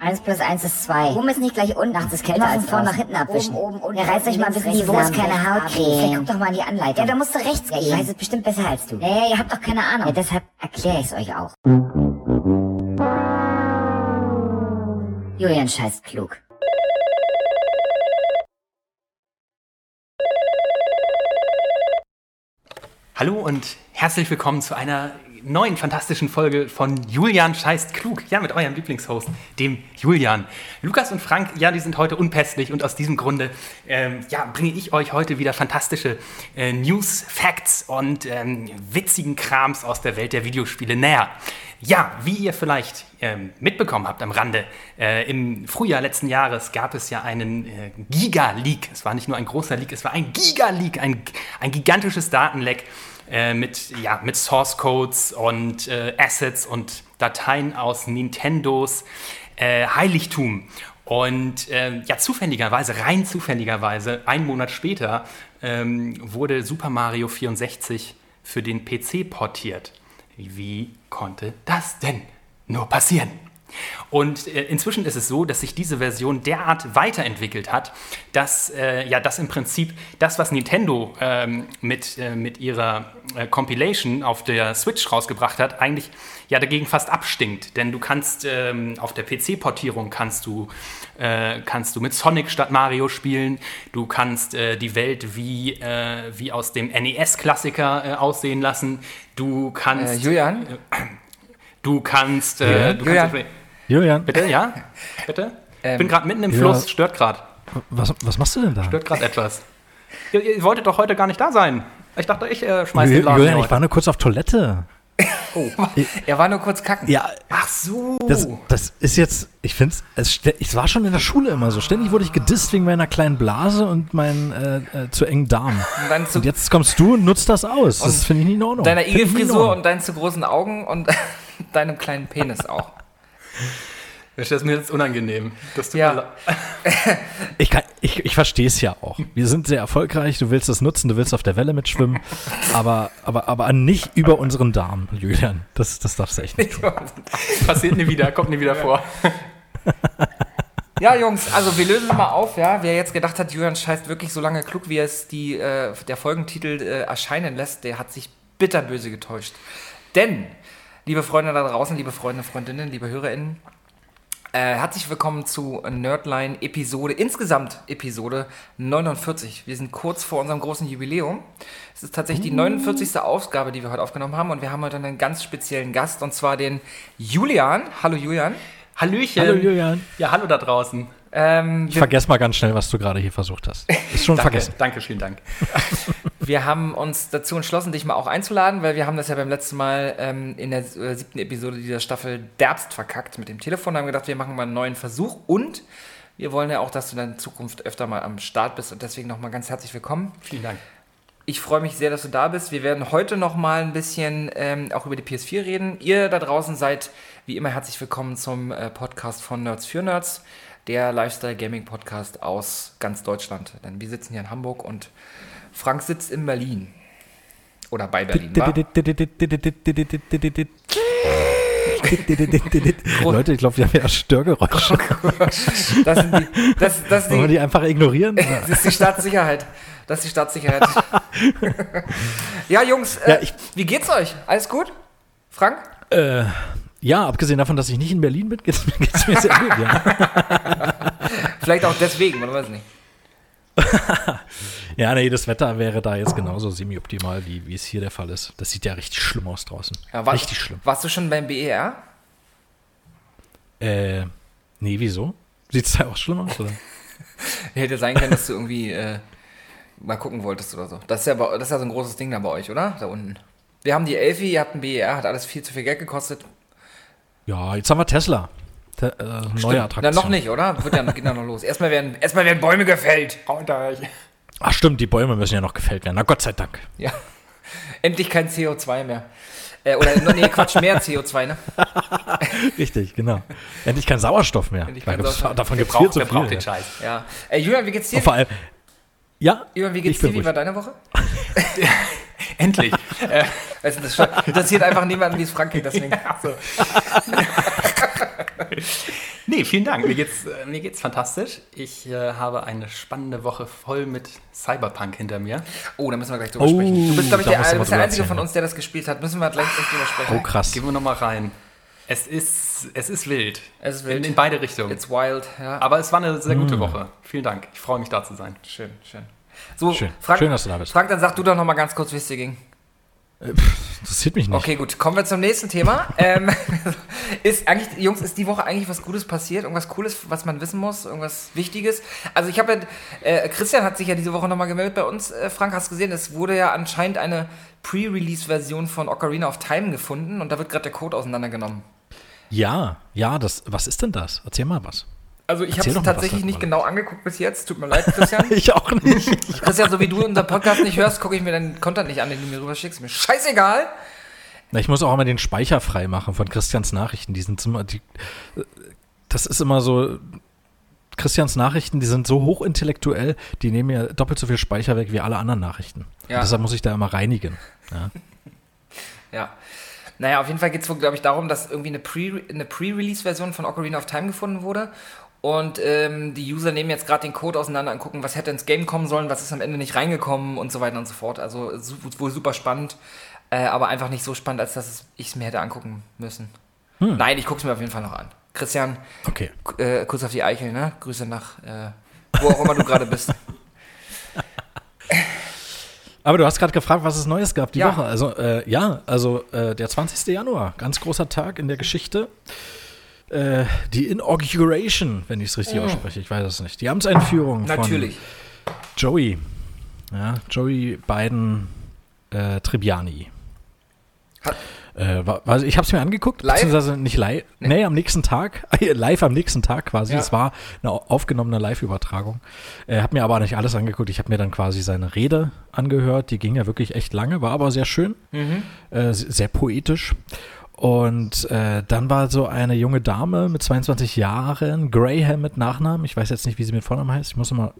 Eins plus eins ist zwei. Oben ist nicht gleich unten. Nachts ist kälter als vorne nach hinten abwischen. Oben, oben, unten. Ja, reißt euch mal ein bisschen die Wurst, keine Hautcreme. Guck doch mal in die Anleitung. Ja, da musst du rechts gehen. Ich weiß es bestimmt besser als du. Ja, ja, ihr habt doch keine Ahnung. Ja, deshalb erkläre ich es euch auch. Julian scheißt klug. Hallo und herzlich willkommen zu einer neuen fantastischen Folge von Julian scheißt klug. Ja, mit eurem Lieblingshost, dem Julian. Lukas und Frank, ja, die sind heute unpässlich und aus diesem Grunde ähm, ja, bringe ich euch heute wieder fantastische äh, News, Facts und ähm, witzigen Krams aus der Welt der Videospiele näher. Ja, wie ihr vielleicht ähm, mitbekommen habt am Rande, äh, im Frühjahr letzten Jahres gab es ja einen äh, Giga-Leak. Es war nicht nur ein großer Leak, es war ein Giga-Leak, ein, ein gigantisches Datenleck äh, mit, ja, mit Source Codes und äh, Assets und Dateien aus Nintendos äh, Heiligtum. Und äh, ja, zufälligerweise, rein zufälligerweise, einen Monat später ähm, wurde Super Mario 64 für den PC portiert. Wie konnte das denn nur passieren? Und äh, inzwischen ist es so, dass sich diese Version derart weiterentwickelt hat, dass, äh, ja, dass im Prinzip das, was Nintendo ähm, mit, äh, mit ihrer äh, Compilation auf der Switch rausgebracht hat, eigentlich ja dagegen fast abstinkt. Denn du kannst ähm, auf der PC-Portierung kannst du, äh, kannst du mit Sonic statt Mario spielen. Du kannst äh, die Welt wie, wie aus dem NES-Klassiker aussehen lassen. Du kannst. Julian? Du kannst. Äh, du Julian. kannst Julian. Bitte, ja? Bitte? Ähm, Bin gerade mitten im Fluss, stört gerade. Was, was machst du denn da? Stört gerade etwas. Ihr, ihr, wolltet doch heute gar nicht da sein. Ich dachte, ich äh, schmeiß den Laden Julian, heute. ich war nur kurz auf Toilette. Oh. er war nur kurz kacken. Ja. Ach so. Das, das ist jetzt, ich finde es, es war schon in der Schule immer so. Ständig wurde ich gedisst wegen meiner kleinen Blase und meinen äh, äh, zu engen Darm. Und, und, jetzt kommst du und nutzt das aus. Das finde ich nicht in Ordnung. Deiner Igelfrisur und deinen zu großen Augen und deinem kleinen Penis auch. Das ist mir jetzt unangenehm. Das tut ja. ich, ich, ich verstehe es ja auch. Wir sind sehr erfolgreich, du willst es nutzen, du willst auf der Welle mitschwimmen, aber, aber, aber nicht über unseren Darm, Julian. Das, das darfst du echt nicht tun. Passiert nie wieder, kommt nie wieder vor. Ja, Jungs, also wir lösen mal auf, ja. Wer jetzt gedacht hat, Julian scheißt wirklich so lange klug, wie es die, äh, der Folgentitel äh, erscheinen lässt, der hat sich bitterböse getäuscht. Denn, liebe Freunde da draußen, liebe Freunde, Freundinnen, liebe HörerInnen, äh, herzlich willkommen zu Nerdline Episode, insgesamt Episode 49. Wir sind kurz vor unserem großen Jubiläum. Es ist tatsächlich die 49. Ausgabe, die wir heute aufgenommen haben und wir haben heute einen ganz speziellen Gast und zwar den Julian. Hallo Julian. Hallöchen. Hallo Julian. Ja, hallo da draußen. Ähm, ich vergesse mal ganz schnell, was du gerade hier versucht hast. Ist schon danke, vergessen. Danke, vielen Dank. wir haben uns dazu entschlossen, dich mal auch einzuladen, weil wir haben das ja beim letzten Mal ähm, in der äh, siebten Episode dieser Staffel derbst verkackt mit dem Telefon. Da haben wir gedacht, wir machen mal einen neuen Versuch und wir wollen ja auch, dass du in Zukunft öfter mal am Start bist und deswegen nochmal ganz herzlich willkommen. Vielen Dank. Ich freue mich sehr, dass du da bist. Wir werden heute noch mal ein bisschen ähm, auch über die PS4 reden. Ihr da draußen seid wie immer herzlich willkommen zum äh, Podcast von Nerds für Nerds der Lifestyle Gaming Podcast aus ganz Deutschland. Denn wir sitzen hier in Hamburg und Frank sitzt in Berlin. Oder bei Berlin. Leute, ich glaube, wir haben ja Störgeräusche. das sind die, das, das Wollen wir die einfach ignorieren? das ist die Staatssicherheit. Das ist die Staatssicherheit. ja, Jungs, äh, ja, ich, wie geht's euch? Alles gut? Frank? Äh, ja, abgesehen davon, dass ich nicht in Berlin bin, geht es mir sehr gut, ja. Vielleicht auch deswegen, man weiß nicht. ja, nee, das Wetter wäre da jetzt genauso semi-optimal, wie, wie es hier der Fall ist. Das sieht ja richtig schlimm aus draußen. Ja, war, richtig schlimm. Warst du schon beim BER? Äh, nee, wieso? Sieht es da auch schlimm aus, oder? Hätte sein können, dass du irgendwie äh, mal gucken wolltest oder so. Das ist, ja, das ist ja so ein großes Ding da bei euch, oder? Da unten. Wir haben die Elfi, ihr habt ein BER, hat alles viel zu viel Geld gekostet. Ja, jetzt haben wir Tesla. Te äh, neue Attraktion. Na, noch nicht, oder? Wird ja, geht ja noch los. Erstmal werden, erstmal werden Bäume gefällt. Ach stimmt, die Bäume müssen ja noch gefällt werden. Na Gott sei Dank. Ja. Endlich kein CO2 mehr. Äh, oder, nee, Quatsch, mehr CO2, ne? Richtig, genau. Endlich kein Sauerstoff mehr. Endlich kein Sauerstoff. Davon gibt es viel zu viel. den Scheiß. Ja. Äh, Julian, wie geht's dir? Und vor allem, ja. Julian, wie geht's dir? Wie war deine Woche? Endlich. äh, also das interessiert einfach niemanden, wie es Frank geht, deswegen. Ja, so. Nee, vielen Dank. Mir geht's, äh, mir geht's fantastisch. Ich äh, habe eine spannende Woche voll mit Cyberpunk hinter mir. Oh, da müssen wir gleich drüber Oh, sprechen. Du bist, glaube ich, da der, bist der Einzige von uns, der das gespielt hat. Müssen wir gleich echt drüber sprechen. Oh, krass. Gehen wir nochmal rein. Es ist, es ist wild. Es ist wild. In, in beide Richtungen. It's wild, ja. Aber es war eine sehr Mm. gute Woche. Vielen Dank. Ich freue mich, da zu sein. schön, schön. So, Schön. Frank, Schön, dass du da bist. Frank, dann sag du doch noch mal ganz kurz, wie es dir ging. Interessiert mich nicht. Okay, gut, kommen wir zum nächsten Thema. ähm, ist eigentlich, Jungs, ist die Woche eigentlich was Gutes passiert? Irgendwas Cooles, was man wissen muss? Irgendwas Wichtiges? Also ich habe ja, äh, Christian hat sich ja diese Woche nochmal gemeldet bei uns. Äh, Frank, hast gesehen, es wurde ja anscheinend eine Pre-Release-Version von Ocarina of Time gefunden und da wird gerade der Code auseinandergenommen. Ja, ja, das, was ist denn das? Erzähl mal was. Also ich habe es tatsächlich nicht genau angeguckt bis jetzt. Tut mir leid, Christian. Ich auch nicht. Christian, so wie du unseren Podcast nicht hörst, gucke ich mir deinen Content nicht an, den du mir rüber schickst. Mir scheißegal. Na, ich muss auch immer den Speicher freimachen von Christians Nachrichten. Die sind immer, die, das ist immer so. Christians Nachrichten, die sind so hochintellektuell, die nehmen ja doppelt so viel Speicher weg wie alle anderen Nachrichten. Ja. Deshalb muss ich da immer reinigen. Ja. Ja. Naja, auf jeden Fall geht es wohl, glaube ich, darum, dass irgendwie eine Pre-Release-Version von Ocarina of Time gefunden wurde. Und ähm, die User nehmen jetzt gerade den Code auseinander und gucken, was hätte ins Game kommen sollen, was ist am Ende nicht reingekommen und so weiter und so fort. Also wohl super spannend, äh, aber einfach nicht so spannend, als dass ich es mir hätte angucken müssen. Nein, ich gucke es mir auf jeden Fall noch an. Christian, Okay. äh, kurz auf die Eichel, ne? Grüße nach, äh, wo auch immer du gerade bist. Aber du hast gerade gefragt, was es Neues gab die Ja. Woche. Also, äh, ja, also äh, der 20. Januar, ganz großer Tag in der Geschichte. Äh, die Inauguration, wenn ich es richtig ausspreche, ich weiß es nicht. Die Amtseinführung Natürlich. von Joey. Ja, Joey Biden äh, Tribbiani. Hat- Äh, war, war, ich habe es mir angeguckt, Live? beziehungsweise nicht live, nee. am nächsten Tag, live am nächsten Tag quasi. Ja. Es war eine au- aufgenommene Live-Übertragung. Äh, habe mir aber nicht alles angeguckt. Ich habe mir dann quasi seine Rede angehört. Die ging ja wirklich echt lange, war aber sehr schön, äh, se- sehr poetisch. Und äh, dann war so eine junge Dame mit 22 Jahren, Graham mit Nachnamen. Ich weiß jetzt nicht, wie sie mit Vornamen heißt. Ich muss mal,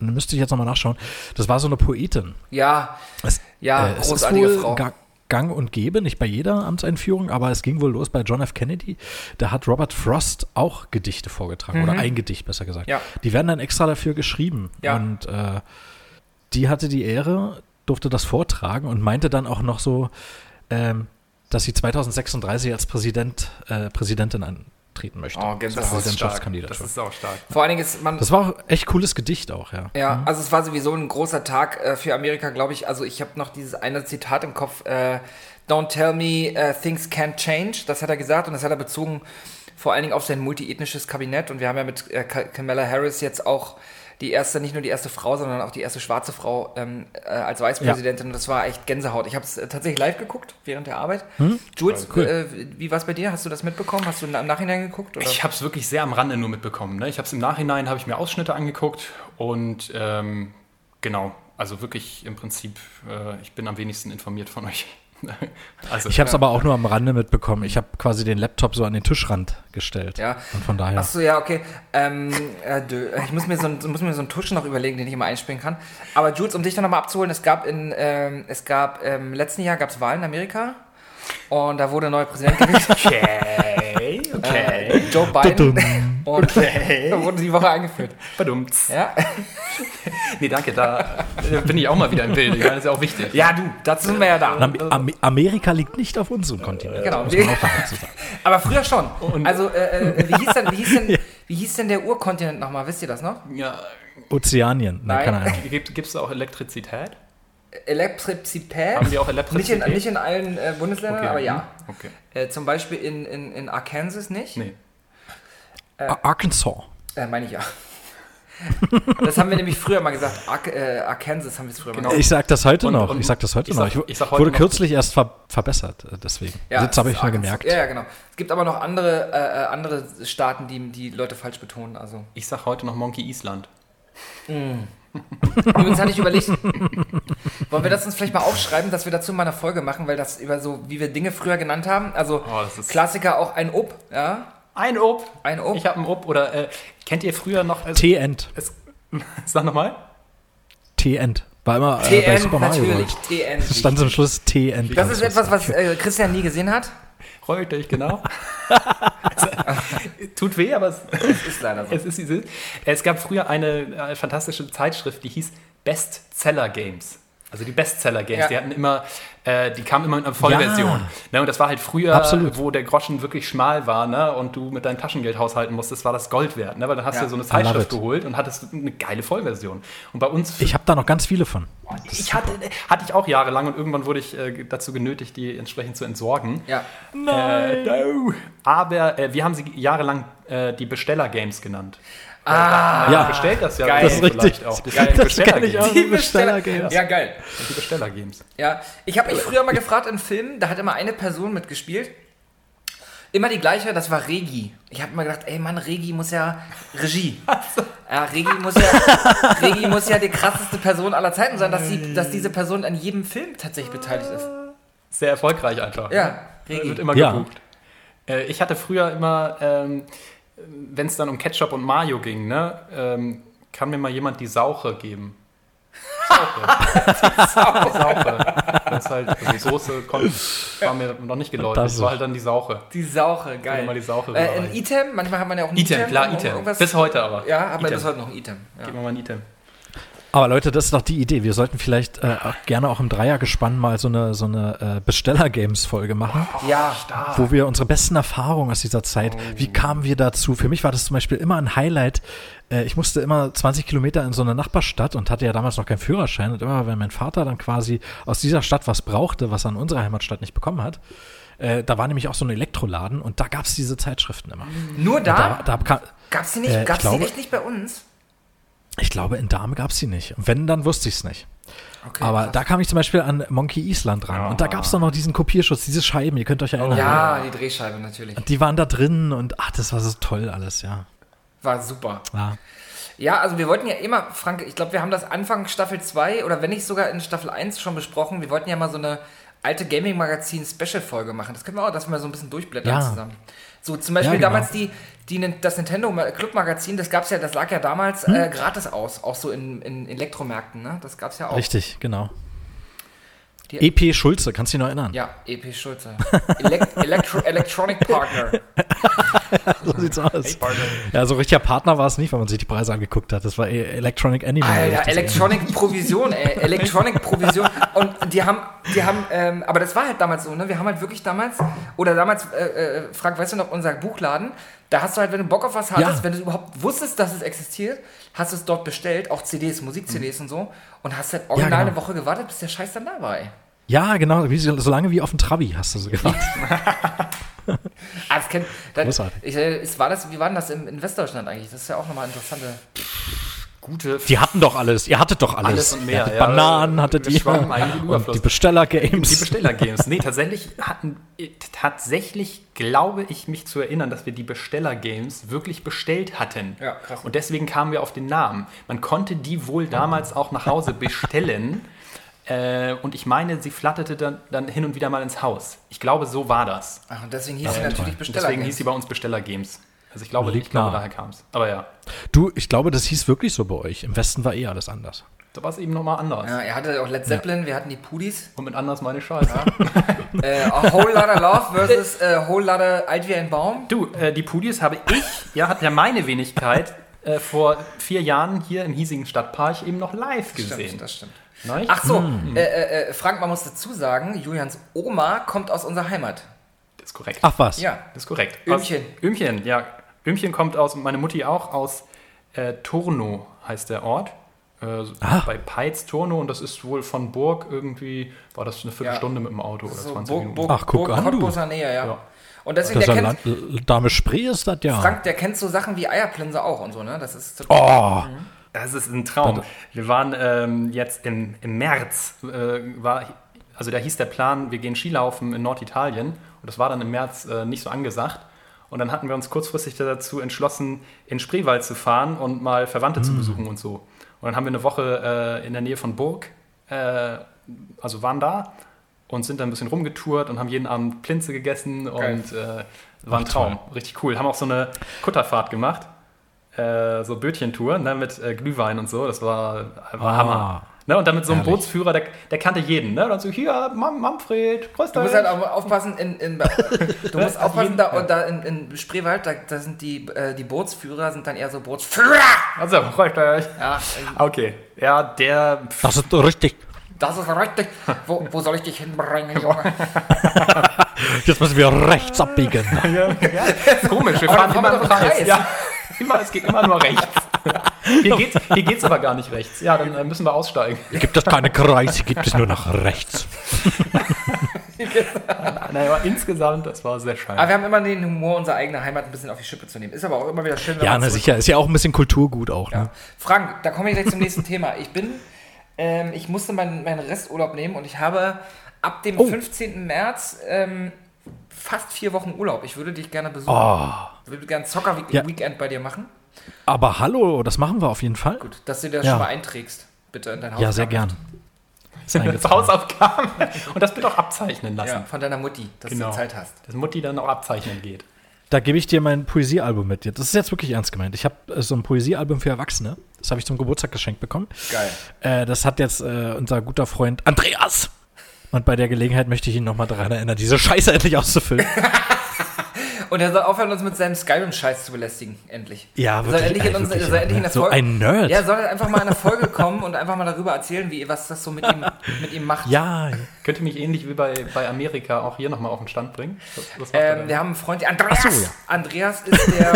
müsste ich jetzt nochmal nachschauen. Das war so eine Poetin. Ja, Es, ja, äh, großartige wohl Frau. ga- gang und gäbe, nicht bei jeder Amtseinführung, aber es ging wohl los bei John F. Kennedy. Da hat Robert Frost auch Gedichte vorgetragen, oder ein Gedicht besser gesagt. Mhm. Ja. Die werden dann extra dafür geschrieben. Ja. Und äh, die hatte die Ehre, durfte das vortragen und meinte dann auch noch so, ähm, dass sie 2036 als Präsident, äh, Präsidentin antreten möchte. Oh. Das ist stark. Präsidentschaftskandidatur. Das ist auch stark. Vor allen Dingen ist man. Das war auch echt cooles Gedicht auch, ja. Ja, also es war sowieso ein großer Tag äh, für Amerika, glaube ich. Also ich habe noch dieses eine Zitat im Kopf, äh, Don't tell me uh, things can't change. Das hat er gesagt und das hat er bezogen vor allen Dingen auf sein multiethnisches Kabinett. Und wir haben ja mit äh, Ka- Kamala Harris jetzt auch die erste, nicht nur die erste Frau, sondern auch die erste schwarze Frau ähm, äh, als Vicepräsidentin. Und das war echt Gänsehaut. Ich habe es äh, tatsächlich live geguckt während der Arbeit. Jules, Cool. äh, wie war es bei dir? Hast du das mitbekommen? Hast du im Nachhinein geguckt? Oder? Ich habe es wirklich sehr am Rande nur mitbekommen. Ne? Ich habe es im Nachhinein, habe ich mir Ausschnitte angeguckt und ähm, genau, also wirklich im Prinzip, äh, ich bin am wenigsten informiert von euch. also, Ich habe es aber auch nur am Rande mitbekommen. Ich habe quasi den Laptop so an den Tischrand gestellt. Ja. Und von daher. Achso, ja, okay. Ähm, äh, ich muss mir, so ein, muss mir so einen Tusch noch überlegen, den ich immer einspielen kann. Aber Jules, um dich dann nochmal abzuholen, es gab in, ähm, es gab im letzten Jahr gab's Wahlen in Amerika und da wurde ein neuer Präsident gewählt. okay, okay. äh, Joe Biden. Und da wurde die Woche eingeführt. Badumts. Ja, Nee, danke, da äh, bin ich auch mal wieder im Bild. Ich meine, das ist ja auch wichtig. ja du, dazu sind wir ja da. Am Am Amerika liegt nicht auf unserem Kontinent. Genau. Muss man auch dazu sagen. Aber früher schon. Also, äh, äh, wie, hieß denn, wie, hieß denn, wie hieß denn der Urkontinent nochmal? Wisst ihr das noch? Ja, Ozeanien. Nein, Nein. keine Ahnung. gibt es da auch Elektrizität? Elektrizität? Haben wir auch Nicht Elektrizität? in, nicht in allen äh, Bundesländern, aber ja. hm, Okay. Äh, zum Beispiel in, in, in Arkansas nicht. Nee. Ar- Arkansas. Äh, meine ich ja. Das haben wir nämlich früher mal gesagt. Ar äh, Arkansas haben wir es früher Genau. mal gesagt. Ich sag das heute Und- noch. und- ich sag das heute ich noch. sag- Ich, ich sag heute wurde noch- kürzlich erst ver verbessert, äh, deswegen. Jetzt habe ich mal gemerkt. Ja, ja, genau. Es gibt aber noch andere, äh, äh, andere Staaten, die die Leute falsch betonen. Also. Ich sag heute noch Monkey Island. Übrigens hatte ich überlegt, wollen wir das uns vielleicht mal aufschreiben, dass wir dazu mal eine Folge machen, weil das über so, wie wir Dinge früher genannt haben. Also Oh, das ist- Klassiker auch ein Ob, ja. Ein Ob. Ein Ob. Ich habe ein Ob. Oder äh, kennt ihr früher noch... Also, T-End. sag nochmal. T-End. War immer äh, bei Super Mario natürlich. Es stand zum Schluss T-End. Das ist etwas, was äh, Christian nie gesehen hat. Reut euch, genau. Tut weh, aber es, Das ist leider so. es ist diese. Es gab früher eine äh, fantastische Zeitschrift, die hieß Bestseller Games. Also die Bestseller Games, Ja. die hatten immer, äh, die kamen immer in einer Vollversion. Ja. Ne, und das war halt früher, Absolut. wo der Groschen wirklich schmal war, ne, und du mit deinem Taschengeld haushalten musstest, war das Gold wert, ne, weil dann hast Ja. du so eine Zeitschrift it. geholt und hattest eine geile Vollversion. Und bei uns Ich habe da noch ganz viele von. ich hatte, hatte ich auch jahrelang und irgendwann wurde ich äh, dazu genötigt, die entsprechend zu entsorgen. Ja. Äh, no. Aber äh, wir haben sie jahrelang äh, die Besteller-Games genannt. Ah, Ja, Ja. bestellt das ja Geil. Das ist vielleicht richtig. auch. Das, Geil. Das ich Besteller-Games. auch. Die Besteller-Games. Ja, geil. Sind Die Besteller-Games. Ja, ich habe mich früher mal gefragt in Filmen, da hat immer eine Person mitgespielt. Immer die gleiche, das war Regi. Ich habe immer gedacht, ey Mann, Regi muss ja Regie. Ja, Regi muss ja, Regi muss ja die krasseste Person aller Zeiten sein, dass, sie, dass diese Person an jedem Film tatsächlich beteiligt ist. Sehr erfolgreich einfach. Ja, Wird Regi. immer Ja. gebucht. Äh, ich hatte früher immer, ähm, wenn es dann um Ketchup und Mayo ging, ne, ähm, kann mir mal jemand die Sauche geben. Sauche. Sauche. Das ist halt, also Soße konnte, war mir noch nicht geläufig. Das Das war ist- halt dann die Sauche. Die Sauche, geil. mal die Sauche äh, ein Item, manchmal hat man ja auch ein Item, Item. klar, Item. Bis heute aber. Ja, wir Item. bis heute noch ein Item. Ja. Gib mir mal ein Item. Aber Leute, das ist doch die Idee. Wir sollten vielleicht äh, auch gerne auch im Dreiergespann mal so eine, so eine äh, Besteller-Games-Folge machen, ja. wo wir unsere besten Erfahrungen aus dieser Zeit, wie kamen wir dazu? Für mich war das zum Beispiel immer ein Highlight. Äh, ich musste immer 20 Kilometer in so eine Nachbarstadt und hatte ja damals noch keinen Führerschein. Und immer, wenn mein Vater dann quasi aus dieser Stadt was brauchte, was er in unserer Heimatstadt nicht bekommen hat, äh, da war nämlich auch so ein Elektroladen und da gab es diese Zeitschriften immer. Nur Und da, da? da kam, Gab's die nicht? Äh, Gab's glaube- die echt nicht bei uns? Ich glaube, in Dame gab es die nicht. Und wenn, dann wusste ich es nicht. Okay, Aber krass. da kam ich zum Beispiel an Monkey Island ran. Und da gab es doch noch diesen Kopierschutz, diese Scheiben, ihr könnt euch erinnern. Ja, die Drehscheibe natürlich. Die waren da drin und ach, das war so toll alles, ja. War super. ja. Ja, also wir wollten ja immer, Frank, ich glaube, wir haben das Anfang Staffel 2 oder wenn nicht sogar in Staffel 1 schon besprochen. Wir wollten ja mal so eine alte Gaming-Magazin-Special-Folge machen. Das können wir auch, dass wir so ein bisschen durchblättern Ja. zusammen. So zum Beispiel Ja, genau. damals die, die, das Nintendo Club-Magazin, das gab's ja, das lag ja damals Hm? äh, gratis aus, auch so in, in Elektromärkten, ne? Das gab's ja auch. Richtig, genau. Die- EP Schulze, kannst du dich noch erinnern? Ja, EP Schulze. Electro Electronic Partner. So sieht's aus. Ja, so richtiger Partner war es nicht, weil man sich die Preise angeguckt hat. Das war eh Electronic Animal. Alter. Electronic Provision, ey. Electronic Provision. Und die haben, die haben, ähm, aber das war halt damals so, ne? Wir haben halt wirklich damals, oder damals, äh, äh, Frank, weißt du noch, unser Buchladen, da hast du halt, wenn du Bock auf was hattest, Ja. wenn du überhaupt wusstest, dass es existiert, hast du es dort bestellt, auch CDs, Musik-CDs und so, und hast halt original genau. eine Woche gewartet, bis der Scheiß dann da war, ey. Ja, genau, wie, so lange wie auf dem Trabi hast du so gewartet. Ah, das kennt, dann, ich, äh, ist, war das, wie war denn das in, in Westdeutschland eigentlich? Das ist ja auch nochmal interessante. Gute Die hatten doch alles, ihr hattet doch alles. Alles und mehr, Ihr hattet ja. Bananen hattet ihr. Und die Besteller-Games. Die Besteller-Games. Nee, tatsächlich hatten, äh, tatsächlich glaube ich mich zu erinnern, dass wir die Besteller-Games wirklich bestellt hatten. Ja, krass. Und deswegen kamen wir auf den Namen. Man konnte die wohl damals auch nach Hause bestellen. äh, und ich meine, sie flatterte dann, dann hin und wieder mal ins Haus. Ich glaube, so war das. Ach, und deswegen hieß sie natürlich Und Besteller. deswegen hieß sie bei uns Besteller-Games. Also ich glaube, Liegt ich glaube daher kam es. Aber ja, Du, ich glaube, das hieß wirklich so bei euch. Im Westen war eh alles anders. da war es eben nochmal anders. Ja, er hatte auch Led Zeppelin, wir hatten die Pudis. Und mit anders meine Scheiße. Äh, a Whole Lotta Love versus äh, Whole Lotta Alt wie ein Baum. Du, äh, die Pudis habe ich, ja, hat ja meine Wenigkeit äh, vor vier Jahren hier im hiesigen Stadtpark eben noch live gesehen. Stimmt, das stimmt. Nicht? Ach so, äh, äh, äh, Frank, man muss dazu sagen, Julians Oma kommt aus unserer Heimat. das ist korrekt. Ach was. Ja. Das ist korrekt. Öhmchen. Aus, Öhmchen, ja. Öhmchen kommt aus, und meine Mutti auch, aus äh, Turno heißt der Ort. Äh, Ah. Bei Peitz, Turno. Und das ist wohl von Burg irgendwie, war das eine Viertelstunde mit dem Auto oder So 20 Burg, Minuten. Burg, Ach, guck Burg an, du. Cottbuser Nähe, ja. Ja. Und deswegen, Das der ist ja kennt, Land, Dame Spree ist das ja. Frank, der kennt so Sachen wie Eierplinse auch und so, ne? Das ist total. Oh, Das ist ein Traum. Wir waren ähm, jetzt im, im März, äh, war, also da hieß der Plan, wir gehen Skilaufen in Norditalien. Und das war dann im März äh, nicht so angesagt. Und dann hatten wir uns kurzfristig dazu entschlossen, in Spreewald zu fahren und mal Verwandte zu besuchen und so. Und dann haben wir eine Woche äh, in der Nähe von Burg, äh, also waren da und sind dann ein bisschen rumgetourt und haben jeden Abend Plinze gegessen Geil. und äh, war ein Traum. Richtig cool. Haben auch so eine Kutterfahrt gemacht. Äh, so Bötchentour ne, mit äh, Glühwein und so. Das war, war Ah. Hammer. Ne? Und dann mit so einem Herrlich. Bootsführer, der, der kannte jeden. Ne? Und dann so, hier, Mam Manfred, grüß Du dich. musst halt auch aufpassen, in, in, du musst aufpassen, da, da in, in Spreewald, da, da sind die, äh, die Bootsführer, sind dann eher so Bootsführer. Also, grüß dich. Ja, Okay, ja, der, Das ist richtig. das ist richtig. Wo, wo soll ich dich hinbringen, Junge? Jetzt müssen wir rechts abbiegen. komisch, wir fahren immer im Kreis. Kreis. Ja, immer, es geht immer nur rechts. Hier geht's, hier geht's aber gar nicht rechts. Ja, dann äh, müssen wir aussteigen. Gibt es keine Kreise, gibt es nur nach rechts. Naja, aber insgesamt, das war sehr schön. Aber wir haben immer den Humor, unsere eigene Heimat ein bisschen auf die Schippe zu nehmen. Ist aber auch immer wieder schön, wenn Ja, man na sicher. Ist ja auch ein bisschen Kulturgut auch. Ja. Ne? Frank, da komme ich gleich zum nächsten Thema. Ich bin, ähm, ich musste meinen, meinen Resturlaub nehmen und ich habe ab dem Oh. 15. März ähm, fast vier Wochen Urlaub. Ich würde dich gerne besuchen. Oh. Ich würde gerne Zocker-Weekend Ja. bei dir machen. Aber hallo, das machen wir auf jeden Fall. Gut, dass du dir das Ja. schon mal einträgst, bitte in dein Haus. Ja, sehr gern. Das eingetragen. Hausaufgaben. Und das bitte auch abzeichnen lassen. Ja, von deiner Mutti, dass Genau. du Zeit hast. Dass Mutti dann auch abzeichnen geht. Da gebe ich dir mein Poesiealbum mit. Das ist jetzt wirklich ernst gemeint. Ich habe äh, so ein Poesiealbum für Erwachsene. Das habe ich zum Geburtstag geschenkt bekommen. Geil. Äh, das hat jetzt äh, unser guter Freund Andreas. Und bei der Gelegenheit möchte ich ihn nochmal daran erinnern, diese Scheiße endlich auszufüllen. Und er soll aufhören, uns mit seinem Skyrim-Scheiß zu belästigen, endlich. Ja, Er soll wirklich, endlich in, ey, uns, er wirklich, soll endlich in der so Folge. ein Nerd. Ja, er soll einfach mal in eine Folge kommen und einfach mal darüber erzählen, wie, was das so mit ihm, mit ihm macht. Ja, Könnt ihr mich ähnlich wie bei, bei Amerika auch hier nochmal auf den Stand bringen? Ähm, wir haben einen Freund, Andreas. Ach so, ja. Andreas ist der.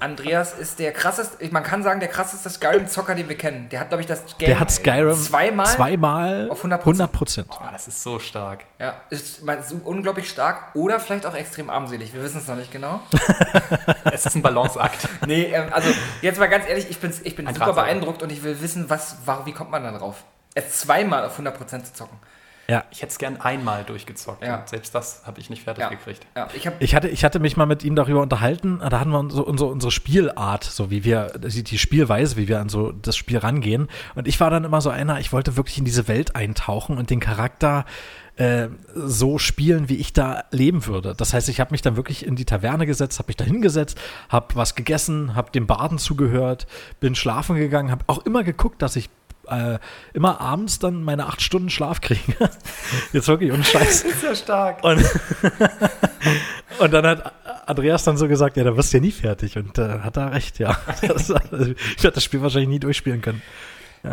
Andreas ist der krasseste, man kann sagen, der krasseste Skyrim-Zocker, den wir kennen. Der hat, glaube ich, das Game der hat Skyrim zweimal. zweimal auf 100%. 100 Prozent. Ah, das ist so stark. Ja, ist man- so unglaublich stark oder vielleicht auch extrem armselig. Wir wissen es noch nicht genau. Es ist ein Balanceakt. Nee, ähm, also jetzt mal ganz ehrlich, ich bin, ich bin Ein super Drahtseil. beeindruckt und ich will wissen, was, warum, wie kommt man da drauf? Es zweimal auf 100% zu zocken. Ja. Ich hätte es gern einmal durchgezockt. Ja. Und selbst das habe ich nicht fertig Ja, gekriegt. ja ich habe Ich hatte, ich hatte mich mal mit ihm darüber unterhalten, da hatten wir so unsere, unsere Spielart, so wie wir, die die Spielweise, wie wir an so das Spiel rangehen. Und ich war dann immer so einer, ich wollte wirklich in diese Welt eintauchen und den Charakter äh, so spielen, wie ich da leben würde. Das heißt, ich habe mich dann wirklich in die Taverne gesetzt, habe mich da hingesetzt, habe was gegessen, habe dem Baden zugehört, bin schlafen gegangen, habe auch immer geguckt, dass ich äh, immer abends dann meine acht Stunden Schlaf kriege. Jetzt wirklich ohne Scheiß. ist ja stark. Und, und dann hat Andreas dann so gesagt, ja, da wirst du ja nie fertig. Und äh, hat er recht, ja. Das, also, ich werde das Spiel wahrscheinlich nie durchspielen können.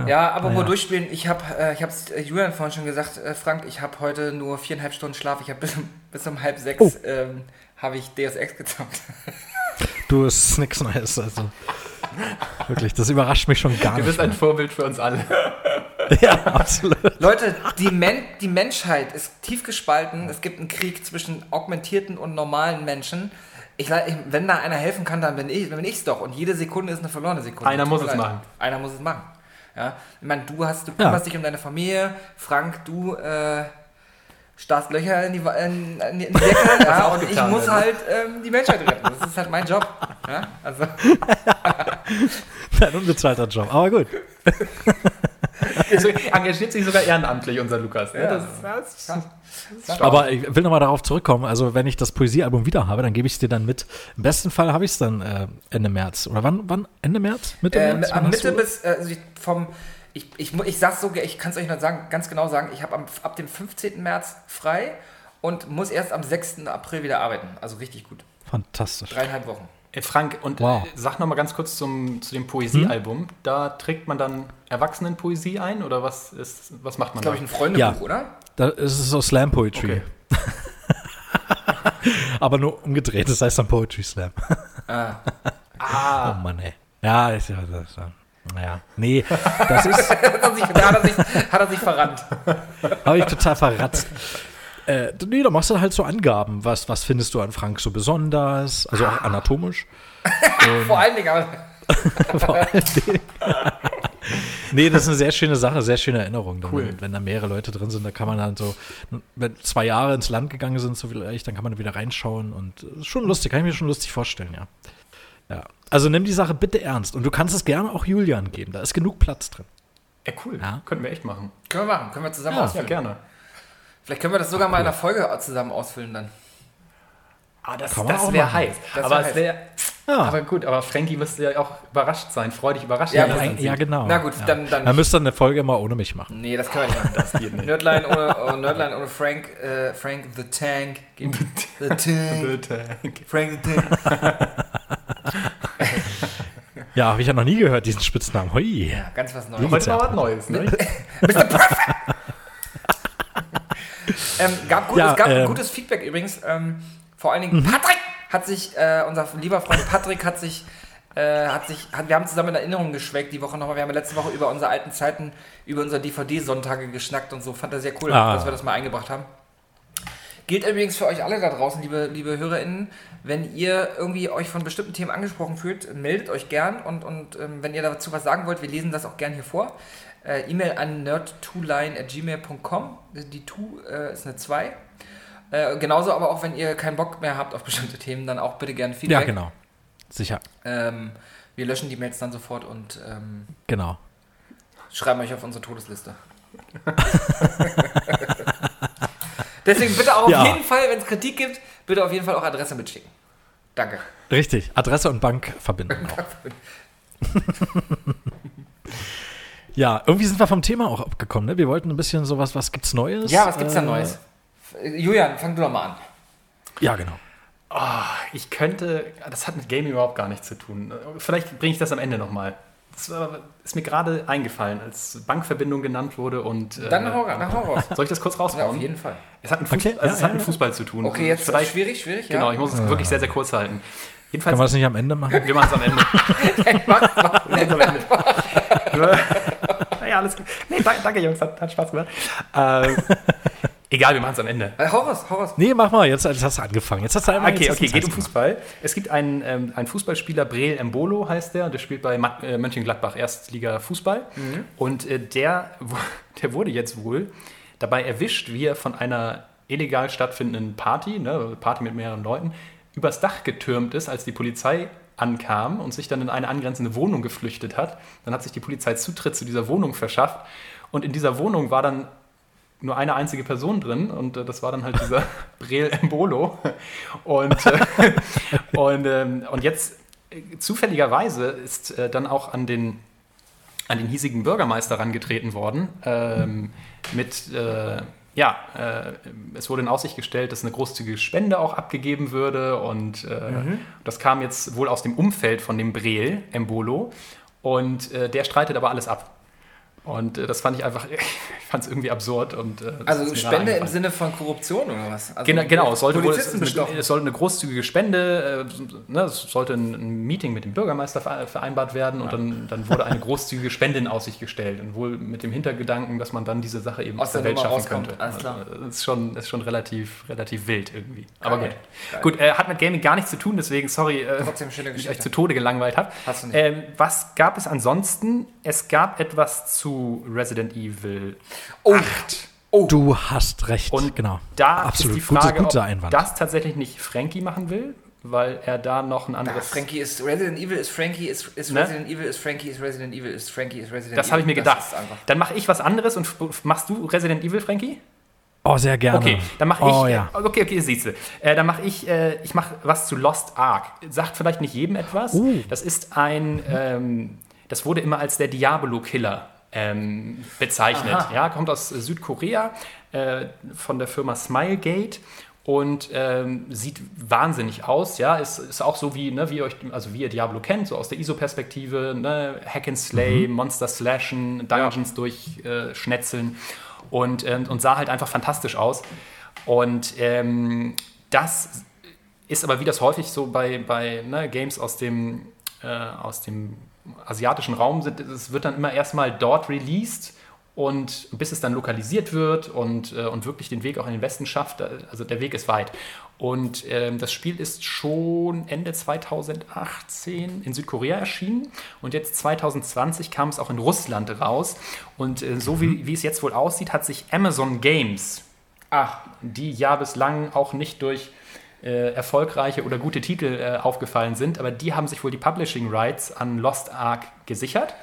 Ja, aber wo naja. durchspielen, ich habe äh, ich hab's äh, Julian vorhin schon gesagt, äh, Frank, ich habe heute nur viereinhalb Stunden Schlaf. Ich habe bis, um- bis um halb sechs Oh. ähm, habe ich Deus Ex gezockt. Du, es ist nix Neues. Also. Wirklich, das überrascht mich schon gar Du nicht. bist ein Vorbild für uns alle. ja, absolut. Leute, die, Men die Menschheit ist tief gespalten. Es gibt einen Krieg zwischen augmentierten und normalen Menschen. Ich, wenn da einer helfen kann, dann bin ich es doch. Und jede Sekunde ist eine verlorene Sekunde. Einer Tut muss es leid. machen. Einer muss es machen. Ja? Ich meine, du hast, du Ja. kümmerst dich um deine Familie. Frank, du äh, starrst Löcher in die, in, in die Decke. ja, auch und ich muss werden. halt ähm, die Menschheit retten. Das ist halt mein Job. Ja? Also, Ein unbezahlter Job. Aber gut. Also, engagiert sich sogar ehrenamtlich, unser Lukas. Ne? Ja. Das, das, das ist. Aber ich will nochmal darauf zurückkommen. Also, wenn ich das Poesiealbum wieder habe, dann gebe ich es dir dann mit. Im besten Fall habe ich es dann äh, Ende März. Oder wann? wann? Ende März? Mitte äh, März? hast Mitte bis äh, also vom ich, ich, ich sag's so, ich kann es euch noch sagen, ganz genau sagen, ich habe ab dem 15. März frei und muss erst am 6. April wieder arbeiten. Also richtig gut. Fantastisch. Dreieinhalb Wochen. Äh, Frank, und Wow. äh, sag noch mal ganz kurz zum, zu dem Poesiealbum. Da trägt man dann Erwachsenenpoesie ein oder was ist, was macht man Glaube da? ich, ein Freundebuch, Ja. oder? Da ist es so Slam Poetry. Okay. Aber nur umgedreht, das heißt dann Poetry Slam. Ah. Oh Mann, ey. Ja, ist ja, das, ja. Naja, nee, das ist, hat, er sich, da hat, er sich, hat er sich verrannt. habe ich total verratzt. Äh, nee, da machst du halt so Angaben. Was, was findest du an Frank so besonders? Also auch anatomisch. Vor allen Dingen, aber Vor allen Dingen. nee, das ist eine sehr schöne Sache, sehr schöne Erinnerung. Dann, Cool. wenn, wenn da mehrere Leute drin sind, da kann man dann so, wenn zwei Jahre ins Land gegangen sind, so vielleicht, dann kann man wieder reinschauen und äh, ist schon lustig, kann ich mir schon lustig vorstellen, ja. Ja. Also nimm die Sache bitte ernst und du kannst es gerne auch Julian geben, da ist genug Platz drin. Ja, cool. Ja. Könnten wir echt machen. können wir machen, können wir zusammen Ja. Ja, ausfüllen. gerne. Vielleicht können wir das sogar mal in einer Folge zusammen ausfüllen dann. Ah, das, das wäre heiß. Das aber wär es heiß. wäre. Ja. Aber gut, aber Frankie müsste ja auch überrascht sein, freudig überrascht Ja, sein. Ja, ja, genau. Na gut, ja. dann- dann Dann nicht. müsst ihr eine Folge immer ohne mich machen. Nee, das können wir nicht machen. Das geht nicht. Nerdline ohne, oh, Nerdline ohne Frank, äh, Frank the Tank. geht nicht. The Tank. Frank the Tank. Ja, habe ich ja noch nie gehört, diesen Spitznamen. Hui. Ja, ganz was Neues. Heute mal was Neues, ne? Ähm, gab gut, Ja, es gab ähm, gutes Feedback übrigens. Ähm, vor allen Dingen Patrick hat sich, äh, unser lieber Freund Patrick hat sich, äh, hat sich, hat, wir haben zusammen in Erinnerung geschweckt die Woche nochmal. Wir haben letzte Woche über unsere alten Zeiten, über unsere DVD-Sonntage geschnackt und so. Fand er sehr cool, Ah. dass wir das mal eingebracht haben. Gilt übrigens für euch alle da draußen, liebe, liebe HörerInnen, wenn ihr irgendwie euch von bestimmten Themen angesprochen fühlt, meldet euch gern und, und ähm, wenn ihr dazu was sagen wollt, wir lesen das auch gern hier vor. Äh, E-Mail an nerd2line.gmail.com. Die 2 äh, ist eine 2. Äh, genauso aber auch, wenn ihr keinen Bock mehr habt auf bestimmte Themen, dann auch bitte gerne Feedback. Ja, genau. Sicher. Ähm, wir löschen die Mails dann sofort und ähm, Genau. schreiben euch auf unsere Todesliste. Deswegen bitte auch auf Ja. jeden Fall, wenn es Kritik gibt, bitte auf jeden Fall auch Adresse mitschicken. Danke. Richtig. Adresse und Bank verbinden. Ja, irgendwie sind wir vom Thema auch abgekommen. Ne? Wir wollten ein bisschen sowas, was gibt's Neues? Ja, was gibt's da Äh, Neues? Julian, fang du doch mal an. Ja, genau. Ich könnte, das hat mit Gaming überhaupt gar nichts zu tun. Vielleicht bringe ich das am Ende nochmal. Das ist mir gerade eingefallen, als Bankverbindung genannt wurde und. äh, Dann hau, dann hau raus. Soll ich das kurz Ja, raushauen? auf jeden Fall. Es hat, mit Fuß, Okay, also ja, es hat ja, mit ja. Fußball zu tun. Okay, jetzt Vielleicht, schwierig, schwierig, Genau, ja. ich muss es wirklich sehr, sehr kurz halten. Jedenfalls, Können wir das nicht am Ende machen? wir machen es am Ende. Wir machen's am Ende. naja, alles gut. Nee, danke, danke Jungs, hat, hat Spaß gemacht. Ähm, egal, wir machen es am Ende. Äh, Hau raus, hau raus. Nee, mach mal. Jetzt, jetzt hast du angefangen. Jetzt hast du einmal Okay, jetzt hast du okay, geht um Fußball. Es gibt einen, ähm, einen Fußballspieler, Breel Embolo heißt der, der spielt bei Ma- äh, Mönchengladbach Erstliga Fußball. Und äh, der, der wurde jetzt wohl dabei erwischt, wie er von einer illegal stattfindenden Party, ne, Party mit mehreren Leuten, übers Dach getürmt ist, als die Polizei ankam und sich dann in eine angrenzende Wohnung geflüchtet hat. Dann hat sich die Polizei Zutritt zu dieser Wohnung verschafft. Und in dieser Wohnung war dann nur eine einzige Person drin und äh, das war dann halt dieser Breel Embolo. Und, äh, und, ähm, und jetzt äh, zufälligerweise ist äh, dann auch an den, an den hiesigen Bürgermeister herangetreten worden ähm, mit, äh, ja, äh, es wurde in Aussicht gestellt, dass eine großzügige Spende auch abgegeben würde und äh, das kam jetzt wohl aus dem Umfeld von dem Breel Embolo und äh, der streitet aber alles ab. Und äh, das fand ich einfach, ich fand es irgendwie absurd. Und, äh, Also Spende im. Sinne von Korruption oder was? Also Genau, genau, es sollte, wohl, es, es, sollte eine großzügige Spende, äh, ne, es sollte ein, ein Meeting mit dem Bürgermeister ver- vereinbart werden und dann, dann wurde eine großzügige Spende in Aussicht gestellt und wohl mit dem Hintergedanken, dass man dann diese Sache eben Aus der Welt schaffen könnte. alles klar. Also, Das ist schon, ist schon relativ, relativ wild irgendwie. Aber Geil, gut. geil. Gut, äh, hat mit Gaming gar nichts zu tun, deswegen sorry, äh, Trotzdem schöne ich euch zu Tode gelangweilt habe. Hast du nicht. Ähm, was gab es ansonsten? Es gab etwas zu Resident Evil Oh. 8. Du hast recht. Und genau. Da Absolut. ist die Frage, Gutes, guter ob Einwand. das tatsächlich nicht Frankie machen will, weil er da noch ein anderes... Frankie ist Resident Evil ist Frankie ist, ist Ne? Resident Evil ist Frankie ist Resident Evil ist Frankie ist Resident das Evil. habe ich mir gedacht. Das. Dann mache ich was anderes und machst du Resident Evil, Frankie? Oh, sehr gerne. Okay, dann mache ich. Oh, ja. äh, Okay, okay, siehst du. Äh, dann mache ich. Äh, ich mache was zu Lost Ark. Sagt vielleicht nicht jedem etwas. Uh. Das ist ein. Ähm, das wurde immer als der Diablo Killer ähm, bezeichnet. Aha. Ja, kommt aus Südkorea äh, von der Firma Smilegate und ähm, sieht wahnsinnig aus. Ja, ist, ist auch so wie, ne, wie, ihr euch, also wie ihr Diablo kennt, so aus der ISO-Perspektive, ne, Hack and Slay, Monster Slashen, Dungeons durchschnetzeln. Äh, und, ähm, und sah halt einfach fantastisch aus. Und ähm, das ist aber wie das häufig so bei, bei ne, Games aus dem, äh, aus dem asiatischen Raum sind, es wird dann immer erstmal dort released und bis es dann lokalisiert wird und, äh, und wirklich den Weg auch in den Westen schafft, also der Weg ist weit. Und ähm, das Spiel ist schon Ende 2018 in Südkorea erschienen und jetzt 2020 kam es auch in Russland raus. Und äh, so wie, wie es jetzt wohl aussieht, hat sich Amazon Games, Ach, die ja bislang auch nicht durch äh, erfolgreiche oder gute Titel äh, aufgefallen sind, aber die haben sich wohl die Publishing Rights an Lost Ark gesichert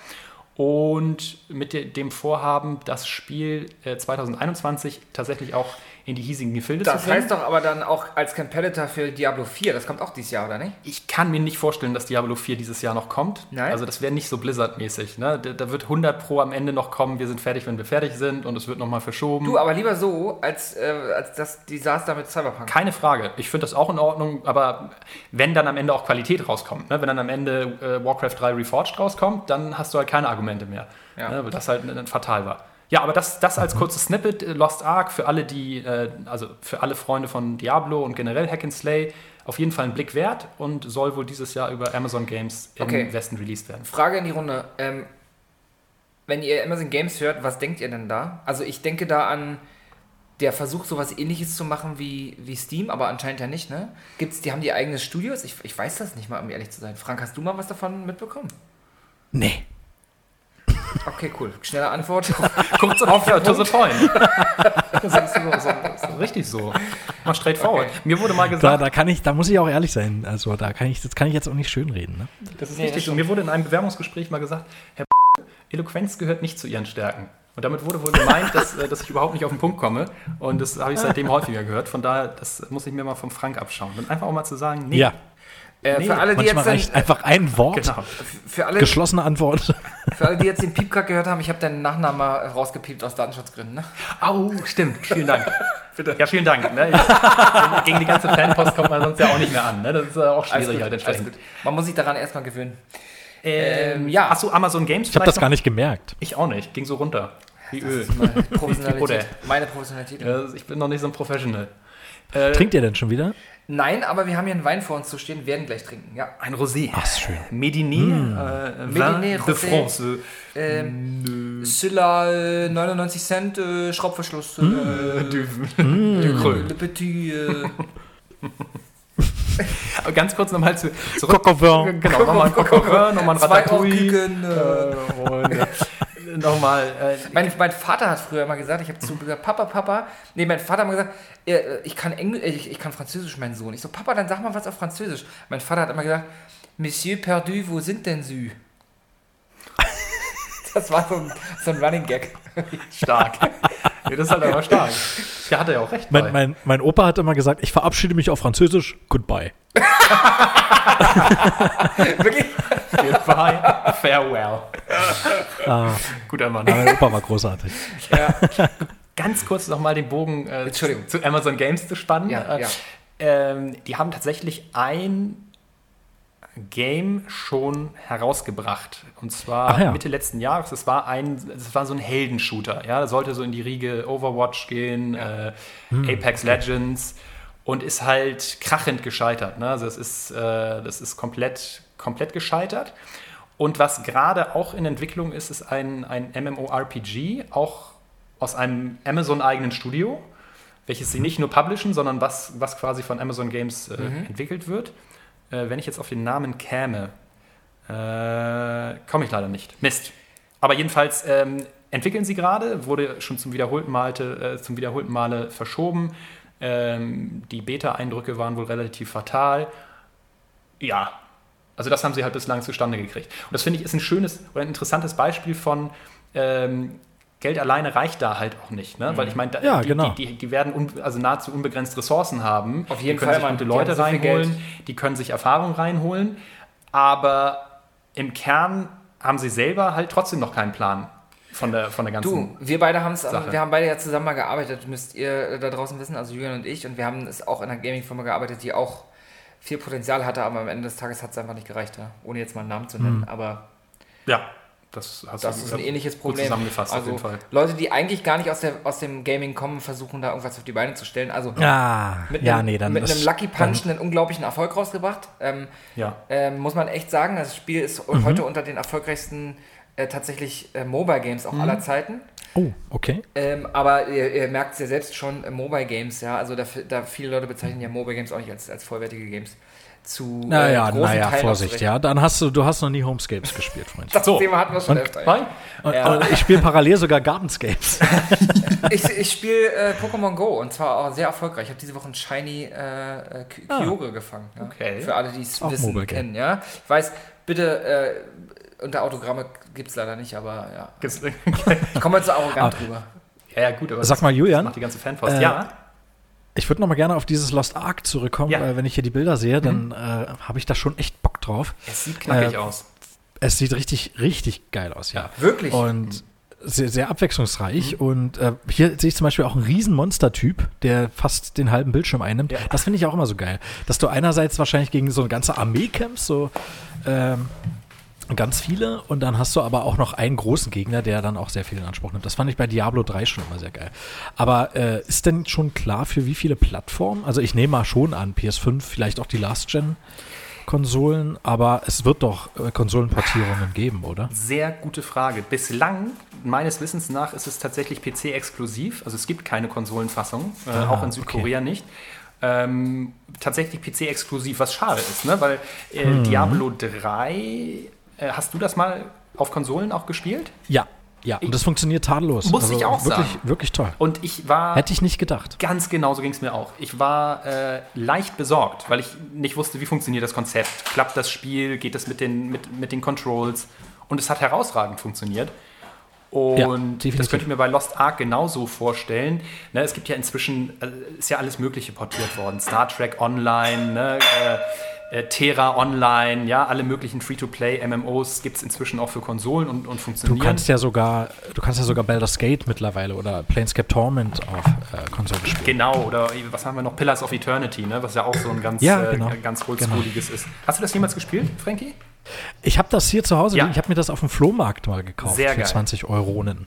und mit de dem Vorhaben, das Spiel äh, 2021 tatsächlich auch in die hiesigen Gefilde Das zu bringen. heißt doch aber dann auch als Competitor für Diablo 4, das kommt auch dieses Jahr, oder nicht? Ich kann mir nicht vorstellen, dass Diablo 4 dieses Jahr noch kommt. Nein? Also das wäre nicht so Blizzard-mäßig. Ne? Da, da wird 100 Pro am Ende noch kommen, wir sind fertig, wenn wir fertig sind und es wird nochmal verschoben. Du, aber lieber so, als, äh, als das Desaster mit Cyberpunk. Keine Frage. Ich finde das auch in Ordnung, aber wenn dann am Ende auch Qualität rauskommt, ne? wenn dann am Ende äh, Warcraft 3 Reforged rauskommt, dann hast du halt keine Argumente mehr. Ja. Ne? Weil das halt fatal war. Ja, aber das, das als kurzes Snippet, äh, Lost Ark, für alle, die, äh, also für alle Freunde von Diablo und generell Hack and Slay, auf jeden Fall ein Blick wert und soll wohl dieses Jahr über Amazon Games im Okay. Westen released werden. Frage in die Runde. Ähm, wenn ihr Amazon Games hört, was denkt ihr denn da? Also ich denke da an der Versuch, sowas ähnliches zu machen wie, wie Steam, aber anscheinend ja nicht, ne? Gibt's, die haben die eigenen Studios? Ich, ich weiß das nicht mal, um ehrlich zu sein. Frank, hast du mal was davon mitbekommen? Nee. Okay, cool. Schnelle Antwort. Kurz und auf, ja, to the point. Das ist so, so, so, richtig so. Mal straight forward. Mir wurde mal Da, gesagt, da kann ich, da muss ich auch ehrlich sein. Also da kann ich, das kann ich jetzt auch nicht schönreden. Ne? das ist Nee, richtig das so. Mir wurde in einem Bewerbungsgespräch mal gesagt, Herr Eloquenz gehört nicht zu Ihren Stärken. Und damit wurde wohl gemeint, dass, äh, dass ich überhaupt nicht auf den Punkt komme. Und das habe ich seitdem häufiger gehört. Von daher, das muss ich mir mal vom Frank abschauen. Und einfach auch mal zu sagen, nee, Ja, äh, Nee, für, alle, die manchmal jetzt den, reicht einfach ein Wort. genau. für, alle, Geschlossene Antwort. für alle, die jetzt den Piepkack gehört haben, ich habe deinen Nachnamen mal rausgepiept aus Datenschutzgründen. Ne? Au, stimmt. Vielen Dank. Bitte. Ja, vielen Dank. Ne? Ich, gegen die ganze Fanpost kommt man sonst ja auch nicht mehr an. Ne? Das ist äh, auch Alles schwierig gut, halt alles entsprechend. gut. Man muss sich daran erstmal gewöhnen. Ähm, ja. Hast du Amazon Games Ich habe das gar nicht gemerkt. Ich auch nicht. Ging so runter. Wie Öl. Meine Professionalität. Meine Professionalität. Ja, ich bin noch nicht so ein Professional. Äh, Trinkt ihr denn schon wieder? Nein, aber wir haben hier einen Wein vor uns zu stehen, werden gleich trinken. Ja. Ein Rosé. Ach, ist schön. Mediné, äh, Mediné, Vin de Rosé. France. Ähm, Sylla, äh, 99 Cent, äh, Schraubverschluss. Äh, Du, du Kröll. Le Petit. Äh, Aber Ganz kurz nochmal zu, zurück. Cocovin. Genau, nochmal ein Coquin, nochmal ein zwei Ratatouille. Küken, äh. Äh, und, äh, nochmal. Äh, Mein, mein Vater hat früher immer gesagt, ich habe zu gesagt, Papa, Papa. Nee, mein Vater hat immer gesagt, äh, ich kann Englisch, äh, ich, ich kann Französisch, mein Sohn. Ich so, Papa, dann sag mal was auf Französisch. Mein Vater hat immer gesagt, Monsieur Perdu, wo sind denn Sie? Das war so ein, so ein Running Gag. stark. ja, das ist halt aber stark. Ja, hat er ja auch recht. Mein, mein, mein Opa hat immer gesagt, ich verabschiede mich auf Französisch. Goodbye. Wirklich? Goodbye, farewell. Ah, Guter Mann. mein Opa war großartig. Ja. Ganz kurz nochmal den Bogen äh, zu Amazon Games zu spannen. Ja, Äh, ja. Ähm, die haben tatsächlich ein Game schon herausgebracht. Und zwar ja. Mitte letzten Jahres. Es war ein, es war so ein Heldenshooter. Ja, das sollte so in die Riege Overwatch gehen, äh, Hm, Apex Legends und ist halt krachend gescheitert. Ne? Also es ist, äh, das ist komplett, komplett gescheitert. Und was gerade auch in Entwicklung ist, ist ein, ein MMORPG, auch aus einem Amazon-eigenen Studio, welches sie nicht nur publishen, sondern was, was quasi von Amazon Games äh, entwickelt wird. Äh, wenn ich jetzt auf den Namen käme, äh, komme ich leider nicht. Mist. Aber jedenfalls ähm, entwickeln sie gerade, wurde schon zum wiederholten, Malte, äh, zum wiederholten Male verschoben. Ähm, die Beta-Eindrücke waren wohl relativ fatal. Ja, also das haben sie halt bislang zustande gekriegt. Und das finde ich ist ein schönes oder ein interessantes Beispiel von ähm, Geld alleine reicht da halt auch nicht, ne? Weil ich meine, Ja, die, genau. die, die, die werden un, also nahezu unbegrenzt Ressourcen haben. Auf jeden die können Fall, sich gute Die Leute so reinholen, die können sich Erfahrung reinholen, aber im Kern haben sie selber halt trotzdem noch keinen Plan von der, von der ganzen. Du, wir beide haben es, wir haben beide ja zusammen mal gearbeitet, müsst ihr da draußen wissen, also Julian und ich, und wir haben es auch in einer Gaming-Firma gearbeitet, die auch viel Potenzial hatte, aber am Ende des Tages hat es einfach nicht gereicht, ja? ohne jetzt mal einen Namen zu nennen, aber Ja, das, das ist ein ähnliches Problem. zusammengefasst auf also jeden Fall. Leute, die eigentlich gar nicht aus, der, aus dem Gaming kommen, versuchen da irgendwas auf die Beine zu stellen. Also Ja, mit, ja, einem, nee, dann mit einem Lucky Punch einen unglaublichen Erfolg rausgebracht. Ähm, Ja. ähm, muss man echt sagen, das Spiel ist Mhm. heute unter den erfolgreichsten äh, tatsächlich äh, Mobile Games auch Mhm. aller Zeiten. Oh, okay. Ähm, aber ihr, ihr merkt es ja selbst schon, äh, Mobile Games, ja, also da, da viele Leute bezeichnen ja Mobile Games auch nicht als, als vollwertige Games. Zu äh, Naja, großen naja, Teilen Vorsicht, ja. Dann hast du, du hast noch nie Homescapes gespielt, Freund. Das So. Thema hatten wir schon Und- öfter. Und, Ja. und ich spiele parallel sogar Gardenscapes. Ich, ich spiele äh, Pokémon Go und zwar auch sehr erfolgreich. Ich habe diese Woche ein Shiny äh, äh, Ah. Kyogre gefangen. Ja? Okay. Für alle, die es Auch wissen, kennen. Ja? Ich weiß, bitte, äh, unter Autogramme gibt es leider nicht, aber ja. Gibt's- Ich komme jetzt so Ah. arrogant drüber. ja, ja, gut, aber Sag das mal, Julian, macht die ganze Fanpost. äh, ja, Ich würde noch mal gerne auf dieses Lost Ark zurückkommen, Ja. weil wenn ich hier die Bilder sehe, dann äh, habe ich da schon echt Bock drauf. Es sieht knackig Äh, aus. Es sieht richtig, richtig geil aus, ja. Wirklich? Und sehr, sehr abwechslungsreich. Und äh, hier sehe ich zum Beispiel auch einen riesen Monstertyp, der fast den halben Bildschirm einnimmt. Ja. Das finde ich auch immer so geil. Dass du einerseits wahrscheinlich gegen so eine ganze Armee kämpfst, so ähm, ganz viele, und dann hast du aber auch noch einen großen Gegner, der dann auch sehr viel in Anspruch nimmt. Das fand ich bei Diablo 3 schon immer sehr geil. Aber äh, ist denn schon klar, für wie viele Plattformen? Also ich nehme mal schon an, PS5, vielleicht auch die Last-Gen. Konsolen, aber es wird doch äh, Konsolenportierungen geben, oder? Sehr gute Frage. Bislang, meines Wissens nach, ist es tatsächlich PC-exklusiv. Also es gibt keine Konsolenfassung, äh, Ah, auch in Südkorea nicht. Ähm, tatsächlich PC-exklusiv, was schade ist, ne? weil äh, Mhm. Diablo 3, äh, hast du das mal auf Konsolen auch gespielt? Ja, ja. Und das funktioniert tadellos. Muss ich auch wirklich, sagen. Wirklich toll. Und ich war Hätte ich nicht gedacht. Ganz genau so ging es mir auch. Ich war äh, leicht besorgt, weil ich nicht wusste, wie funktioniert das Konzept. Klappt das Spiel? Geht das mit den, mit, mit den Controls? Und es hat herausragend funktioniert. Und Ja, das könnte ich mir bei Lost Ark genauso vorstellen. Ne, es gibt ja inzwischen, äh, ist ja alles Mögliche portiert worden. Star Trek Online, ne, äh, äh, Terra Online, ja, alle möglichen Free-to-Play-MMOs gibt es inzwischen auch für Konsolen und, und Du funktionieren. kannst ja sogar, du kannst ja sogar Baldur's Gate mittlerweile oder Planescape Torment auf äh, Konsolen spielen. Genau, oder was haben wir noch? Pillars of Eternity, ne? was ja auch so ein ganz, Ja, genau. äh, ganz oldschooliges ist. Hast du das jemals gespielt, Frankie? Ich habe das hier zu Hause, Ja. ich habe mir das auf dem Flohmarkt mal gekauft Sehr für geil. 20 Euronen.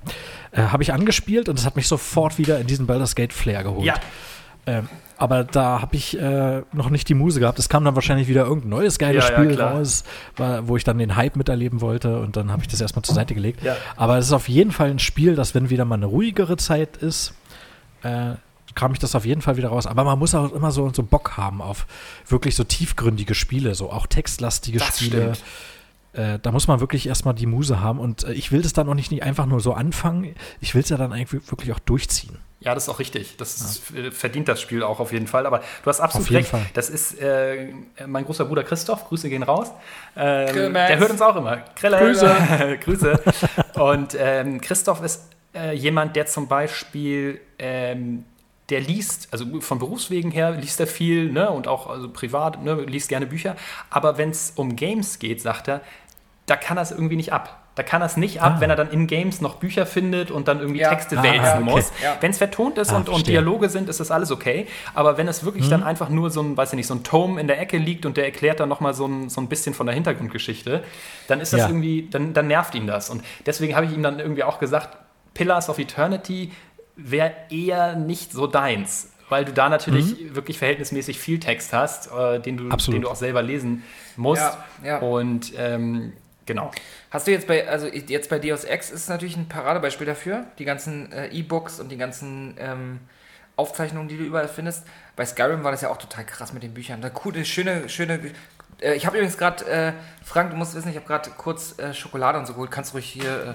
Äh, habe ich angespielt und es hat mich sofort wieder in diesen Baldur's Gate Flair geholt. Ja. Ähm, aber da habe ich äh, noch nicht die Muse gehabt. Es kam dann wahrscheinlich wieder irgendein neues geiles Ja, ja, Spiel klar. raus, wo ich dann den Hype miterleben wollte und dann habe ich das erstmal zur Seite gelegt. Ja. Aber es ist auf jeden Fall ein Spiel, das, wenn wieder mal eine ruhigere Zeit ist, äh, kam ich das auf jeden Fall wieder raus. Aber man muss auch immer so, so Bock haben auf wirklich so tiefgründige Spiele, so auch textlastige Das Spiele. stimmt. Äh, da muss man wirklich erstmal die Muse haben und äh, ich will das dann auch nicht, nicht einfach nur so anfangen, ich will es ja dann eigentlich wirklich auch durchziehen. Ja, das ist auch richtig. Das ist, äh, verdient das Spiel auch auf jeden Fall. Aber du hast absolut recht. Fall. Das ist äh, mein großer Bruder Christoph. Grüße gehen raus. Ähm, der hört uns auch immer. Grille. Grüße. Grüße. Und ähm, Christoph ist äh, jemand, der zum Beispiel ähm, der liest, also von Berufswegen her liest er viel, ne, und auch also privat, ne, liest gerne Bücher. Aber wenn es um Games geht, sagt er, da kann er es irgendwie nicht ab. Da kann er es nicht ab, Ah. wenn er dann in Games noch Bücher findet und dann irgendwie Ja. Texte Ah, wälzen okay. muss. Ja. Wenn es vertont ist Ah, und, und. Dialoge sind, ist das alles okay. Aber wenn es wirklich dann einfach nur so ein, weiß ich nicht, so ein Tome in der Ecke liegt und der erklärt dann nochmal so ein, so ein bisschen von der Hintergrundgeschichte, dann ist das Ja. irgendwie, dann, dann nervt ihn das. Und deswegen habe ich ihm dann irgendwie auch gesagt, Pillars of Eternity wäre eher nicht so deins. Weil du da natürlich wirklich verhältnismäßig viel Text hast, äh, den, du, Absolut. den du auch selber lesen musst. Ja, ja. Und ähm, genau. Hast du jetzt bei, also jetzt bei Deus Ex ist natürlich ein Paradebeispiel dafür, die ganzen äh, E-Books und die ganzen ähm, Aufzeichnungen, die du überall findest. Bei Skyrim war das ja auch total krass mit den Büchern. Da coole, schöne, schöne. Äh, ich habe übrigens gerade, äh, Frank, du musst wissen, ich habe gerade kurz äh, Schokolade und so geholt. Kannst ruhig hier, äh,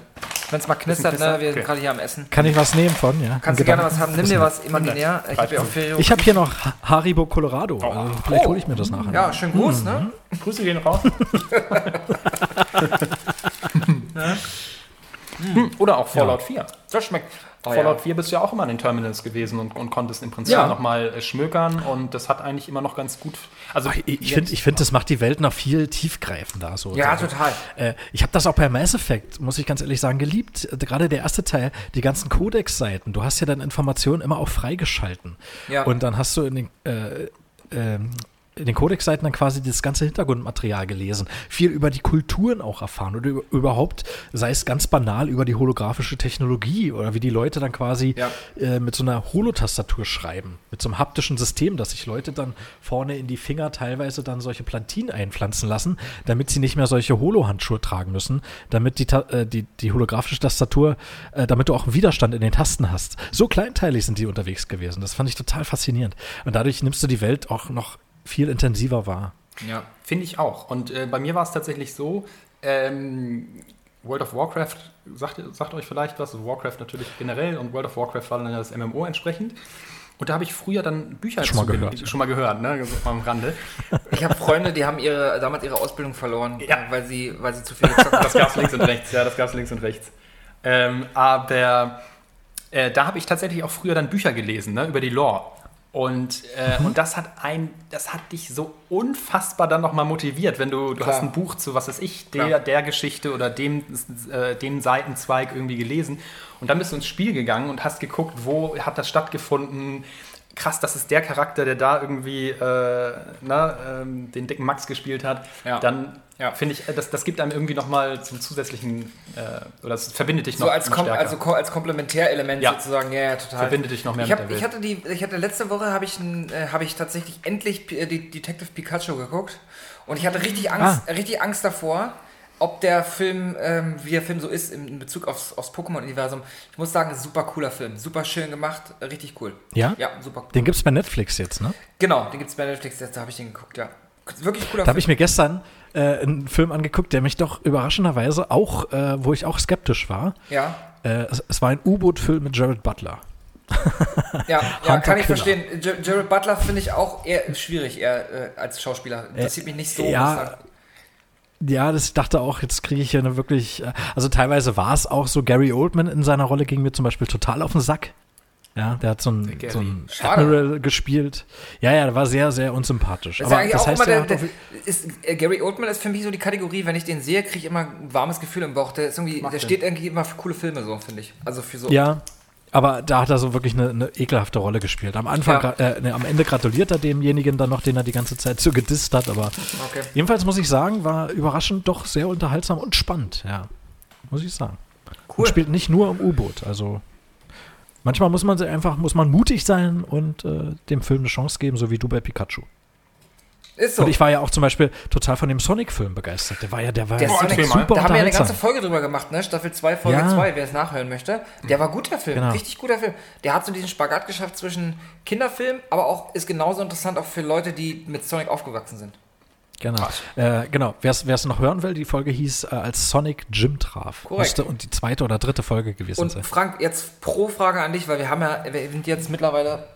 wenn es mal knistert, ne? knistert? Wir Okay. sind gerade hier am Essen. Kann ich was nehmen von? Ja, Kannst du gerne was haben? Nimm dir was imaginär. Ich habe ja habe hier noch Ha- Haribo Colorado. Also vielleicht hole ich mir das nachher. Ja, schön Gruß, ne? Grüße gehen raus. Hm, Oder auch Fallout 4. Das schmeckt. Oh, Fallout ja. 4 bist du ja auch immer in den Terminals gewesen und, und konntest im Prinzip Ja. nochmal äh, schmökern und das hat eigentlich immer noch ganz gut. Also Ich, ich finde, ich find, das macht die Welt noch viel tiefgreifender. So. Ja, Also, total. Äh, ich habe das auch bei Mass Effect, muss ich ganz ehrlich sagen, geliebt. Äh, Gerade der erste Teil, die ganzen Codex-Seiten. Du hast ja dann Informationen immer auch freigeschalten. Ja. Und dann hast du in den, äh, ähm, in den Codex-Seiten dann quasi das ganze Hintergrundmaterial gelesen. Viel über die Kulturen auch erfahren oder über, überhaupt, sei es ganz banal, über die holographische Technologie oder wie die Leute dann quasi Ja. äh, mit so einer Holotastatur schreiben. Mit so einem haptischen System, dass sich Leute dann vorne in die Finger teilweise dann solche Plantinen einpflanzen lassen, damit sie nicht mehr solche Holo-Handschuhe tragen müssen, damit die, äh, die, die holographische Tastatur, äh, damit du auch einen Widerstand in den Tasten hast. So kleinteilig sind die unterwegs gewesen. Das fand ich total faszinierend. Und dadurch nimmst du die Welt auch noch viel intensiver wahr. Ja. Finde ich auch. Und äh, bei mir war es tatsächlich so, ähm, World of Warcraft, sagt, sagt euch vielleicht was, Warcraft natürlich generell und World of Warcraft war dann ja das MMO entsprechend. Und da habe ich früher dann Bücher Schon mal gehört. Schon mal gehört, ne? So am Rande. Ich habe Freunde, die haben ihre, damals ihre Ausbildung verloren, Ja. weil, sie, weil sie zu viel gezockt haben. Das gab es links und rechts, ja, das gab es links und rechts. Ähm, aber äh, da habe ich tatsächlich auch früher dann Bücher gelesen, ne, über die Lore. Und, äh, mhm. und das hat ein, das hat dich so unfassbar dann nochmal motiviert, wenn du, du hast ein Buch zu, was weiß ich, der, der Geschichte oder dem, äh, dem Seitenzweig irgendwie gelesen. Und dann bist du ins Spiel gegangen und hast geguckt, wo hat das stattgefunden, krass, das ist der Charakter, der da irgendwie äh, na, ähm, den dicken Max gespielt hat, ja. dann ja. finde ich, das, das gibt einem irgendwie nochmal zum zusätzlichen, äh, oder das verbindet dich noch, so als noch stärker. Also als Komplementärelement ja. sozusagen, ja, ja, total. Verbindet dich noch mehr ich hab, mit der Welt. Ich hatte, die, ich hatte letzte Woche, habe ich, äh, hab ich tatsächlich endlich äh, die Detective Pikachu geguckt und ich hatte richtig Angst, ah. richtig Angst davor, ob der Film, ähm, wie der Film so ist in Bezug aufs, aufs Pokémon-Universum. Ich muss sagen, super cooler Film. Super schön gemacht, richtig cool. Ja? Ja, super cool. Den gibt es bei Netflix jetzt, ne? Genau, den gibt es bei Netflix jetzt, da habe ich den geguckt, ja. Wirklich cooler da Film. Da habe ich mir gestern äh, einen Film angeguckt, der mich doch überraschenderweise auch, äh, wo ich auch skeptisch war. Ja. Äh, es, es, war ein U-Boot-Film mit Jared Butler. ja, ja kann ich verstehen. Jared Butler finde ich auch eher schwierig, eher äh, als Schauspieler. Interessiert mich nicht so. Ja, ja, das ich dachte auch, jetzt kriege ich hier eine wirklich, äh, also teilweise war es auch so, Gary Oldman in seiner Rolle ging mir zum Beispiel total auf den Sack. Ja, der hat so ein, so ein Admiral gespielt. Ja, ja, der war sehr, sehr unsympathisch. Das Aber das heißt, der, der, ist, äh, Gary Oldman ist für mich so die Kategorie, wenn ich den sehe, kriege ich immer ein warmes Gefühl im Bauch. Der ist irgendwie, der steht irgendwie immer für coole Filme so, finde ich. Also für so. Ja, aber da hat er so wirklich eine, eine ekelhafte Rolle gespielt. Am Anfang, ja. äh, ne, am Ende gratuliert er demjenigen dann noch, den er die ganze Zeit so gedisst hat. Aber okay. jedenfalls muss ich sagen, war überraschend doch sehr unterhaltsam und spannend. Ja, muss ich sagen. Cool. Und spielt nicht nur im U-Boot. Also manchmal muss man einfach, muss man mutig sein und äh, dem Film eine Chance geben, so wie du bei Pikachu. Ist so. Und ich war ja auch zum Beispiel total von dem Sonic-Film begeistert. Der war ja, der war der ja Sonic, super Da haben wir ja eine ganze Folge drüber gemacht, ne? Staffel 2, Folge ja. 2, wer es nachhören möchte. Der war guter Film, genau. richtig guter Film. Der hat so diesen Spagat geschafft zwischen Kinderfilm, aber auch ist genauso interessant auch für Leute, die mit Sonic aufgewachsen sind. Genau. Äh, genau. Wer es noch hören will, die Folge hieß äh, als Sonic Jim traf. Korrekt. Müsste und die zweite oder dritte Folge gewesen und sein. Frank, jetzt pro Frage an dich, weil wir haben ja, wir sind jetzt mittlerweile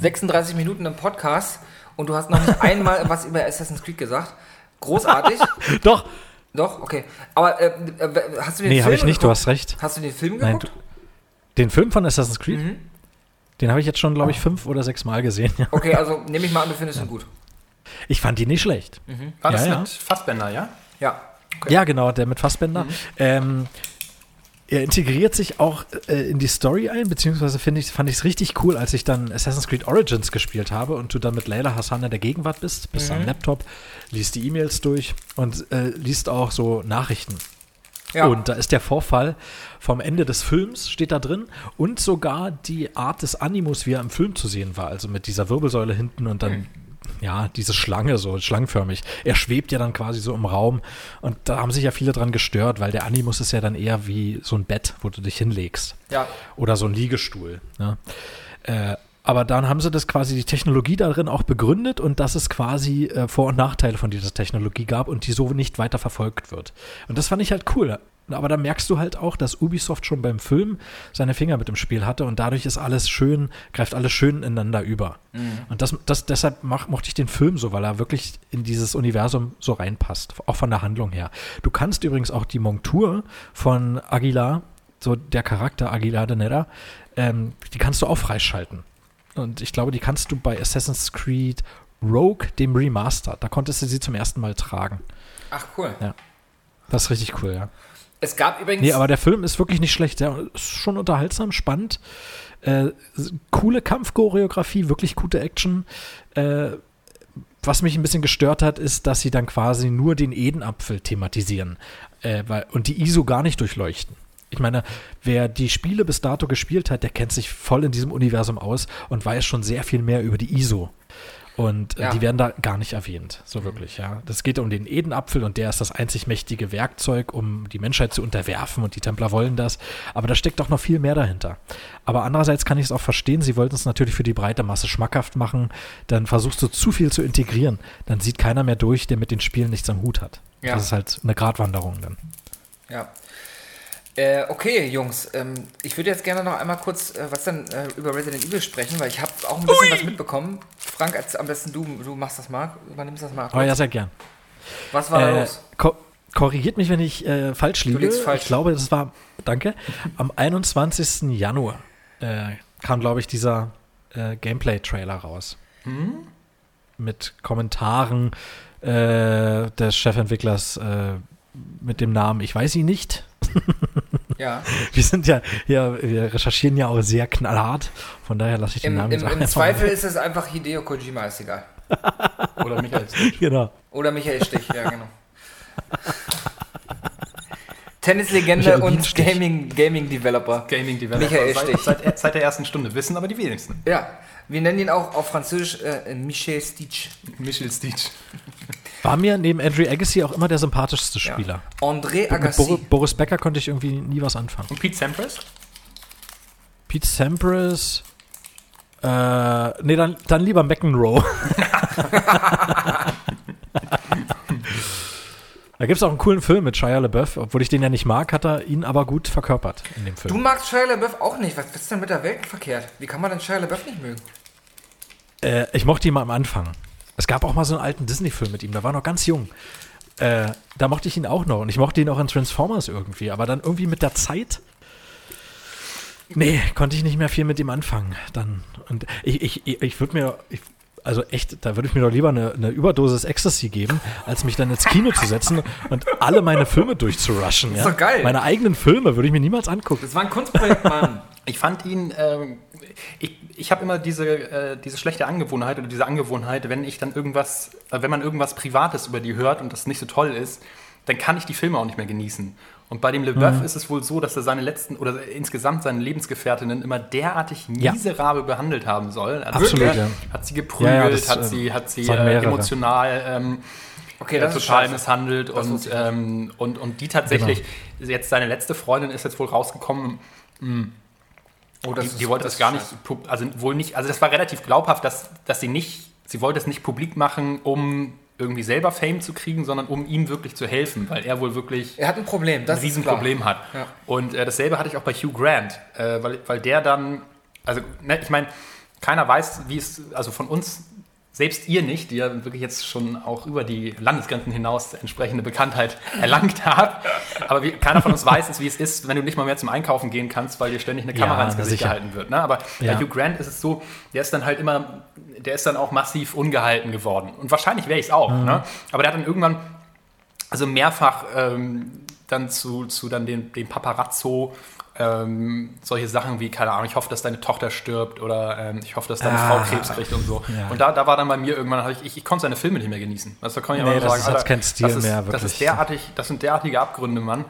36 Minuten im Podcast und du hast noch nicht einmal was über Assassin's Creed gesagt. Großartig. Doch. Doch, okay. Aber äh, äh hast du den nee, Film? Nee, habe ich nicht, geguckt? du hast recht. Hast du den Film geguckt? Nein, den Film von Assassin's Creed? Mhm. Den habe ich jetzt schon, glaube ich, fünf oder sechs Mal gesehen. Okay, also nehme ich mal an, du findest ja. ihn gut. Ich fand ihn nicht schlecht. Mhm. War das ja, mit Fassbender, ja? Ja. Okay. Ja, genau, der mit Fassbender. Mhm. Ähm, er integriert sich auch äh, in die Story ein, beziehungsweise finde ich, fand ich es richtig cool, als ich dann Assassin's Creed Origins gespielt habe und du dann mit Layla Hassan in der Gegenwart bist, bist mhm. am Laptop, liest die E-Mails durch und äh, liest auch so Nachrichten. Ja. Und da ist der Vorfall vom Ende des Films, steht da drin, und sogar die Art des Animus, wie er im Film zu sehen war, also mit dieser Wirbelsäule hinten und dann mhm ja, diese Schlange, so schlangenförmig. Er schwebt ja dann quasi so im Raum und da haben sich ja viele dran gestört, weil der Animus ist ja dann eher wie so ein Bett, wo du dich hinlegst. Ja. Oder so ein Liegestuhl. Ne? Äh, aber dann haben sie das quasi die Technologie darin auch begründet und dass es quasi äh, Vor- und Nachteile von dieser Technologie gab und die so nicht weiter verfolgt wird. Und das fand ich halt cool. Aber da merkst du halt auch, dass Ubisoft schon beim Film seine Finger mit dem Spiel hatte und dadurch ist alles schön, greift alles schön ineinander über. Mhm. Und das, das, deshalb mach, mochte ich den Film so, weil er wirklich in dieses Universum so reinpasst, auch von der Handlung her. Du kannst übrigens auch die Montur von Aguilar, so der Charakter Aguilar de Nera, ähm, die kannst du auch freischalten. Und ich glaube, die kannst du bei Assassin's Creed Rogue, dem Remaster, da konntest du sie zum ersten Mal tragen. Ach, cool. Ja. Das ist richtig cool, ja. Es gab übrigens. Nee, aber der Film ist wirklich nicht schlecht. Der ist schon unterhaltsam, spannend. Äh, coole Kampfchoreografie, wirklich gute Action. Äh, was mich ein bisschen gestört hat, ist, dass sie dann quasi nur den Edenapfel thematisieren äh, weil, und die ISO gar nicht durchleuchten. Ich meine, wer die Spiele bis dato gespielt hat, der kennt sich voll in diesem Universum aus und weiß schon sehr viel mehr über die ISO. Und äh, ja. die werden da gar nicht erwähnt, so wirklich, ja. Das geht um den Edenapfel und der ist das einzig mächtige Werkzeug, um die Menschheit zu unterwerfen und die Templer wollen das. Aber da steckt doch noch viel mehr dahinter. Aber andererseits kann ich es auch verstehen, sie wollten es natürlich für die breite Masse schmackhaft machen. Dann versuchst du zu viel zu integrieren. Dann sieht keiner mehr durch, der mit den Spielen nichts am Hut hat. Ja. Das ist halt eine Gratwanderung dann. Ja. Äh, okay, Jungs, ähm, ich würde jetzt gerne noch einmal kurz äh, was dann äh, über Resident Evil sprechen, weil ich habe auch ein bisschen Ui. was mitbekommen. Frank, als, am besten du, du machst das mal, übernimmst das mal. Kurz. Oh ja, sehr gern. Was war da äh, los? Ko korrigiert mich, wenn ich äh, falsch liege. Du liegst falsch. Ich glaube, das war, danke, am 21. Januar äh, kam, glaube ich, dieser äh, Gameplay-Trailer raus. Mit Kommentaren äh, des Chefentwicklers äh, mit dem Namen Ich weiß ihn nicht. Ja. Wir sind ja, ja, wir recherchieren ja auch sehr knallhart. Von daher lasse ich den Im, Namen im, im Zweifel mal. ist es einfach Hideo Kojima, ist egal. Oder Michael Stich. Genau. Oder Michael Stich, ja, genau. Tennislegende und. Gaming, Gaming Developer. Gaming Developer. Michael Stich. seit, seit, seit der ersten Stunde. Wissen aber die wenigsten. Ja, wir nennen ihn auch auf Französisch äh, Michel Stich. Michael Stich. War mir neben Andrew Agassi auch immer der sympathischste Ja. Spieler. André Mit Agassi. Bor Boris Becker konnte ich irgendwie nie was anfangen. Und Pete Sampras? Pete Sampras. Äh, nee, dann, dann lieber McEnroe. da gibt es auch einen coolen Film mit Shia LaBeouf. Obwohl ich den ja nicht mag, hat er ihn aber gut verkörpert in dem Du Film. magst Shia LaBeouf auch nicht. Was ist denn mit der Welt verkehrt? Wie kann man denn Shia LaBeouf nicht mögen? Äh, ich mochte ihn mal am Anfang. Es gab auch mal so einen alten Disney-Film mit ihm, da war er noch ganz jung. Äh, da mochte ich ihn auch noch und ich mochte ihn auch in Transformers irgendwie, aber dann irgendwie mit der Zeit. Nee, konnte ich nicht mehr viel mit ihm anfangen. Dann. Und ich, ich, ich, würde mir. Ich, also echt, da würde ich mir doch lieber eine, eine Überdosis Ecstasy geben, als mich dann ins Kino zu setzen und alle meine Filme durchzurushen. Ja? doch geil. Meine eigenen Filme würde ich mir niemals angucken. Das war ein Kunstprojekt, Mann. Ich fand ihn, ähm, ich, ich habe immer diese, äh, diese schlechte Angewohnheit oder diese Angewohnheit, wenn ich dann irgendwas, äh, wenn man irgendwas Privates über die hört und das nicht so toll ist, dann kann ich die Filme auch nicht mehr genießen. Und bei dem LeBeouf ist es wohl so, dass er seine letzten oder insgesamt seine Lebensgefährtinnen immer derartig Ja. miserabel behandelt haben soll. Also Absolut, ja. Hat sie geprügelt, Ja, ja, das, hat äh, sie, hat sie äh, emotional ähm, Okay, äh, das total scheiße. misshandelt Das und, ähm, und, und die tatsächlich, Genau. jetzt seine letzte Freundin ist jetzt wohl rausgekommen, Oh, die, die wollte das gar nicht, also wohl nicht, also das war relativ glaubhaft, dass, dass sie nicht, sie wollte es nicht publik machen, um irgendwie selber Fame zu kriegen, sondern um ihm wirklich zu helfen, weil er wohl wirklich Er hat ein Problem. Das ein Riesenproblem hat. Ja. Und äh, dasselbe hatte ich auch bei Hugh Grant, äh, weil, weil der dann, also ne, ich meine, keiner weiß, wie es, also von uns, selbst ihr nicht, die ja wirklich jetzt schon auch über die Landesgrenzen hinaus entsprechende Bekanntheit erlangt habt, aber wie, keiner von uns weiß es, wie es ist, wenn du nicht mal mehr zum Einkaufen gehen kannst, weil dir ständig eine Ja, Kamera ins na Gesicht sicher. gehalten wird. Ne? Aber Ja. bei Hugh Grant ist es so, der ist dann halt immer, der ist dann auch massiv ungehalten geworden. Und wahrscheinlich wäre ich es auch. Mhm. Ne? Aber der hat dann irgendwann also mehrfach ähm, dann zu, zu dann den, dem Paparazzo ähm, solche Sachen wie, keine Ahnung, ich hoffe, dass deine Tochter stirbt oder ähm, ich hoffe, dass deine Ah. Frau Krebs kriegt und so. Ja. Und da, da war dann bei mir irgendwann, ich, ich, ich konnte seine Filme nicht mehr genießen. Also, da kann ich Nee, das sagen, ist- hat keinen Stil das ist, mehr, Das, wirklich. ist derartig, das sind derartige Abgründe, Mann.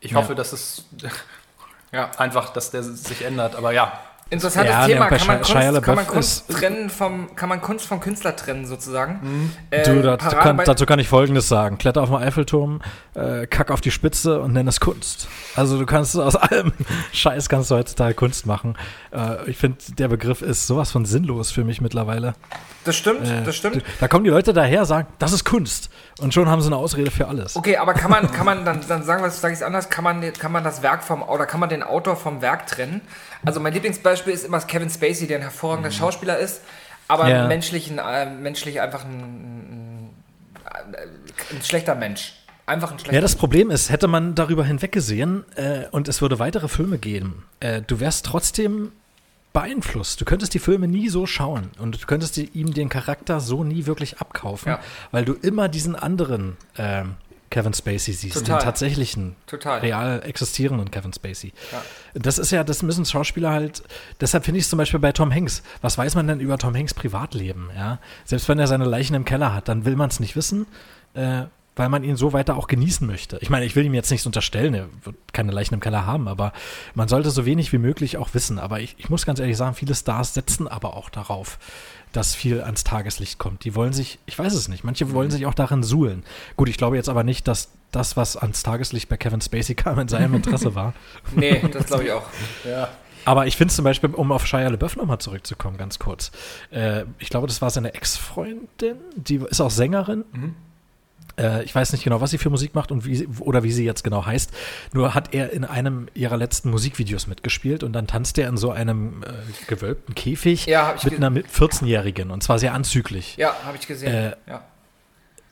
Ich Ja. hoffe, dass es Ja. einfach, dass der sich ändert. Aber ja, Interessantes Ja, Thema. und bei Kann man, Kunst, kann man Kunst trennen vom, kann man Kunst vom Künstler trennen sozusagen? Äh, Du, dazu kann, dazu kann ich Folgendes sagen. Kletter auf den Eiffelturm, äh, kack auf die Spitze und nenn es Kunst. Also du kannst aus allem Scheiß kannst du heutzutage Kunst machen. Äh, ich finde, der Begriff ist sowas von sinnlos für mich mittlerweile. das stimmt, Äh, das stimmt. Da kommen die Leute daher, sagen, das ist Kunst. Und schon haben sie eine Ausrede für alles. Okay, aber kann man, kann man dann, dann sagen wir es, sage ich es anders, kann man, kann man das Werk vom, oder kann man den Autor vom Werk trennen? Also mein Lieblingsbeispiel ist immer Kevin Spacey, der ein hervorragender Schauspieler ist, aber Ja. menschlich, ein, äh, menschlich einfach ein, ein, ein schlechter Mensch. Einfach ein schlechter Ja, das Problem ist, hätte man darüber hinweggesehen äh, und es würde weitere Filme geben, äh, du wärst trotzdem beeinflusst. Du könntest die Filme nie so schauen und du könntest die, ihm den Charakter so nie wirklich abkaufen, Ja. weil du immer diesen anderen ähm, Kevin Spacey siehst, Total. den tatsächlichen, Total. real existierenden Kevin Spacey. Ja. Das ist ja, das müssen Schauspieler halt, deshalb finde ich es zum Beispiel bei Tom Hanks. Was weiß man denn über Tom Hanks Privatleben? Ja? Selbst wenn er seine Leichen im Keller hat, dann will man es nicht wissen, äh, weil man ihn so weiter auch genießen möchte. Ich meine, ich will ihm jetzt nichts unterstellen, er wird keine Leichen im Keller haben, aber man sollte so wenig wie möglich auch wissen. Aber ich, ich muss ganz ehrlich sagen, viele Stars setzen aber auch darauf, dass viel ans Tageslicht kommt. Die wollen sich, ich weiß es nicht, manche wollen sich auch darin suhlen. Gut, ich glaube jetzt aber nicht, dass das, was ans Tageslicht bei Kevin Spacey kam, in seinem Interesse war. Nee, das glaube ich auch. ja. Aber ich finde zum Beispiel, um auf Shia LaBeouf nochmal zurückzukommen, ganz kurz. Äh, ich glaube, das war seine Ex-Freundin, die ist auch Sängerin. Äh, ich weiß nicht genau, was sie für Musik macht und wie oder wie sie jetzt genau heißt. Nur hat er in einem ihrer letzten Musikvideos mitgespielt und dann tanzt er in so einem äh, gewölbten Käfig Ja, mit einer mit 14-Jährigen und zwar sehr anzüglich. Ja, habe ich gesehen. Äh, ja.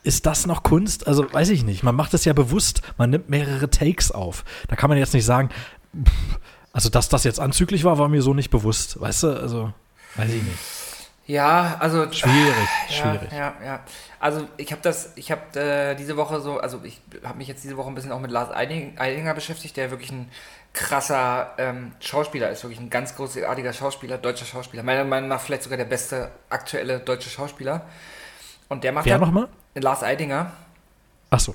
Ist das noch Kunst? Also weiß ich nicht. Man macht es ja bewusst. Man nimmt mehrere Takes auf. Da kann man jetzt nicht sagen, pff, also dass das jetzt anzüglich war, war mir so nicht bewusst. Weißt du? Also Weiß ich nicht. Ja, also Schwierig, ja, schwierig. Ja, ja. Also ich habe das, ich habe äh, diese Woche so, also ich habe mich jetzt diese Woche ein bisschen auch mit Lars Eidinger beschäftigt, der wirklich ein krasser ähm, Schauspieler ist, wirklich ein ganz großartiger Schauspieler, deutscher Schauspieler. Meiner Meinung nach vielleicht sogar der beste aktuelle deutsche Schauspieler. Und der macht Wer ja nochmal? Lars Eidinger. Ach so.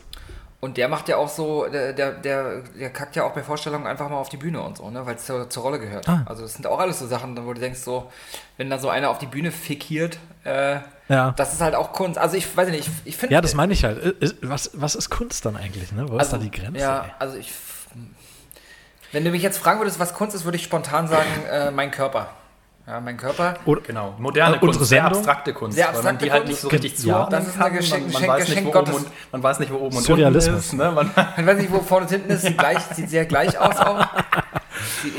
Und der macht ja auch so, der, der, der, der kackt ja auch bei Vorstellungen einfach mal auf die Bühne und so, ne? weil es zur, zur Rolle gehört. Ah. Also das sind auch alles so Sachen, wo du denkst, so, wenn da so einer auf die Bühne fikiert, äh, Ja. das ist halt auch Kunst. Also ich weiß nicht, ich, ich finde. Ja, das meine ich halt. Was, was ist Kunst dann eigentlich? Ne? Wo ist da die Grenze? Ja, ey? also ich. Wenn du mich jetzt fragen würdest, was Kunst ist, würde ich spontan sagen, äh, mein Körper. Ja, mein Körper. Oder, Genau, moderne Äh, Kunst, unsere sehr Sendung? abstrakte Kunst, Sehr weil man abstrakte die halt Kunst. nicht so richtig Ja. zuordnen Das ist kann. ein Geschenk- man, man, Geschenk- weiß nicht, und, man weiß nicht, wo oben und unten ist. Ne? Man, Ich weiß nicht, wo vorne und hinten ist, sieht, gleich, sieht sehr gleich aus auch.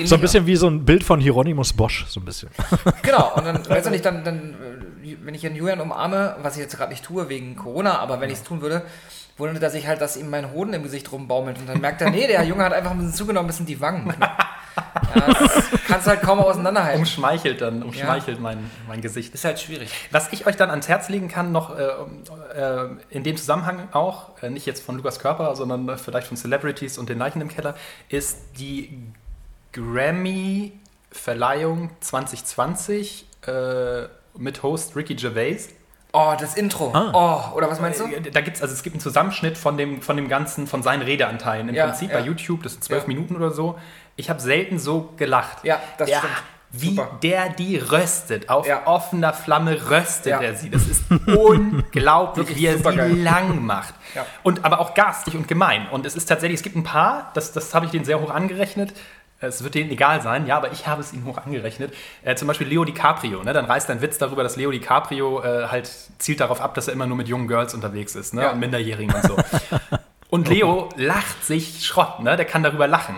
So ein bisschen wie so ein Bild von Hieronymus Bosch, so ein bisschen. Genau, und dann, weißt du nicht, dann, dann, äh, wenn ich einen Julian umarme, was ich jetzt gerade nicht tue wegen Corona, aber wenn ich es tun würde, wundert er sich halt, dass ihm mein Hoden im Gesicht rumbaumelt. Und dann merkt er, nee, der Junge hat einfach ein bisschen zugenommen, ein bisschen die Wangen. Ja, das kannst du halt kaum auseinanderhalten. umschmeichelt dann, umschmeichelt mein, mein Gesicht. Ist halt schwierig. Was ich euch dann ans Herz legen kann, noch äh, äh, in dem Zusammenhang auch, äh, nicht jetzt von Lukas Körper, sondern äh, vielleicht von Celebrities und den Leichen im Keller, ist die Grammy-Verleihung 2020 äh, mit Host Ricky Gervais. Oh, das Intro. Oh, oder was meinst du? Äh, Da gibt's, also es gibt einen Zusammenschnitt von dem, von dem Ganzen, von seinen Redeanteilen. Im Ja, Prinzip ja. bei YouTube, das sind zwölf Ja. Minuten oder so. Ich habe selten so gelacht. Ja, das stimmt. Wie Super. der die röstet, auf offener Flamme röstet er sie. Das ist unglaublich, wie er supergeil. sie lang macht. Und aber auch garstig und gemein. Und es ist tatsächlich, es gibt ein paar, das, das habe ich denen sehr hoch angerechnet. Es wird denen egal sein, ja, aber ich habe es ihnen hoch angerechnet. Äh, zum Beispiel Leo DiCaprio, ne? dann reißt ein Witz darüber, dass Leo DiCaprio äh, halt zielt darauf ab, dass er immer nur mit jungen Girls unterwegs ist ne? Ja. und Minderjährigen und so. Und Leo lacht sich Schrott, ne? der kann darüber lachen.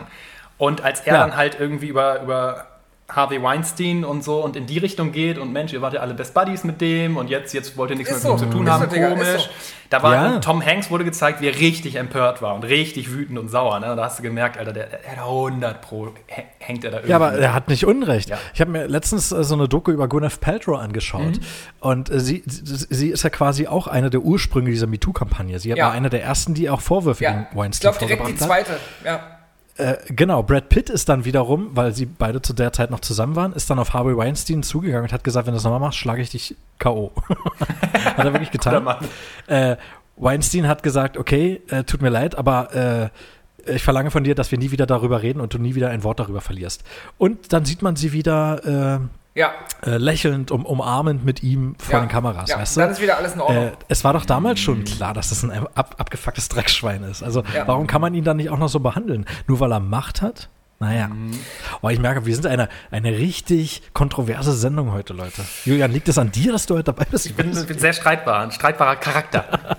Und als er Ja. dann halt irgendwie über, über Harvey Weinstein und so und in die Richtung geht und Mensch, ihr wart ja alle Best Buddies mit dem und jetzt, jetzt wollt ihr nichts Ist mehr mit so. ihm zu tun Ist haben, so, Digga, komisch. so. Da war Ja. Tom Hanks wurde gezeigt, wie er richtig empört war und richtig wütend und sauer. Ne? Da hast du gemerkt, Alter, der, der hat 100 pro hä- hängt er da irgendwie. Ja, aber er hat nicht Unrecht. Ja. Ich habe mir letztens äh, so eine Doku über Gwyneth Paltrow angeschaut. Mhm. Und äh, sie, sie sie ist ja quasi auch eine der Ursprünge dieser MeToo-Kampagne. Sie Ja. war eine der ersten, die auch Vorwürfe Ja, gegen ich Weinstein glaube direkt die vorgebracht hat. zweite. Ja. Äh, genau, Brad Pitt ist dann wiederum, weil sie beide zu der Zeit noch zusammen waren, ist dann auf Harvey Weinstein zugegangen und hat gesagt, wenn du das nochmal machst, schlage ich dich K.O. hat er wirklich getan. Äh, Weinstein hat gesagt, okay, äh, tut mir leid, aber äh, ich verlange von dir, dass wir nie wieder darüber reden und du nie wieder ein Wort darüber verlierst. Und dann sieht man sie wieder Ja. äh, lächelnd, um, umarmend mit ihm vor ja. den Kameras, ja. weißt Dann du? ist wieder alles in Ordnung. Äh, es war doch damals schon klar, dass das ein ab, abgefucktes Dreckschwein ist. Also Ja. warum kann man ihn dann nicht auch noch so behandeln? Nur weil er Macht hat? Naja. Aber ich merke, wir sind eine, eine richtig kontroverse Sendung heute, Leute. Julian, liegt es an dir, dass du heute dabei bist? Ich bin, bin sehr streitbar, ein streitbarer Charakter.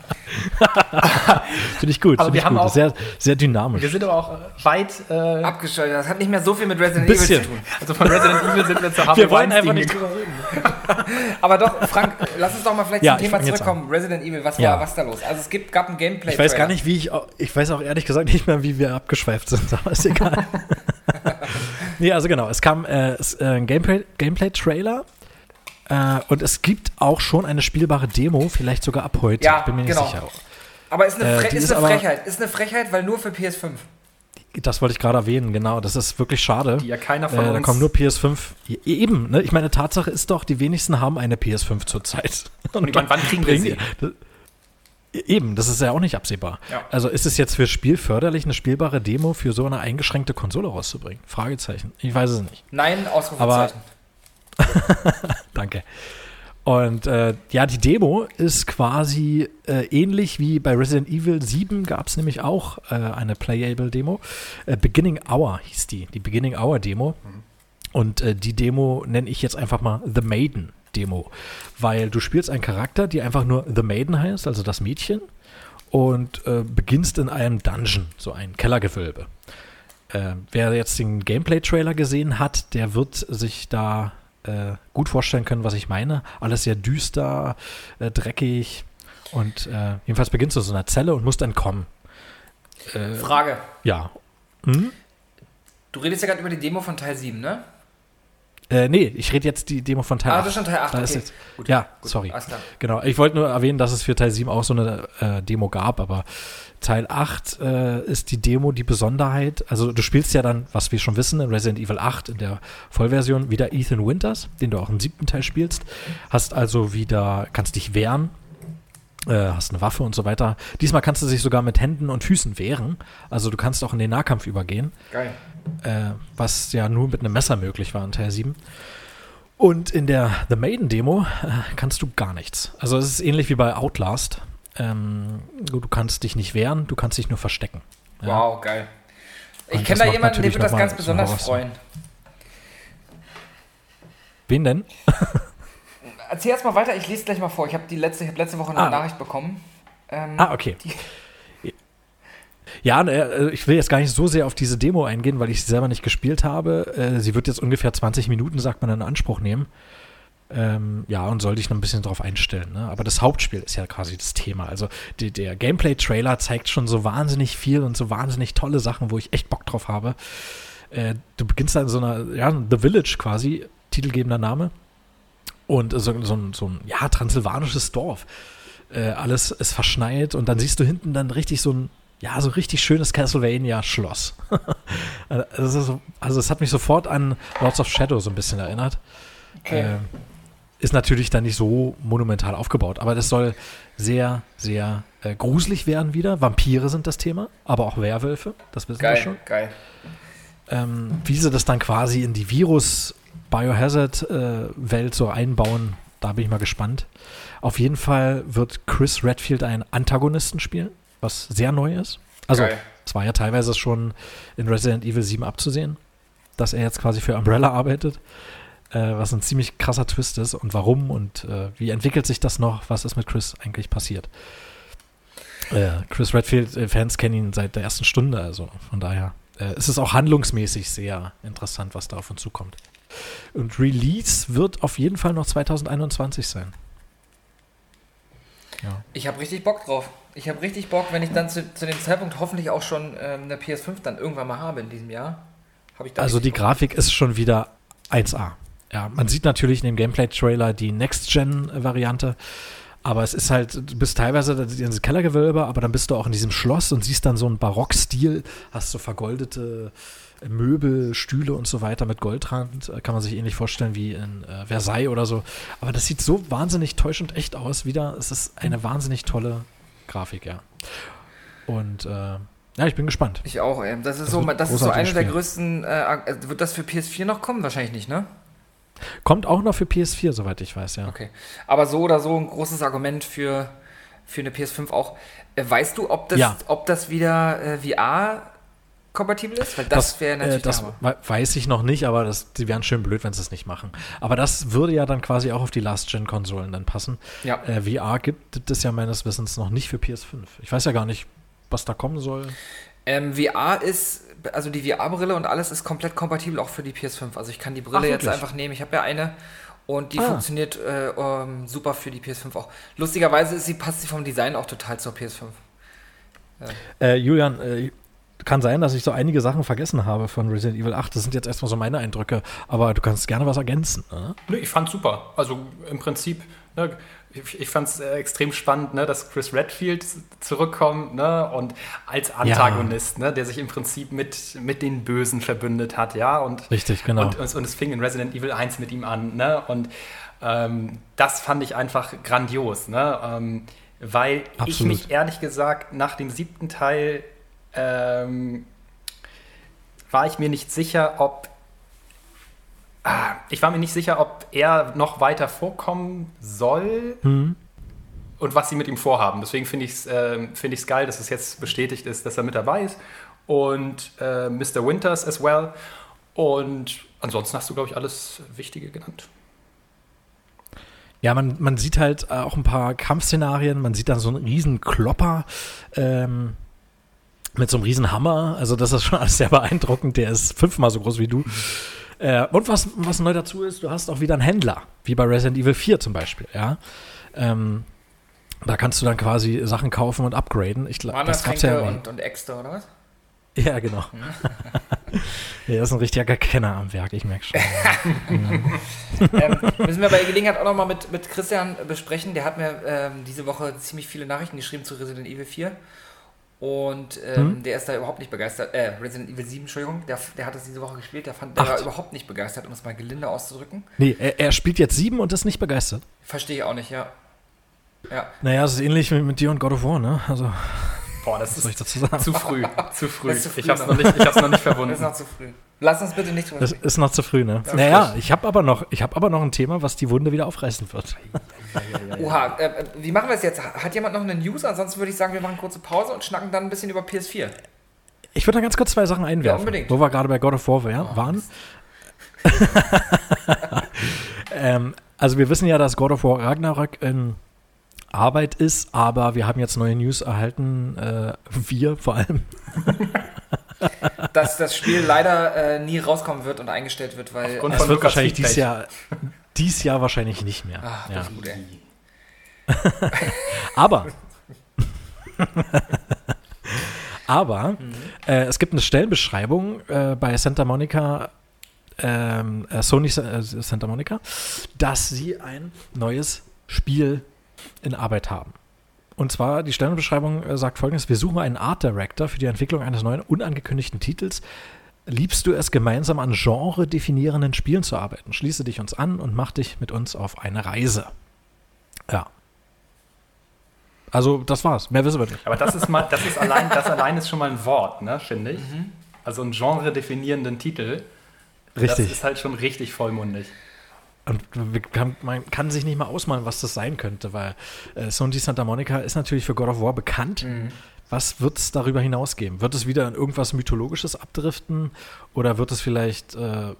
Finde ich gut. Aber Finde wir ich haben gut. auch- Sehr, sehr dynamisch. Wir sind aber auch weit, äh, Abgeschaltet. Das hat nicht mehr so viel mit Resident. Evil zu tun. also von Resident Evil sind wir zu Harvey Wir wollen einfach nicht drüber reden. Aber doch, Frank, lass uns doch mal vielleicht Ja, zum Thema zurückkommen. Resident Evil, was Ja. war was da los? Also es gibt, gab ein Gameplay. Ich weiß gar nicht, wie ich, ich weiß auch ehrlich gesagt nicht mehr, wie wir abgeschweift sind, aber ist egal. nee, also genau, es kam äh, äh, ein Gameplay- Gameplay-Trailer äh, und es gibt auch schon eine spielbare Demo, vielleicht sogar ab heute, Ja, ich bin mir nicht genau. sicher. Aber ist eine, Äh, Fre die ist ist eine aber- Frechheit. Ist eine Frechheit, weil nur für PS5. Das wollte ich gerade erwähnen, genau, das ist wirklich schade. Die ja keiner Äh, von da uns. kommen nur PS5. E- Eben, ne? Ich meine, Tatsache ist doch, die wenigsten haben eine PS5 zurzeit. Und meine, wann kriegen wir sie? Eben, das ist ja auch nicht absehbar. Ja. Also ist es jetzt für Spiel förderlich, eine spielbare Demo für so eine eingeschränkte Konsole rauszubringen? Fragezeichen. Ich weiß es nicht. Nein, Ausrufezeichen. Danke. Und äh, ja, die Demo ist quasi äh, ähnlich wie bei Resident Evil 7 gab es nämlich auch äh, eine Playable Demo. Äh, Beginning Hour hieß die, die Beginning Hour Demo. Und äh, die Demo nenne ich jetzt einfach mal The Maiden Demo, weil du spielst einen Charakter, die einfach nur The Maiden heißt, also das Mädchen, und äh, beginnst in einem Dungeon, so ein Kellergewölbe. Äh, wer jetzt den Gameplay-Trailer gesehen hat, der wird sich da äh, gut vorstellen können, was ich meine. Alles sehr düster, äh, dreckig und äh, jedenfalls beginnst du in so einer Zelle und musst entkommen. Äh, Frage. ja. Hm? Du redest ja gerade über die Demo von Teil 7, ne? Äh, nee, ich rede jetzt die Demo von Teil Ah, 8. das ist schon Teil 8, Da ist okay. jetzt, Gut, ja, gut, sorry. Genau, ich wollte nur erwähnen, dass es für Teil 7 auch so eine äh, Demo gab, aber Teil 8 äh, ist die Demo die Besonderheit. Also du spielst ja dann, was wir schon wissen, in Resident Evil 8 in der Vollversion wieder Ethan Winters, den du auch im siebten Teil spielst. Hast also wieder, kannst dich wehren, hast eine Waffe und so weiter. Diesmal kannst du dich sogar mit Händen und Füßen wehren. Also du kannst auch in den Nahkampf übergehen Geil. äh, was ja nur mit einem Messer möglich war in Teil 7. Und in der The Maiden Demo äh, kannst du gar nichts. Also es ist ähnlich wie bei Outlast. Ähm, du, du kannst dich nicht wehren, du kannst dich nur verstecken. Ja. Wow, geil. Ich kenne da jemanden, der wird das ganz besonders freuen. Wen denn? Erzähl erst mal weiter, ich lese gleich mal vor. Ich habe letzte, ich hab letzte Woche eine Ah. Nachricht bekommen. Ähm, Ah, okay. Ja, äh, ich will jetzt gar nicht so sehr auf diese Demo eingehen, weil ich sie selber nicht gespielt habe. Äh, Sie wird jetzt ungefähr 20 Minuten, sagt man, in Anspruch nehmen. Ähm, ja, und soll dich noch ein bisschen drauf einstellen. Ne? Aber das Hauptspiel ist ja quasi das Thema. Also die, der Gameplay-Trailer zeigt schon so wahnsinnig viel und so wahnsinnig tolle Sachen, wo ich echt Bock drauf habe. Äh, du beginnst da in so einer, ja, The Village quasi, titelgebender Name. Und so, so, ein, so ein, ja, transsilvanisches Dorf. Äh, alles ist verschneit und dann siehst du hinten dann richtig so ein, ja, so richtig schönes Castlevania-Schloss. also, so, also es hat mich sofort an Lords of Shadow so ein bisschen erinnert. okay. Äh, ist natürlich dann nicht so monumental aufgebaut, aber das soll sehr, sehr äh, gruselig werden wieder. Vampire sind das Thema, aber auch Werwölfe, das wissen wir geil, schon. geil. Ähm, wie sie das dann quasi in die Virus-Biohazard-Welt so einbauen, da bin ich mal gespannt. Auf jeden Fall wird Chris Redfield einen Antagonisten spielen, was sehr neu ist. Also, es war ja teilweise schon in Resident Evil 7 abzusehen, dass er jetzt quasi für Umbrella arbeitet, äh, was ein ziemlich krasser Twist ist und warum und äh, wie entwickelt sich das noch, was ist mit Chris eigentlich passiert. Äh, Chris Redfield-Fans kennen ihn seit der ersten Stunde, also von daher äh, ist es auch handlungsmäßig sehr interessant, was da auf uns zukommt. Und Release wird auf jeden Fall noch 2021 sein. Ja. Ich habe richtig Bock drauf. Ich habe richtig Bock, wenn ich dann zu, zu dem Zeitpunkt hoffentlich auch schon ähm, eine PS5 dann irgendwann mal habe in diesem Jahr. Also die Bock. Grafik ist schon wieder 1A. Ja, man sieht natürlich in dem Gameplay-Trailer die Next-Gen-Variante, aber es ist halt, du bist teilweise in diesem Kellergewölbe, aber dann bist du auch in diesem Schloss und siehst dann so einen Barockstil, hast so vergoldete Möbel, Stühle und so weiter mit Goldrand, äh, kann man sich ähnlich vorstellen wie in äh, Versailles oder so. Aber das sieht so wahnsinnig täuschend echt aus wieder. Es ist eine wahnsinnig tolle Grafik, ja. Und äh, ja, ich bin gespannt. Ich auch, ey. Das ist Das so, das ist so eine der größten. Äh, äh, wird das für PS4 noch kommen? Wahrscheinlich nicht, ne? Kommt auch noch für PS4, soweit ich weiß, ja. Okay. Aber so oder so ein großes Argument für, für eine PS5 auch. Äh, weißt du, ob das, Ja. ob das wieder äh, VR-kompatibel ist? Weil das, wäre natürlich äh, das weiß ich noch nicht, aber das, die wären schön blöd, wenn sie es nicht machen. Aber das würde ja dann quasi auch auf die Last-Gen-Konsolen dann passen. Ja. Äh, VR gibt es ja meines Wissens noch nicht für PS5. Ich weiß ja gar nicht, was da kommen soll. Ähm, VR ist, also die VR-Brille und alles ist komplett kompatibel auch für die PS5. Also ich kann die Brille Ach, jetzt einfach nehmen. Ich habe ja eine und die Ah. funktioniert äh, ähm, super für die PS5 auch. Lustigerweise ist sie, passt sie vom Design auch total zur PS5. Äh, Julian, äh, kann sein, dass ich so einige Sachen vergessen habe von Resident Evil 8. Das sind jetzt erstmal so meine Eindrücke, aber du kannst gerne was ergänzen. Ne? Nö, ich fand's super. Also im Prinzip, ne, ich, ich fand's äh, extrem spannend, ne, dass Chris Redfield zurückkommt ne, und als Antagonist, ne, der sich im Prinzip mit, mit den Bösen verbündet hat, ja. Und, Richtig, genau. Und, und, und es fing in Resident Evil 1 mit ihm an, ne? Und ähm, das fand ich einfach grandios, ne? Ähm, weil ich Absolut. mich ehrlich gesagt nach dem siebten Teil ähm, war ich mir nicht sicher, ob Ah, ich war mir nicht sicher, ob er noch weiter vorkommen soll Hm. und was sie mit ihm vorhaben. Deswegen finde ich es ähm, find geil, dass es jetzt bestätigt ist, dass er mit dabei ist. Und äh, Mr. Winters as well. Und ansonsten hast du, glaube ich, alles Wichtige genannt. Ja, man, man sieht halt äh, auch ein paar Kampfszenarien. Man sieht dann so einen riesen Klopper ähm, mit so einem riesen Hammer. Also das ist schon alles sehr beeindruckend. Der ist fünfmal so groß wie du. Äh, und was, was neu dazu ist, du hast auch wieder einen Händler, wie bei Resident Evil 4 zum Beispiel. Ja, ähm, da kannst du dann quasi Sachen kaufen und upgraden. Ich glaube, das gab's ja immer. und, und Äxte oder was? Ja, genau. Er ist ein richtiger Kenner am Werk, ich merke schon. ähm, müssen wir bei Gelegenheit auch nochmal mit, mit Christian besprechen. Der hat mir ähm, diese Woche ziemlich viele Nachrichten geschrieben zu Resident Evil 4. Und ähm, hm? der ist da überhaupt nicht begeistert. Äh, Resident Evil 7, Entschuldigung, der, der hat das diese Woche gespielt, der, fand, der war überhaupt nicht begeistert, um es mal gelinde auszudrücken. Nee, er, er spielt jetzt 7 und ist nicht begeistert. Verstehe ich auch nicht, ja. ja. Naja, es ist ähnlich mit, mit dir und God of War, ne? Also. Boah, das ist zu früh. zu früh. zu früh. Ich hab's, noch nicht, ich hab's noch nicht verwunden. Das ist noch zu früh. Lass uns bitte nicht drüber Das ist noch zu früh, ne? Ja, naja, ich habe aber, noch, hab aber noch ein Thema, was die Wunde wieder aufreißen wird. Oha, äh, äh, wie machen wir es jetzt? Hat jemand noch eine News? Ansonsten würde ich sagen, wir machen eine kurze Pause und schnacken dann ein bisschen über PS4. Ich würde da ganz kurz zwei Sachen einwerfen, ja, wo wir gerade bei God of War oh, waren. ähm, also wir wissen ja, dass God of War Ragnarök in Arbeit ist, aber wir haben jetzt neue News erhalten, äh, wir vor allem. dass das Spiel leider äh, nie rauskommen wird und eingestellt wird, weil Aufgrund es wird wahrscheinlich dieses Jahr, dies Jahr wahrscheinlich nicht mehr. Ach, ja. gut, aber aber mhm. äh, es gibt eine Stellenbeschreibung äh, bei Santa Monica ähm, äh, Sony äh, Santa Monica, dass sie ein neues Spiel in Arbeit haben. Und zwar, die Stellenbeschreibung äh, sagt folgendes: Wir suchen einen Art Director für die Entwicklung eines neuen unangekündigten Titels. Liebst du es, gemeinsam an genre-definierenden Spielen zu arbeiten? Schließe dich uns an und mach dich mit uns auf eine Reise. Ja. Also, das war's. Mehr wissen wir nicht. Aber das ist mal, das ist allein, das allein ist schon mal ein Wort, ne, finde ich. Mhm. Also einen genre-definierenden Titel. Richtig. Das ist halt schon richtig vollmundig. Und man kann sich nicht mal ausmalen, was das sein könnte, weil äh, Sony Santa Monica ist natürlich für God of War bekannt. Mhm. Was wird es darüber hinaus geben? Wird es wieder in irgendwas Mythologisches abdriften? Oder wird es vielleicht äh,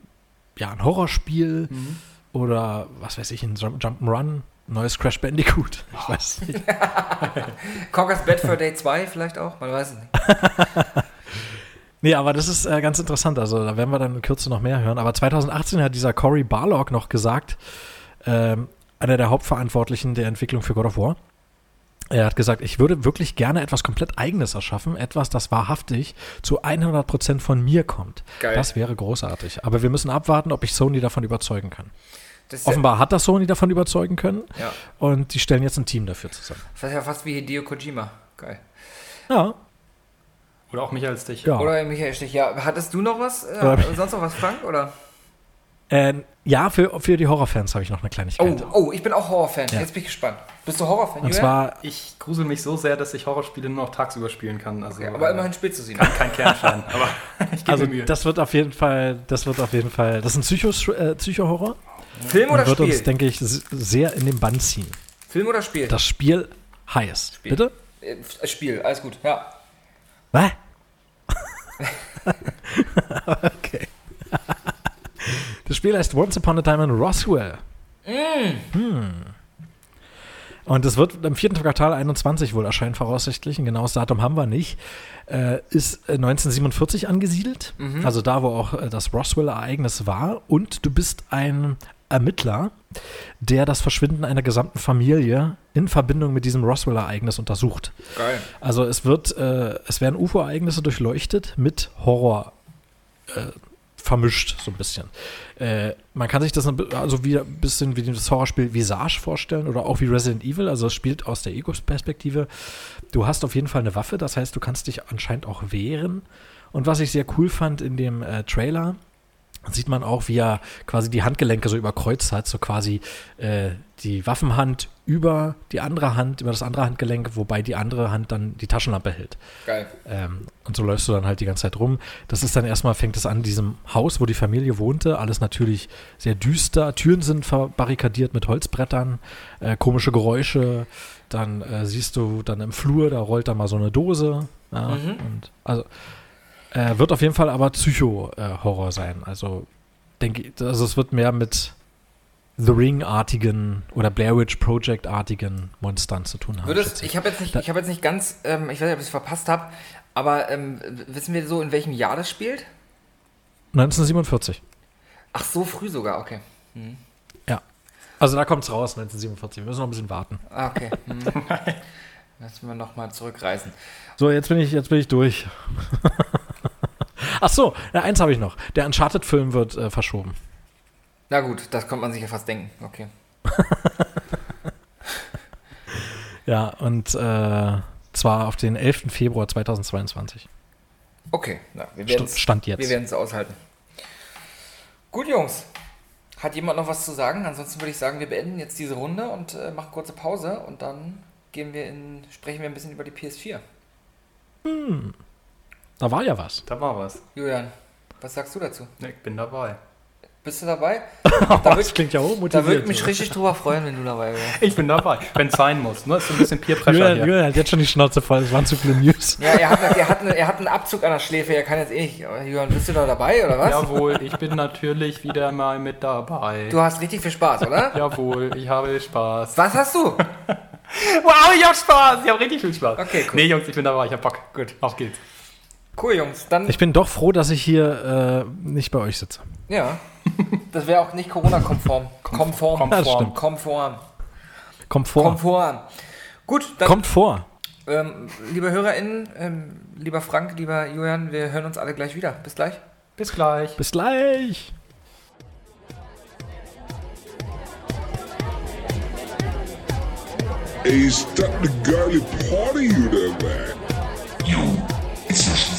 ja, ein Horrorspiel? Mhm. Oder was weiß ich, ein Jump'n'Run? Neues Crash Bandicoot? Ich oh. weiß nicht. Conker's Bad for Day 2 vielleicht auch? Man weiß es nicht. Nee, aber das ist äh, ganz interessant. Also da werden wir dann in Kürze noch mehr hören. Aber 2018 hat dieser Cory Barlog noch gesagt, ähm, einer der Hauptverantwortlichen der Entwicklung für God of War. Er hat gesagt, ich würde wirklich gerne etwas komplett Eigenes erschaffen, etwas, das wahrhaftig zu 100% von mir kommt. Geil. Das wäre großartig. Aber wir müssen abwarten, ob ich Sony davon überzeugen kann. Offenbar hat das Sony davon überzeugen können. Ja. Und die stellen jetzt ein Team dafür zusammen. Das ist ja fast wie Hideo Kojima. Geil. Ja, oder auch Michael Stich. Ja. Oder Michael Stich, ja. Hattest du noch was? Äh, sonst noch was, Frank? Oder? Äh, ja, für, für die Horrorfans habe ich noch eine Kleinigkeit. Oh, oh ich bin auch Horrorfan. Ja. Jetzt bin ich gespannt. Bist du Horrorfan? Und zwar, ich grusel mich so sehr, dass ich Horrorspiele nur noch tagsüber spielen kann. Also, okay, aber immerhin spielst du sie. Kann kein Kernschein. aber ich gebe also, mir Mühe. Das wird auf jeden Fall, das wird auf jeden Fall, das ist ein Psycho, äh, Psycho-Horror. Film oder wird Spiel? Wird uns, denke ich, sehr in den Bann ziehen. Film oder Spiel? Das Spiel heißt. Spiel. Bitte? Äh, Spiel, alles gut, ja. Was? okay. Das Spiel heißt Once Upon a Time in Roswell. Mm. Hm. Und es wird im vierten Quartal 21 wohl erscheinen, voraussichtlich. Ein genaues Datum haben wir nicht. Äh, ist 1947 äh, angesiedelt, mhm. also da, wo auch äh, das Roswell-Ereignis war. Und du bist ein Ermittler, der das Verschwinden einer gesamten Familie in Verbindung mit diesem Roswell-Ereignis untersucht. Geil. Also es wird, äh, es werden UFO-Ereignisse durchleuchtet mit Horror äh, vermischt, so ein bisschen. Äh, man kann sich das also wie ein bisschen wie das Horrorspiel Visage vorstellen oder auch wie Resident Evil. Also es spielt aus der Ego-Perspektive. Du hast auf jeden Fall eine Waffe, das heißt, du kannst dich anscheinend auch wehren. Und was ich sehr cool fand in dem äh, Trailer, sieht man auch, wie er quasi die Handgelenke so überkreuzt hat, so quasi äh, die Waffenhand über die andere Hand, über das andere Handgelenk, wobei die andere Hand dann die Taschenlampe hält. Geil. Ähm, und so läufst du dann halt die ganze Zeit rum. Das ist dann erstmal, fängt es an, diesem Haus, wo die Familie wohnte, alles natürlich sehr düster. Türen sind verbarrikadiert mit Holzbrettern, äh, komische Geräusche. Dann äh, siehst du dann im Flur, da rollt da mal so eine Dose. Ja, mhm. und also äh, wird auf jeden Fall aber Psycho-Horror sein. Also denke also es wird mehr mit The Ring-artigen oder Blair Witch Project-artigen Monstern zu tun haben. Würdest, ich habe jetzt, nicht, hab jetzt nicht ganz, ähm, ich weiß nicht, ob ich es verpasst habe, aber ähm, wissen wir so, in welchem Jahr das spielt? 1947. Ach, so früh sogar, okay. Hm. Ja. Also da kommt es raus, 1947. Wir müssen noch ein bisschen warten. Ah, okay. Hm. Lassen wir nochmal zurückreisen. So, jetzt bin ich, jetzt bin ich durch. Ach so, ja, eins habe ich noch. Der Uncharted-Film wird äh, verschoben. Na gut, das konnte man sich ja fast denken. Okay. Ja, und äh, zwar auf den 11. Februar 2022. Okay, na, wir werden es aushalten. Gut, Jungs. Hat jemand noch was zu sagen? Ansonsten würde ich sagen, wir beenden jetzt diese Runde und äh, machen kurze Pause und dann gehen wir in, sprechen wir ein bisschen über die PS4. Da war ja was. Da war was. Julian, was sagst du dazu? Ne, Ich bin dabei. Bist du dabei? Da würd- das klingt ja Da hochmotiviert. würde ich mich richtig drüber freuen, wenn du dabei wärst. Ich bin dabei, wenn es sein muss. Ne? Ist so ein bisschen Peer Pressure Julian, hier. Julian hat jetzt schon die Schnauze voll. Es waren zu viele News. Ja, er hat, er, hat, er hat einen Abzug an der Schläfe, er kann jetzt eh nicht. Julian, bist du da dabei oder was? Jawohl, ich bin natürlich wieder mal mit dabei. Du hast richtig viel Spaß, oder? Jawohl, ich habe Spaß. Was hast du? Wow, ich habe Spaß. Ich habe richtig viel Spaß. Okay, cool. Nee, Jungs, ich bin dabei. Ich habe Bock. Gut, auf geht's. Cool, Jungs. Dann, Ich bin doch froh, dass ich hier äh, nicht bei euch sitze. ja. Das wäre auch nicht Corona-konform. Konform. Konform. Komfort. Konform. Gut, dann, Kommt vor. ähm, liebe HörerInnen, ähm, lieber Frank, lieber Julian, wir hören uns alle gleich wieder. Bis gleich. Bis gleich. Bis gleich. Hey, is that the girly party you there, man? Schließlich Nerdline. So,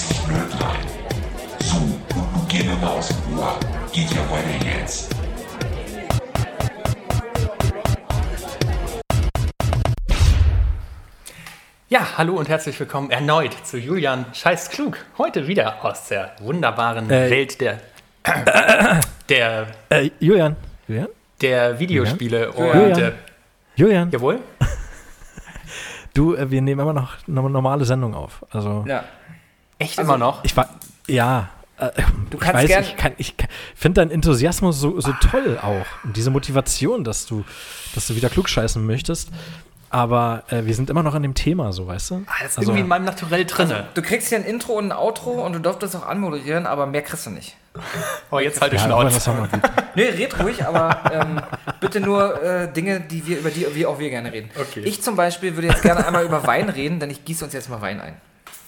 ja hallo und herzlich willkommen erneut zu Julian Scheiß Klug. Heute wieder aus der wunderbaren Äh. Welt der, der, Äh, Julian. Julian? der Videospiele und Julian. äh, Julian, jawohl. du, äh, wir nehmen immer noch eine normale Sendung auf. Also, Ja. Echt Also, immer noch? ich war, ja. Du ich kannst weiß, gern- ich, kann, ich finde deinen Enthusiasmus so, so toll auch. Und diese Motivation, dass du, dass du wieder klugscheißen möchtest. Aber äh, wir sind immer noch an dem Thema, so, weißt du? Ah, das ist Also- irgendwie in meinem Naturell drinne. Du kriegst hier ein Intro und ein Outro und du durftest auch anmoderieren, aber mehr kriegst du nicht. oh, jetzt halt die Ja, Schnauze. Nee, red ruhig, aber ähm, bitte nur äh, Dinge, die wir, über die wir auch wir gerne reden. Okay. Ich zum Beispiel würde jetzt gerne einmal über Wein reden, denn ich gieße uns jetzt mal Wein ein.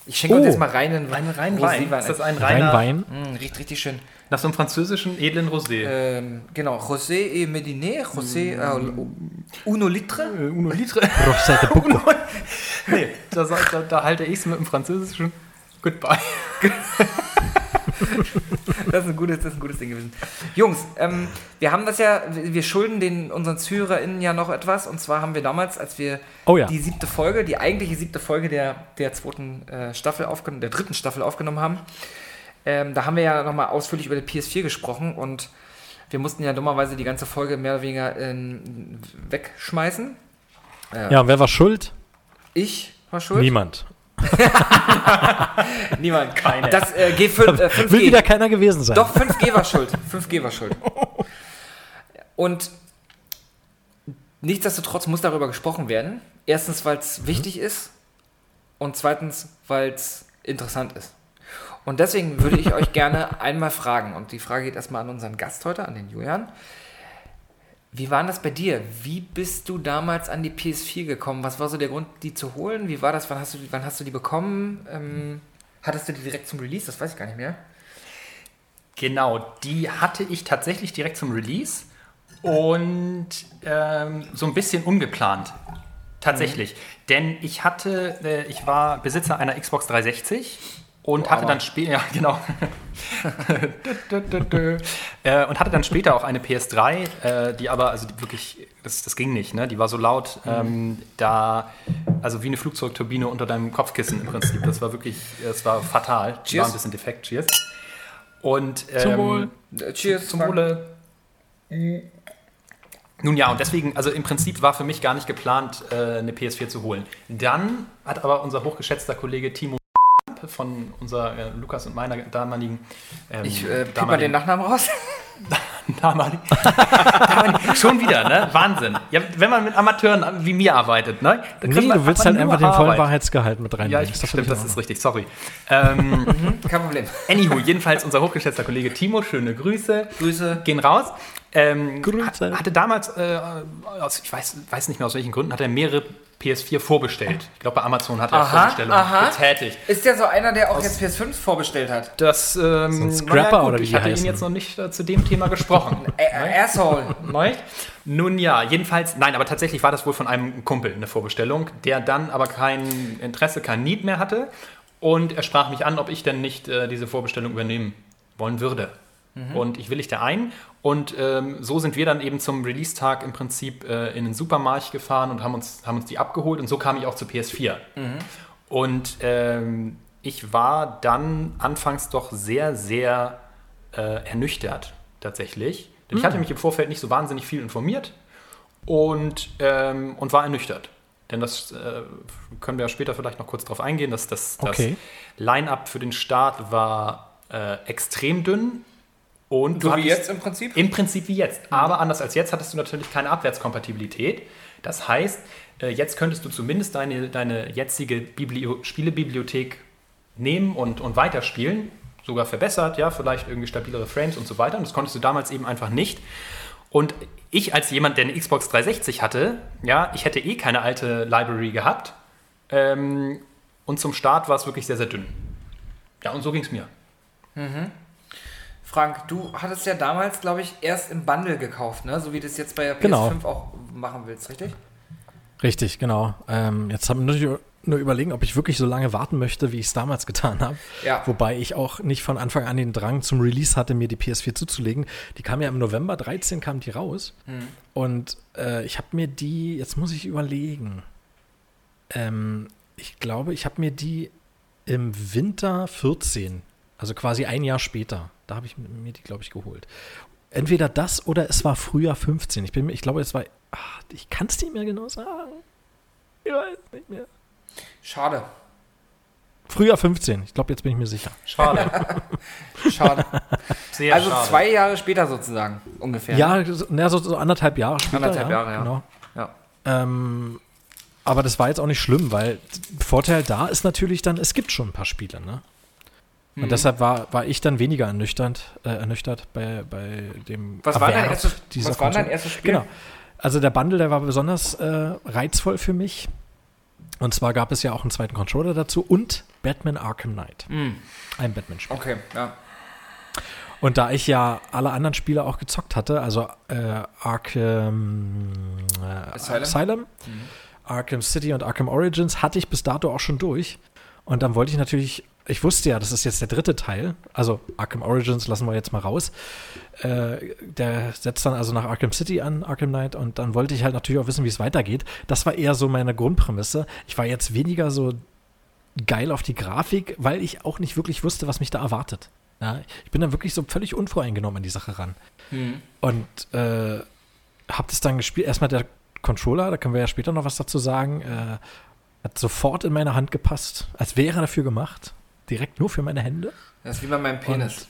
Ich schenke uns Oh. jetzt mal reinen Rein, rein, Roséwein Wein. Ist das ein. ein Rein reiner, Wein. Mm, riecht richtig schön. nach so einem französischen edlen Rosé? Ähm, genau, Rosé et Mediné, Rosé äh, Uno Litre. Äh, Uno Litre. Rosette Bucco. nee, da, da, da halte ich es mit dem französischen Goodbye. Das ist ein gutes, das ist ein gutes Ding gewesen. Jungs, ähm, wir haben das ja, wir schulden den, unseren ZuhörerInnen ja noch etwas. Und zwar haben wir damals, als wir Oh ja. die siebte Folge, die eigentliche siebte Folge der, der zweiten äh, Staffel aufgenommen, der dritten Staffel aufgenommen haben, ähm, da haben wir ja nochmal ausführlich über die PS4 gesprochen und wir mussten ja dummerweise die ganze Folge mehr oder weniger äh, wegschmeißen. Ja, und wer war schuld? Ich war schuld. Niemand. Niemand. Keine. Das äh, G5, äh, 5G. Will wieder keiner gewesen sein. Doch, 5G war schuld. 5G war schuld. Und nichtsdestotrotz muss darüber gesprochen werden. Erstens, weil es wichtig ist und zweitens, weil es interessant ist. Und deswegen würde ich euch gerne einmal fragen, und die Frage geht erstmal an unseren Gast heute, an den Julian. Wie war das bei dir? Wie bist du damals an die PS4 gekommen? Was war so der Grund, die zu holen? Wie war das? Wann hast du, wann hast du die bekommen? Ähm, hattest du die direkt zum Release? Das weiß ich gar nicht mehr. Genau, die hatte ich tatsächlich direkt zum Release und ähm, so ein bisschen ungeplant. Tatsächlich. Denn ich hatte, äh, ich war Besitzer einer Xbox 360 und hatte Armer. dann später, ja genau, äh, und hatte dann später auch eine PS3, äh, die aber, also die wirklich, das, das ging nicht, ne? die war so laut, ähm, da, also wie eine Flugzeugturbine unter deinem Kopfkissen im Prinzip. Das war wirklich, das war fatal. Die Cheers. war ein bisschen defekt, cheers. Und ähm, Zum Wohl. Cheers. zum. Wohle. Nun ja, und deswegen, also im Prinzip war für mich gar nicht geplant, äh, eine PS4 zu holen. Dann hat aber unser hochgeschätzter Kollege Timo von unserer äh, Lukas und meiner damaligen ähm, Ich äh, piep mal den Nachnamen raus. damaligen, schon wieder, ne? Wahnsinn. Ja, wenn man mit Amateuren wie mir arbeitet, ne? dann Nee, man du willst halt einfach den vollen. Wahrheitsgehalt mit reinbringen. Ja, ich, Das stimmt, das ist richtig, sorry. Ähm, Kein Problem. anywho, jedenfalls unser hochgeschätzter Kollege Timo, schöne Grüße. Grüße. gehen raus. Ähm, Grüße. ha- hatte damals, äh, aus, ich weiß, weiß nicht mehr aus welchen Gründen, hat er mehrere PS4 vorbestellt. Ich glaube, bei Amazon hat er Aha, Vorbestellungen aha. getätigt. Ist der so einer, der auch jetzt PS5 vorbestellt hat? Das, ähm, ein Scrapper gut, oder wie ich hatte ihn heißen? jetzt noch nicht äh, zu dem Thema gesprochen. Äh, Asshole. Nicht? Nun ja, jedenfalls, nein, aber tatsächlich war das wohl von einem Kumpel eine Vorbestellung, der dann aber kein Interesse, kein Need mehr hatte. Und er sprach mich an, ob ich denn nicht äh, diese Vorbestellung übernehmen wollen würde. Und ich willigte ein. Und ähm, so sind wir dann eben zum Release-Tag im Prinzip äh, in den Supermarkt gefahren und haben uns, haben uns die abgeholt. Und so kam ich auch zu PS4. Und ähm, ich war dann anfangs doch sehr, sehr äh, ernüchtert, tatsächlich. Denn ich hatte mich im Vorfeld nicht so wahnsinnig viel informiert und, ähm, und war ernüchtert. Denn das äh, können wir ja später vielleicht noch kurz drauf eingehen, dass das, das Okay. Line-Up für den Start war äh, extrem dünn. Und du So wie hattest- jetzt im Prinzip? im Prinzip wie jetzt. Aber anders als jetzt hattest du natürlich keine Abwärtskompatibilität. Das heißt, äh, jetzt könntest du zumindest deine, deine jetzige Biblio Spielebibliothek nehmen und, und weiterspielen. Sogar verbessert, ja, vielleicht irgendwie stabilere Frames und so weiter. Und das konntest du damals eben einfach nicht. Und ich als jemand, der eine Xbox 360 hatte, ja, ich hätte eh keine alte Library gehabt. Ähm, und zum Start war es wirklich sehr, sehr dünn. Ja, und so ging es mir. Frank, du hattest ja damals, glaube ich, erst im Bundle gekauft, ne? So wie du es jetzt bei der PS5 Genau. auch machen willst, richtig? Richtig, genau. Ähm, jetzt haben wir nur, nur überlegen, ob ich wirklich so lange warten möchte, wie ich es damals getan habe. Ja. Wobei ich auch nicht von Anfang an den Drang zum Release hatte, mir die PS4 zuzulegen. Die kam ja im November 13, kam die raus. Und äh, ich habe mir die, jetzt muss ich überlegen. Ähm, ich glaube, ich habe mir die im Winter 14, also quasi ein Jahr später, da habe ich mir die, glaube ich, geholt. Entweder das oder es war früher 15. Ich, bin, ich glaube, es war, ach, ich kann es nicht mehr genau sagen. Ich weiß nicht mehr. Schade. Früher 15. Ich glaube, jetzt bin ich mir sicher. Schade. Schade. Sehr also schade. zwei Jahre später sozusagen, ungefähr. Ja, so, na, so, so anderthalb Jahre später. Anderthalb Jahre, ja. Genau. ja. Ähm, aber das war jetzt auch nicht schlimm, weil Vorteil da ist natürlich dann, es gibt schon ein paar Spiele, ne? Mhm. Und deshalb war, war ich dann weniger ernüchternd, äh, ernüchtert bei, bei dem Was war dein erstes- was war dein erstes Spiel? Genau. Also der Bundle, der war besonders äh, reizvoll für mich. Und zwar gab es ja auch einen zweiten Controller dazu und Batman Arkham Knight. Ein Batman-Spiel. Mhm. Okay, ja. Und da ich ja alle anderen Spiele auch gezockt hatte, also äh, Arkham äh, Asylum? Asylum, Arkham City und Arkham Origins hatte ich bis dato auch schon durch. Und dann wollte ich natürlich, ich wusste ja, das ist jetzt der dritte Teil, also Arkham Origins lassen wir jetzt mal raus. Äh, der setzt dann also nach Arkham City an, Arkham Knight, und dann wollte ich halt natürlich auch wissen, wie es weitergeht. Das war eher so meine Grundprämisse. Ich war jetzt weniger so geil auf die Grafik, weil ich auch nicht wirklich wusste, was mich da erwartet. Ja, ich bin dann wirklich so völlig unvoreingenommen an die Sache ran. Und äh, habe das dann gespielt. Erstmal der Controller, da können wir ja später noch was dazu sagen, äh, hat sofort in meine Hand gepasst, als wäre er dafür gemacht. Direkt nur für meine Hände. Das ist wie bei meinem Penis.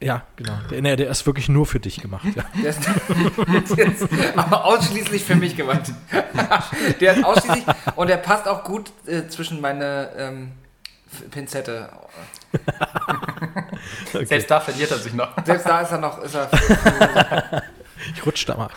Ja, genau. Der, nee, der ist wirklich nur für dich gemacht. Ja. Der ist, der ist aber ausschließlich für mich gemacht. Der ist ausschließlich und der passt auch gut äh, zwischen meine ähm, Pinzette. Selbst da verliert er sich noch. Selbst da ist er noch, ist er. Ich rutsch da mal.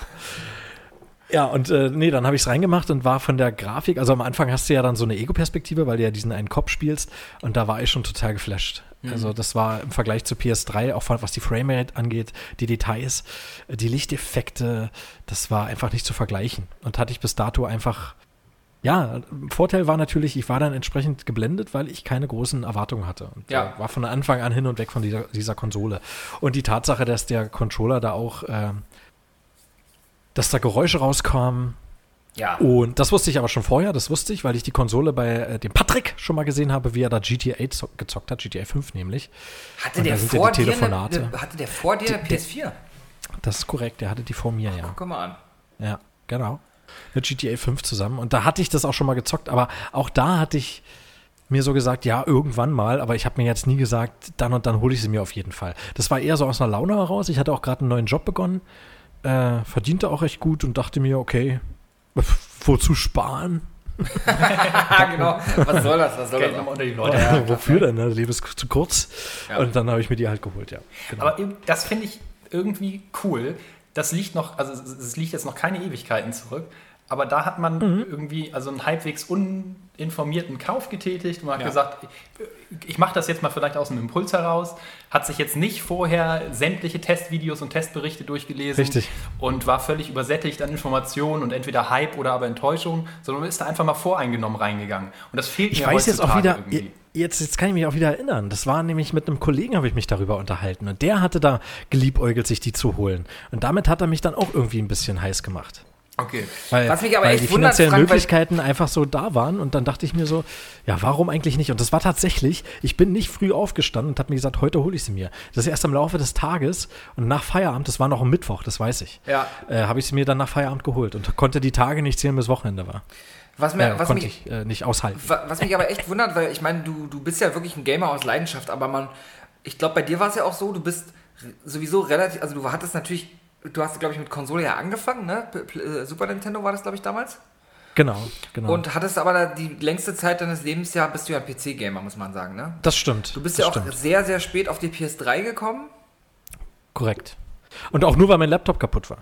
Ja, und äh, nee, dann habe ich es reingemacht und war von der Grafik, also am Anfang hast du ja dann so eine Ego-Perspektive, weil du ja diesen einen Kopf spielst und da war ich schon total geflasht. Also das war im Vergleich zu PS3, auch von, was die Framerate angeht, die Details, äh, die Lichteffekte, das war einfach nicht zu vergleichen. Und hatte ich bis dato einfach, ja, Vorteil war natürlich, ich war dann entsprechend geblendet, weil ich keine großen Erwartungen hatte. Und Ja. äh, war von Anfang an hin und weg von dieser, dieser Konsole. Und die Tatsache, dass der Controller da auch ähm, dass da Geräusche rauskamen. Ja. Und das wusste ich aber schon vorher, das wusste ich, weil ich die Konsole bei äh, dem Patrick schon mal gesehen habe, wie er da GTA zo- gezockt hat, GTA 5 nämlich. Hatte Und der, ja vor die dir eine, hatte der vor dir eine PS4? Das ist korrekt, der hatte die vor mir, ja. Guck mal an. Ja, genau. Mit GTA 5 zusammen. Und da hatte ich das auch schon mal gezockt, aber auch da hatte ich mir so gesagt, ja, irgendwann mal, aber ich habe mir jetzt nie gesagt, dann und dann hole ich sie mir auf jeden Fall. Das war eher so aus einer Laune heraus. Ich hatte auch gerade einen neuen Job begonnen, äh, verdiente auch recht gut und dachte mir, okay, wozu sparen? Genau. Was soll das? Was soll Geld das? nochmal unter die Leute. Wofür denn? Ne? Das Leben ist zu kurz. Ja. Und dann habe ich mir die halt geholt, ja. Genau. Aber das finde ich irgendwie cool. Das liegt noch, also es- liegt jetzt noch keine Ewigkeiten zurück, Aber da hat man Mhm. irgendwie also einen halbwegs uninformierten Kauf getätigt und man hat gesagt, ich, mache das jetzt mal vielleicht aus einem Impuls heraus, hat sich jetzt nicht vorher sämtliche Testvideos und Testberichte durchgelesen Richtig. und war völlig übersättigt an Informationen und entweder Hype oder aber Enttäuschung, sondern ist da einfach mal voreingenommen reingegangen. Und das fehlt Ich mir weiß jetzt auch wieder, irgendwie. jetzt, jetzt kann ich mich auch wieder erinnern. Das war nämlich mit einem Kollegen, habe ich mich darüber unterhalten. Und der hatte da geliebäugelt, sich die zu holen. Und damit hat er mich dann auch irgendwie ein bisschen heiß gemacht. Okay. Weil, Was mich aber weil echt die wundert, finanziellen Frank, Möglichkeiten einfach so da waren. Und dann dachte ich mir so, ja, warum eigentlich nicht? Und das war tatsächlich, ich bin nicht früh aufgestanden und habe mir gesagt, heute hole ich sie mir. Das ist erst im Laufe des Tages und nach Feierabend, das war noch am Mittwoch, das weiß ich, Ja. äh, habe ich sie mir dann nach Feierabend geholt und konnte die Tage nicht zählen, bis Wochenende war. Was, mir, Äh, was, konnte mich, ich äh, nicht aushalten. wa- was mich aber echt wundert, weil ich meine, du, du bist ja wirklich ein Gamer aus Leidenschaft, aber man, ich glaube, bei dir war es ja auch so, du bist sowieso relativ, also du hattest natürlich, du hast, glaube ich, mit Konsole ja angefangen, ne? Äh, Super Nintendo war das, glaube ich, damals. Genau, genau. Und hattest aber die längste Zeit deines Lebens ja, bist du ja ein PC-Gamer, muss man sagen, ne? das stimmt. Du bist ja auch stimmt. sehr, sehr spät auf die PS3 gekommen. korrekt. Und auch nur, weil mein Laptop kaputt war.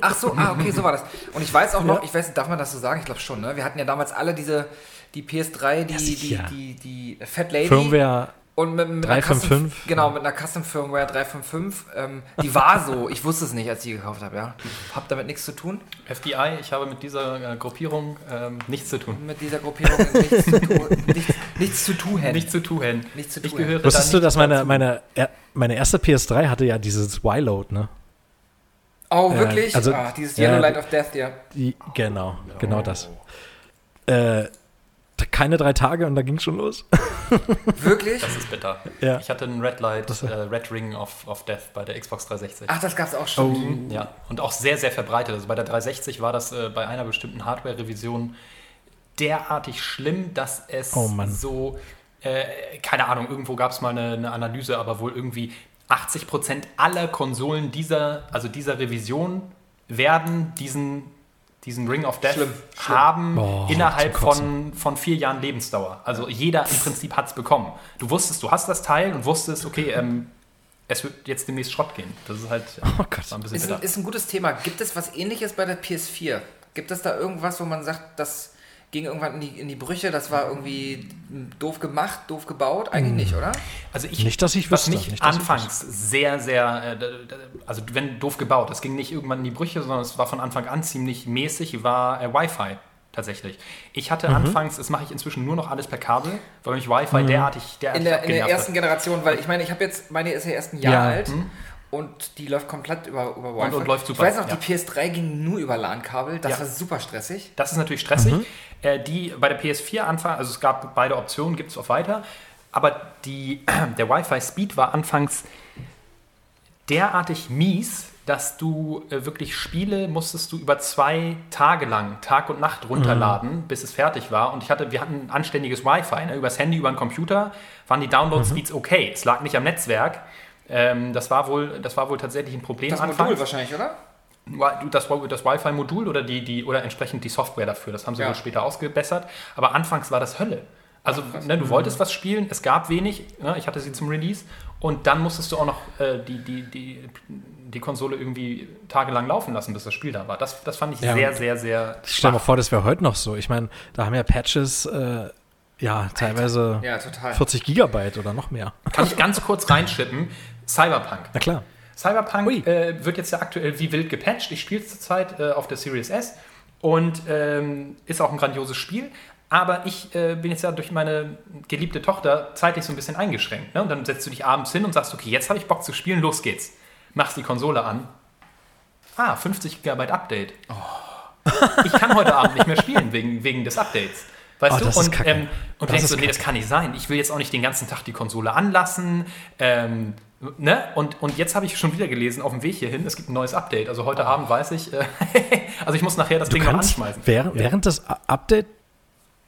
Ach so, ah, okay, so war das. Und ich weiß auch noch, ich weiß darf man das so sagen? Ich glaube schon, ne? Wir hatten ja damals alle diese, die PS3, die, die, sicher. die, die, Fat Lady. Firmware Und mit, mit einer 355, Custom, genau, mit einer Custom Firmware 355. Ähm, die war so, ich wusste es nicht, als ich die gekauft habe, ja. Hab damit nichts zu tun. FDI, ich habe mit dieser äh, Gruppierung ähm, nichts zu tun. Mit dieser Gruppierung nichts zu tun. Nichts, nichts zu tun. Nichts zu tun. Nichts zu Ich tun. gehöre Wusstest da du, dass meine, meine, meine erste PS3 hatte ja dieses Y-Load, ne? Oh, wirklich? also- ah, dieses ja, Yellow Light die- of Death, ja. Die, genau, genau das. Äh, keine drei Tage und da ging schon los. Wirklich? Das ist bitter. Ja. Ich hatte einen Red Light, äh, Red Ring of, of Death bei der Xbox 360. Ach, das gab's auch schon. Ja, und auch sehr, sehr verbreitet. Also bei der 360 war das äh, bei einer bestimmten Hardware-Revision derartig schlimm, dass es Oh Mann. so, äh, keine Ahnung, irgendwo gab es mal eine, eine Analyse, aber wohl irgendwie 80% aller Konsolen dieser, also dieser Revision werden diesen, diesen Ring of Death Schlimm, schlimm. haben Boah, innerhalb von, von vier Jahren Lebensdauer. Also jeder im Prinzip hat es bekommen. Du wusstest, du hast das Teil und wusstest, okay, ähm, es wird jetzt demnächst Schrott gehen. Das ist halt Oh Gott. ein bisschen Ist ein, ist ein gutes Thema. Gibt es was ähnliches bei der PS4? Gibt es da irgendwas, wo man sagt, das ging irgendwann in die, in die Brüche, das war irgendwie doof gemacht, doof gebaut? Eigentlich nicht, oder? Also ich, Nicht, dass ich was wüsste, mich nicht, anfangs sehr, sehr, äh, also wenn doof gebaut, das ging nicht irgendwann in die Brüche, sondern es war von Anfang an ziemlich mäßig, war äh, Wi-Fi tatsächlich. Ich hatte Mhm. anfangs, das mache ich inzwischen nur noch alles per Kabel, weil mich Wi-Fi derartig, derartig In der, in der ersten. Generation, weil ich meine, ich habe jetzt, meine ist ja erst ein Jahr Ja. alt und die läuft komplett über, über Wi-Fi. und läuft super, Ich weiß noch, ja. die PS3 ging nur über LAN-Kabel, das Ja. war super stressig. Das ist natürlich stressig. Mhm. Äh, die bei der PS4 Anfang, also es gab beide Optionen, gibt es auch weiter. Aber die, der Wi-Fi-Speed war anfangs derartig mies, dass du äh, wirklich Spiele musstest du über zwei Tage lang, Tag und Nacht runterladen, bis es fertig war. Und ich hatte, wir hatten ein Wi-Fi, ne? übers Handy, über den Computer, waren die Download-Speeds okay. Es lag nicht am Netzwerk. Ähm, das, war wohl, das war wohl tatsächlich ein Problem Das anfangs. Modul wahrscheinlich, oder? Das, das Wi-Fi-Modul oder, die, die, oder entsprechend die Software dafür. Das haben sie Ja. wohl später ausgebessert. Aber anfangs war das Hölle. Also ne, du wolltest was spielen, es gab wenig, ne, ich hatte sie zum Release und dann musstest du auch noch äh, die, die, die, die Konsole irgendwie tagelang laufen lassen, bis das Spiel da war. Das, das fand ich Ja, sehr, sehr, sehr Stell dir mal schwach. vor, das wäre heute noch so. Ich meine, da haben ja Patches, äh, ja, teilweise Ja, total. 40 Gigabyte oder noch mehr. Kann ich ganz kurz reinschippen? Cyberpunk. Na klar. Cyberpunk äh, wird jetzt ja aktuell wie wild gepatcht. Ich spiele es zurzeit äh, auf der Series S und ähm, ist auch ein grandioses Spiel. Aber ich äh, bin jetzt ja durch meine geliebte Tochter zeitlich so ein bisschen eingeschränkt. Ne? Und dann setzt du dich abends hin und sagst, okay, jetzt habe ich Bock zu spielen, los geht's. Machst die Konsole an. Ah, 50 GB Update. Ich kann heute Abend nicht mehr spielen wegen, wegen des Updates. Weißt Oh, du? und ähm, und Das denkst du, nee, das kann nicht sein. Ich will jetzt auch nicht den ganzen Tag die Konsole anlassen. Ähm, ne? und, und jetzt habe ich schon wieder gelesen auf dem Weg hierhin, es gibt ein neues Update. Also heute Abend weiß ich, äh, also ich muss nachher das Du Ding noch anschmeißen. während, während das Update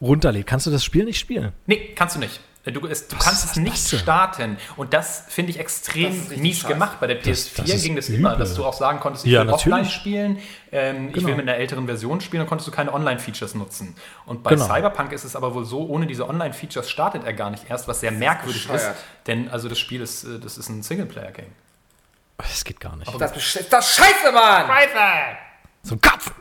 runterlädt, kannst du das Spiel nicht spielen. Nee, kannst du nicht. Du, es, du kannst ist es das nicht starten. Und das finde ich extrem Das ist mies scheiße. gemacht. Bei der Das- PS4 das ist ging das immer, übel. dass du auch sagen konntest, ich Ja, will offline natürlich. spielen, ähm, ich Genau. will mit einer älteren Version spielen, dann konntest du keine Online-Features nutzen. Und bei Genau. Cyberpunk ist es aber wohl so, ohne diese Online-Features startet er gar nicht erst, was sehr merkwürdig ist. bescheuert. Denn also das Spiel ist, äh, das ist ein Singleplayer-Game. Das geht gar nicht. Das, ist das Scheiße, Mann! So ein Kopf!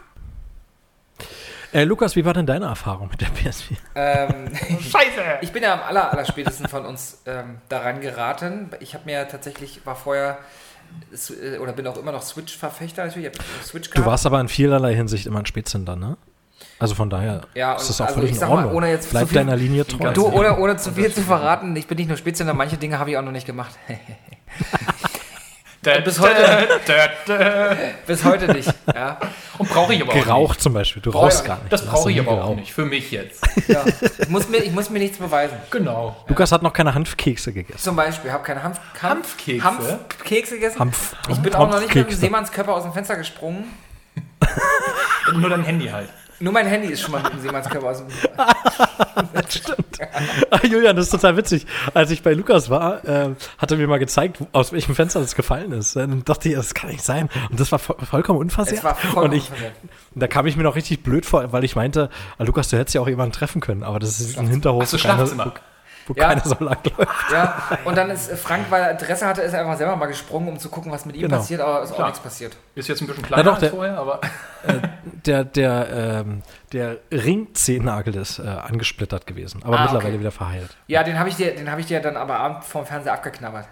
Äh, Lukas, wie war denn deine Erfahrung mit der PS4? Ähm, Scheiße! ich bin ja am aller, aller spätesten von uns ähm, daran geraten. Ich habe mir tatsächlich, war vorher äh, oder bin auch immer noch Switch-Verfechter natürlich. Ich hab Switch Du warst aber in vielerlei Hinsicht immer ein Spätzünder, ne? Also von daher Ja, ist das auch also völlig ich in sag mal, Ordnung. ohne jetzt zu Bleib viel- deiner Linie treu. Du, ohne, ohne zu viel zu verraten, ich bin nicht nur Spätzünder, manche Dinge habe ich auch noch nicht gemacht. bis heute- Bis heute nicht. Ja. Und brauche ich aber auch Geraucht zum Beispiel. Du rauchst ich gar auch nicht. nicht. Das brauche ich aber auch geraucht. nicht. Für mich jetzt. Ja. Ich, muss mir, ich muss mir nichts beweisen. Genau. Lukas hat noch keine Hanfkekse gegessen. Zum Beispiel, ich habe keine Hanf, Hanfkekse? Hanfkekse gegessen. Hanf- ich bin auch noch nicht mit dem. Seemannskörper aus dem Fenster gesprungen. Nur dein Handy halt. Nur mein Handy ist schon mal mit dem Seemannskörper aus dem Ah, Julian, das ist total witzig. Als ich bei Lukas war, äh, hat er mir mal gezeigt, aus welchem Fenster das gefallen ist. Dann dachte ich, das kann nicht sein. Und das war vo vollkommen unversehrt. Es war vollkommen und ich, unversehrt. da kam ich mir noch richtig blöd vor, weil ich meinte, ah, Lukas, du hättest ja auch jemanden treffen können. Aber das ist ein Hinterhof, Ach so, wo keiner, Schlafzimmer. Wo Ja. keiner so lang läuft. Ja, und dann ist äh, Frank, weil er Interesse hatte, ist er einfach selber mal gesprungen, um zu gucken, was mit ihm Genau. passiert, aber ist auch Klar. nichts passiert. Ist jetzt ein bisschen kleiner doch, als der- vorher, aber Der, der, ähm, der Ringzehennagel ist äh, angesplittert gewesen, aber Ah, mittlerweile okay. wieder verheilt. Ja, den habe ich dir, den habe ich dir dann aber abends vorm Fernseher abgeknabbert.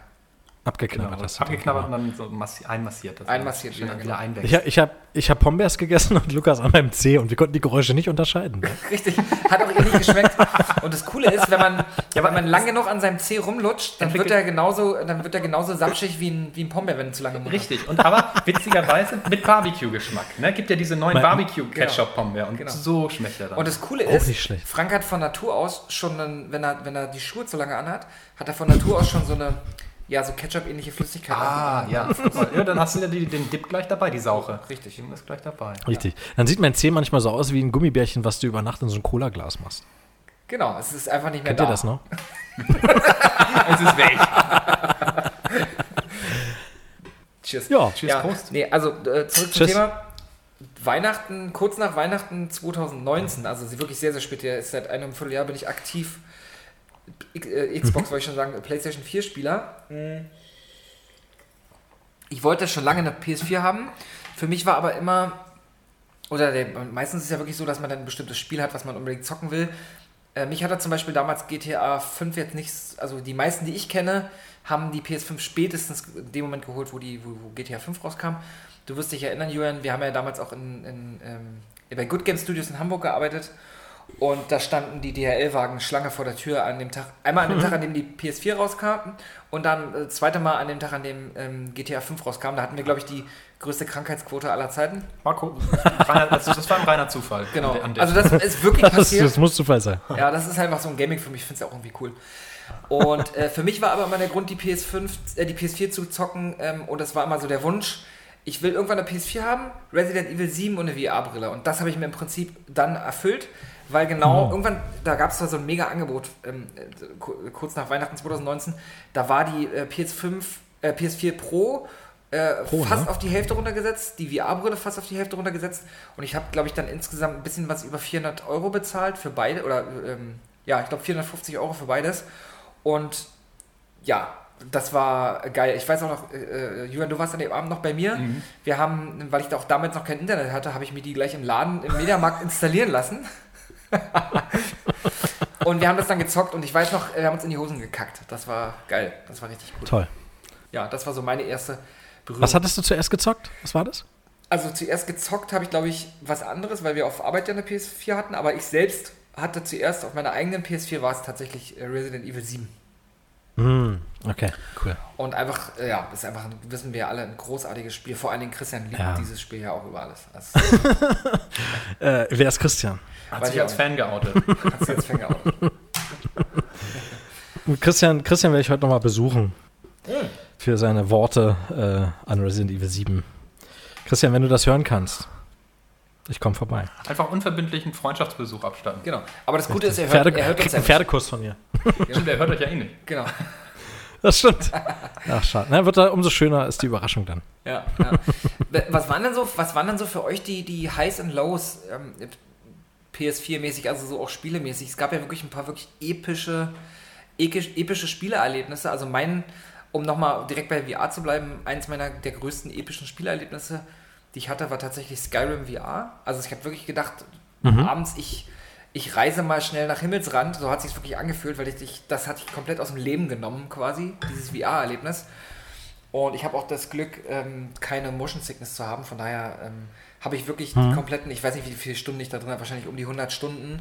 Abgeknabbert. genau, hast du den abgeknabbert und dann so massi einmassiert. Das Einmassiert wieder genau. einwächst. Ich, ich habe ich hab Pombeers gegessen und Lukas an meinem Zeh und wir konnten die Geräusche nicht unterscheiden. Ne? Richtig, hat auch nicht geschmeckt. Und das Coole ist, wenn man, ja, wenn man lang genug an seinem Zeh rumlutscht, dann wird er genauso, dann wird er genauso sapschig wie ein, wie ein Pombeer, wenn du zu lange hast. Richtig. Und aber witzigerweise mit Barbecue-Geschmack. Ne? Gibt ja diese neuen Barbecue-Ketchup-Pombeer. Und Genau. so schmeckt er dann. Und das Coole Auch ist, nicht schlecht. Frank hat von Natur aus schon, einen, wenn, er, wenn er die Schuhe zu lange anhat, hat er von Natur aus schon so eine, ja, so Ketchup-ähnliche Flüssigkeit. ah, ja. ja. Dann hast du ja die, den Dip gleich dabei, die Sauche. Richtig. Die ist gleich dabei. Richtig. Dann sieht mein Zeh manchmal so aus wie ein Gummibärchen, was du über Nacht in so ein Cola-Glas machst. Genau, es ist einfach nicht mehr Kennt da. ihr das noch? Es ist weg. Cheers. Ja. Tschüss, Prost. Nee, also äh, zurück zum Tschüss. Thema. Weihnachten, kurz nach Weihnachten 2019, also sie wirklich sehr, sehr spät, ja, ist seit einem Vierteljahr bin ich aktiv, Äh, Xbox wollte ich schon sagen, PlayStation 4 Spieler. Ich wollte schon lange eine PS4 haben. Für mich war aber immer, oder der, meistens ist es ja wirklich so, dass man dann ein bestimmtes Spiel hat, was man unbedingt zocken will. Äh, mich hat er zum Beispiel damals GTA 5 jetzt nicht, also die meisten, die ich kenne, haben die PS5 spätestens in dem Moment geholt, wo, die, wo, wo GTA 5 rauskam. Du wirst dich erinnern, Julian, wir haben ja damals auch in, in, ähm, bei Good Game Studios in Hamburg gearbeitet und da standen die DHL-Wagen Schlange vor der Tür an dem Tag. Einmal an dem Tag, an dem die PS4 rauskam und dann äh, zweite Mal an dem Tag, an dem ähm, GTA 5 rauskam. Da hatten wir, glaube ich, die größte Krankheitsquote aller Zeiten. Marco, reiner, das, das war ein reiner Zufall. Genau. Also das ist wirklich Das, passiert. das muss Zufall sein. Ja, das ist einfach so ein Gaming für mich. Ich finde es ja auch irgendwie cool. Und äh, für mich war aber immer der Grund, die PS5, äh, die PS4 zu zocken. Ähm, und das war immer so der Wunsch. Ich will irgendwann eine PS4 haben, Resident Evil 7 und eine VR-Brille. Und das habe ich mir im Prinzip dann erfüllt, weil genau irgendwann, da gab es so ein mega Angebot, ähm, äh, ku- kurz nach Weihnachten 2019. Da war die äh, PS5, äh, PS4 Pro äh, Pro, fast ne? auf die Hälfte runtergesetzt, die VR-Brille fast auf die Hälfte runtergesetzt und ich habe, glaube ich, dann insgesamt ein bisschen was über 400 Euro bezahlt für beide oder ähm, ja, ich glaube 450 Euro für beides und ja, das war geil. Ich weiß auch noch, äh, äh, Julian, du warst an dem Abend noch bei mir. Wir haben, weil ich da auch damals noch kein Internet hatte, habe ich mir die gleich im Laden im Mediamarkt installieren lassen. und wir haben das dann gezockt und ich weiß noch, wir haben uns in die Hosen gekackt. Das war geil. Das war richtig gut. Toll. Ja, das war so meine erste Berührung. Was hattest du zuerst gezockt? Was war das? Also zuerst gezockt habe ich, glaube ich, was anderes, weil wir auf Arbeit ja eine PS4 hatten, aber ich selbst hatte zuerst auf meiner eigenen PS4 war es tatsächlich äh, Resident Evil 7. Hm, okay, cool. Und einfach, äh, ja, ist einfach, wissen wir alle, ein großartiges Spiel. Vor allen Dingen Christian liebt Ja. dieses Spiel ja auch über alles. Das Äh, wer ist Christian? Hat Weiß sich ich als Fan geoutet. hat's jetzt Fänger auch. Christian, Christian werde ich heute nochmal besuchen. Für seine Worte äh, an Resident Evil 7. Christian, wenn du das hören kannst, ich komme vorbei. Einfach unverbindlichen Freundschaftsbesuch abstatten. Genau. Aber das Gute ist, er hört, Pferde, er hört uns ja einen nicht. Pferdekuss von mir. Stimmt, er hört euch ja eh nicht. Genau. Das stimmt. Ach, schade. Na, wird da, umso schöner ist die Überraschung dann. Ja, ja. Was waren denn so, was waren denn so für euch die, die Highs und Lows ähm, PS4-mäßig, also so auch spielemäßig? Es gab ja wirklich ein paar wirklich epische, episch, epische Spielerlebnisse. Also mein, um nochmal direkt bei VR zu bleiben, eins meiner der größten epischen Spielerlebnisse, die ich hatte, war tatsächlich Skyrim VR. Also ich habe wirklich gedacht, abends, ich, ich reise mal schnell nach Himmelsrand, so hat sich wirklich angefühlt, weil ich, ich das hatte ich komplett aus dem Leben genommen quasi, dieses VR-Erlebnis. Und ich habe auch das Glück, ähm, keine Motion Sickness zu haben, von daher ähm, habe ich wirklich die kompletten, ich weiß nicht, wie viele Stunden ich da drin habe, wahrscheinlich um die 100 Stunden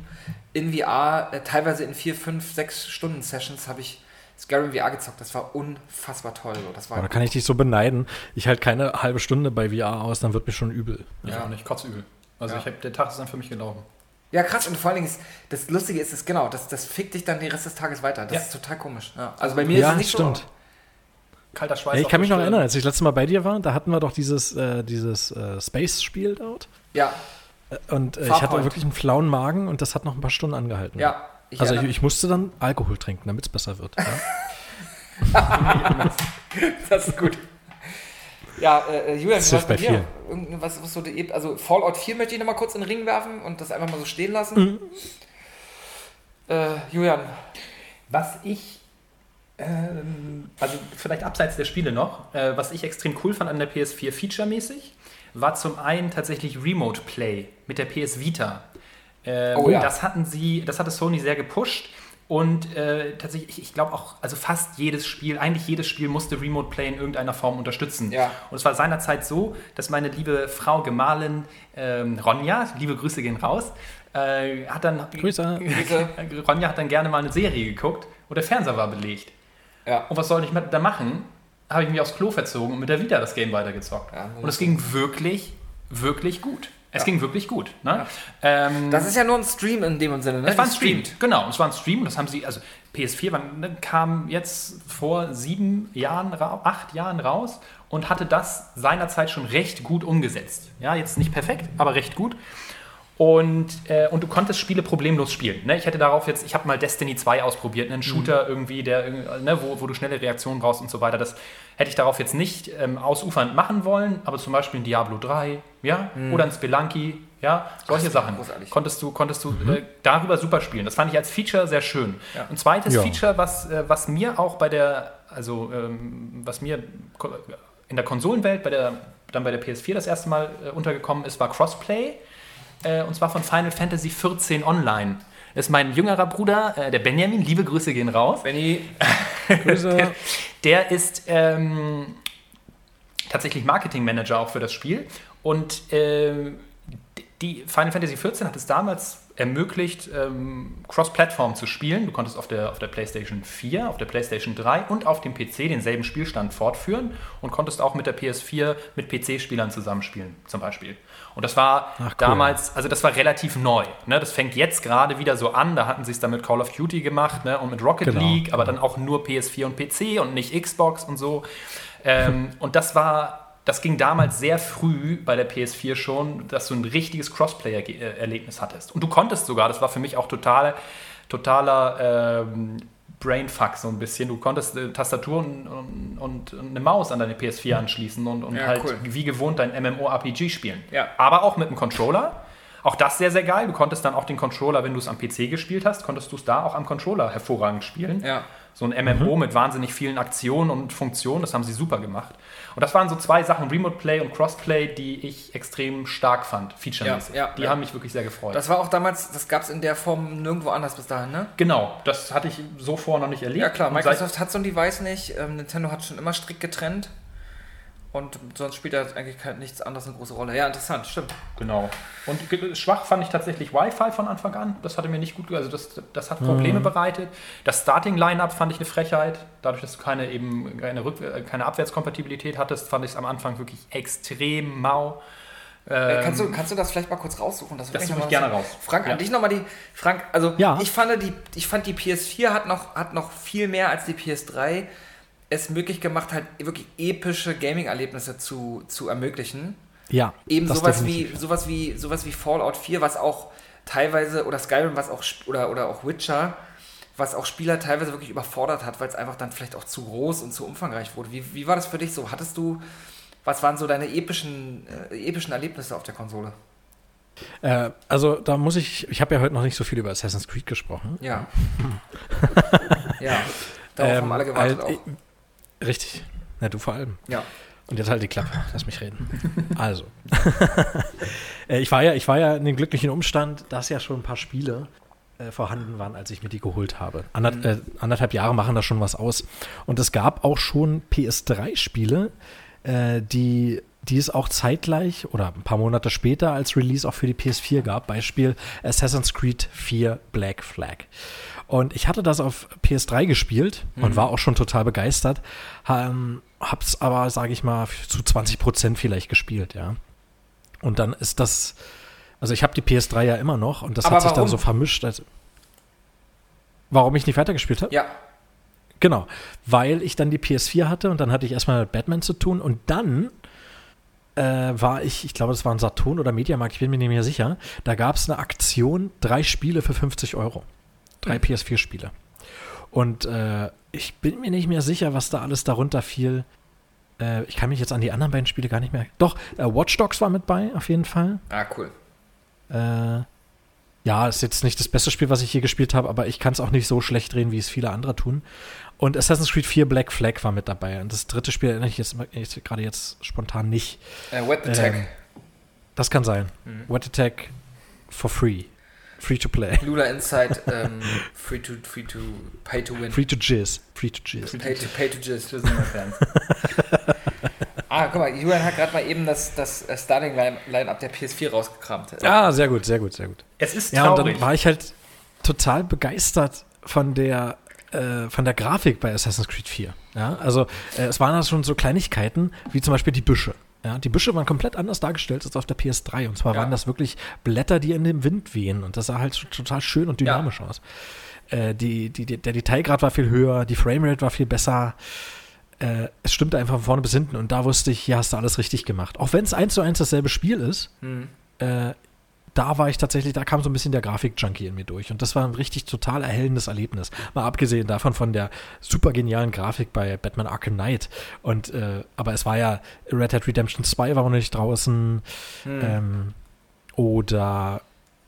in VR, äh, teilweise in 4, 5, 6 Stunden Sessions habe ich Skyrim VR gezockt. Das war unfassbar toll. So. Das war Aber da kann ich dich so beneiden. Ich halte keine halbe Stunde bei VR aus, dann wird mir schon übel. Ich auch nicht, kotzübel. Also Ja. ich hab, der Tag ist dann für mich gelaufen. Ja, krass. Und vor allen Dingen, ist, das Lustige ist, es genau, das, das fickt dich dann den Rest des Tages weiter. Das Ja. ist total komisch. Ja. Also bei mir Ja, ist es nicht stimmt. so. Kalter Schweiß. Ja, ich kann mich noch erinnern, als ich das letzte Mal bei dir war, da hatten wir doch dieses, äh, dieses äh, Space-Spiel dort. Ja, Und äh, ich hatte wirklich einen flauen Magen und das hat noch ein paar Stunden angehalten. ja. Ich also ich, ich musste dann Alkohol trinken, damit es besser wird. Ja? das ist gut. Ja, äh, Julian, Das was bei bei dir? Irgendwas, was so die, also Fallout 4 möchte ich nochmal kurz in den Ring werfen und das einfach mal so stehen lassen. Mhm. Äh, Julian, Was ich, ähm, also vielleicht abseits der Spiele noch, äh, was ich extrem cool fand an der PS4 featuremäßig, war zum einen tatsächlich Remote Play mit der PS Vita. Ähm, Oh ja. Das hatten sie, das hatte Sony sehr gepusht. Und äh, tatsächlich, ich, ich glaube auch, also fast jedes Spiel, eigentlich jedes Spiel musste Remote Play in irgendeiner Form unterstützen. Ja. Und es war seinerzeit so, dass meine liebe Frau Gemahlin ähm, Ronja, liebe Grüße gehen raus, äh, hat dann Grüße. Grüße. Ronja hat dann gerne mal eine Serie geguckt und der Fernseher war belegt. Ja. Und was soll ich da machen? Habe ich mich aufs Klo verzogen und mit der Vita das Game weitergezockt. Ja, und es ging wirklich, wirklich gut. Es ging wirklich gut. Ne? Ähm, das ist ja nur ein Stream in dem Sinne, ne? es war ein Stream, genau. Es war ein Stream und das haben sie, also PS4 war, ne, kam jetzt vor sieben Jahren, acht Jahren raus und hatte das seinerzeit schon recht gut umgesetzt. Ja, jetzt nicht perfekt, aber recht gut. Und, äh, und du konntest Spiele problemlos spielen. Ne? Ich hätte darauf jetzt, ich habe mal Destiny 2 ausprobiert, einen Shooter irgendwie, der, ne, wo, wo du schnelle Reaktionen brauchst und so weiter. Das hätte ich darauf jetzt nicht ähm, ausufernd machen wollen, aber zum Beispiel ein Diablo 3, ja, oder ein Spelunky, ja, solche Sachen. großartig. Konntest du, konntest du äh, darüber super spielen. Das fand ich als Feature sehr schön. Ein zweites Ja. Feature, was, äh, was mir auch bei der, also ähm, was mir in der Konsolenwelt, bei der, dann bei der PS4 das erste Mal äh, untergekommen ist, war Crossplay. Äh, und zwar von Final Fantasy 14 Online. Das ist mein jüngerer Bruder, äh, der Benjamin. Liebe Grüße gehen raus. Benny, Grüße. Der ist ähm, tatsächlich Marketingmanager auch für das Spiel. Und ähm, die Final Fantasy XIV hat es damals ermöglicht, ähm, Cross-Plattform zu spielen. Du konntest auf der, auf der PlayStation 4, auf der PlayStation 3 und auf dem PC denselben Spielstand fortführen und konntest auch mit der PS4 mit PC-Spielern zusammenspielen, zum Beispiel. Und das war Ach, cool. damals, also das war relativ neu. Ne? Das fängt jetzt gerade wieder so an. Da hatten sie es dann mit Call of Duty gemacht ne? und mit Rocket Genau, League, aber dann auch nur PS4 und PC und nicht Xbox und so. Ähm, und das war, das ging damals sehr früh bei der PS4 schon, dass du ein richtiges Crossplayer-Erlebnis hattest. Und du konntest sogar, das war für mich auch total, totaler ähm, Brainfuck so ein bisschen. Du konntest äh, Tastatur und, und, und eine Maus an deine PS4 anschließen und, und Ja, halt cool. wie gewohnt dein MMORPG spielen. Ja. Aber auch mit einem Controller. Auch das sehr, sehr geil. Du konntest dann auch den Controller, wenn du es am PC gespielt hast, konntest du es da auch am Controller hervorragend spielen. Ja. So ein MMO mit wahnsinnig vielen Aktionen und Funktionen, das haben sie super gemacht. Und das waren so zwei Sachen, Remote Play und Crossplay, die ich extrem stark fand, featuremäßig. Ja, ja, die ja. haben mich wirklich sehr gefreut. das war auch damals, das gab es in der Form nirgendwo anders bis dahin, ne? genau, das hatte ich so vorher noch nicht erlebt. Ja klar, Microsoft hat so ein Device nicht, ähm, Nintendo hat schon immer strikt getrennt und sonst spielt da eigentlich nichts anderes eine große Rolle. Ja, interessant, stimmt. Genau. Und schwach fand ich tatsächlich Wi-Fi von Anfang an. Das hatte mir nicht gut, also das, das hat Probleme bereitet. Das Starting-Line-Up fand ich eine Frechheit. Dadurch, dass du keine eben keine, Rück äh, keine Abwärtskompatibilität hattest, fand ich es am Anfang wirklich extrem mau. Äh, Ähm, kannst, du, kannst du das vielleicht mal kurz raussuchen? das würde suche ich gerne raus. Frank, Ja. an dich nochmal die. Frank, also Ja. ich, fand die, ich fand die PS4 hat noch, hat noch viel mehr als die PS3 es möglich gemacht, halt wirklich epische Gaming-Erlebnisse zu, zu ermöglichen. Ja, Eben sowas wie, sowas, wie, sowas wie Fallout 4, was auch teilweise, oder Skyrim, was auch, oder, oder auch Witcher, was auch Spieler teilweise wirklich überfordert hat, weil es einfach dann vielleicht auch zu groß und zu umfangreich wurde. Wie, wie war das für dich so? Hattest du, was waren so deine epischen, äh, epischen Erlebnisse auf der Konsole? Äh, also da muss ich, ich habe ja heute noch nicht so viel über Assassin's Creed gesprochen. Ja. ja. Darauf haben alle gewartet halt, auch. Richtig. Ja, du vor allem. Ja. Und jetzt halt die Klappe, lass mich reden. Also. Äh, ich, war ja, ich war ja in dem glücklichen Umstand, dass ja schon ein paar Spiele äh, vorhanden waren, als ich mir die geholt habe. Ander, äh, anderthalb Jahre machen da schon was aus. Und es gab auch schon PS3-Spiele, äh, die, die es auch zeitgleich oder ein paar Monate später als Release auch für die PS4 gab. Beispiel Assassin's Creed 4 Black Flag. Und ich hatte das auf PS3 gespielt und war auch schon total begeistert. Ähm, hab's aber, sage ich mal, zu 20 Prozent vielleicht gespielt, ja. Und dann ist das, also ich habe die PS3 ja immer noch und das Aber hat sich dann warum? so vermischt. Als, warum ich nicht weitergespielt habe? Ja. Genau, weil ich dann die PS4 hatte und dann hatte ich erstmal mit Batman zu tun und dann äh, war ich, ich glaube, das war ein Saturn oder Mediamarkt, ich bin mir nicht mehr sicher, da gab es eine Aktion, drei Spiele für 50 Euro. Drei PS4-Spiele. Und äh, ich bin mir nicht mehr sicher, was da alles darunter fiel. Äh, ich kann mich jetzt an die anderen beiden Spiele gar nicht mehr. Doch, äh, Watch Dogs war mit bei, auf jeden Fall. Ah, cool. Äh, ja, ist jetzt nicht das beste Spiel, was ich hier gespielt habe, aber ich kann es auch nicht so schlecht drehen, wie es viele andere tun. Und Assassin's Creed 4 Black Flag war mit dabei. Und das dritte Spiel erinnere ich jetzt, jetzt gerade jetzt spontan nicht. Äh, Wet Attack. Ähm, Das kann sein. Wet Attack for free. Free to play. Lula Inside, ähm, free to, free to, pay to win. Free to jizz. Free to jizz. Pay to, pay to jizz. Für Fans. Ah, guck mal, Julian hat gerade mal eben das, das äh, Starting Line- Line-Up der PS4 rausgekramt. Ah, sehr gut, sehr gut, sehr gut. Es ist Ja, und traurig. dann war ich halt total begeistert von der, äh, von der Grafik bei Assassin's Creed 4. Ja, also äh, es waren da schon so Kleinigkeiten, wie zum Beispiel die Büsche. Ja, die Büsche waren komplett anders dargestellt als auf der PS3. Und zwar Ja. waren das wirklich Blätter, die in dem Wind wehen. Und das sah halt total schön und dynamisch aus. Äh, die, die, der Detailgrad war viel höher, die Framerate war viel besser. Äh, es stimmte einfach von vorne bis hinten. Und da wusste ich, hier hast du alles richtig gemacht. Auch wenn es eins zu eins dasselbe Spiel ist, äh, da war ich tatsächlich, da kam so ein bisschen der Grafik-Junkie in mir durch. Und das war ein richtig total erhellendes Erlebnis. Mal abgesehen davon von der super genialen Grafik bei Batman Arkham Knight. Und, äh, aber es war ja Red Dead Redemption 2 war noch nicht draußen. Ähm, oder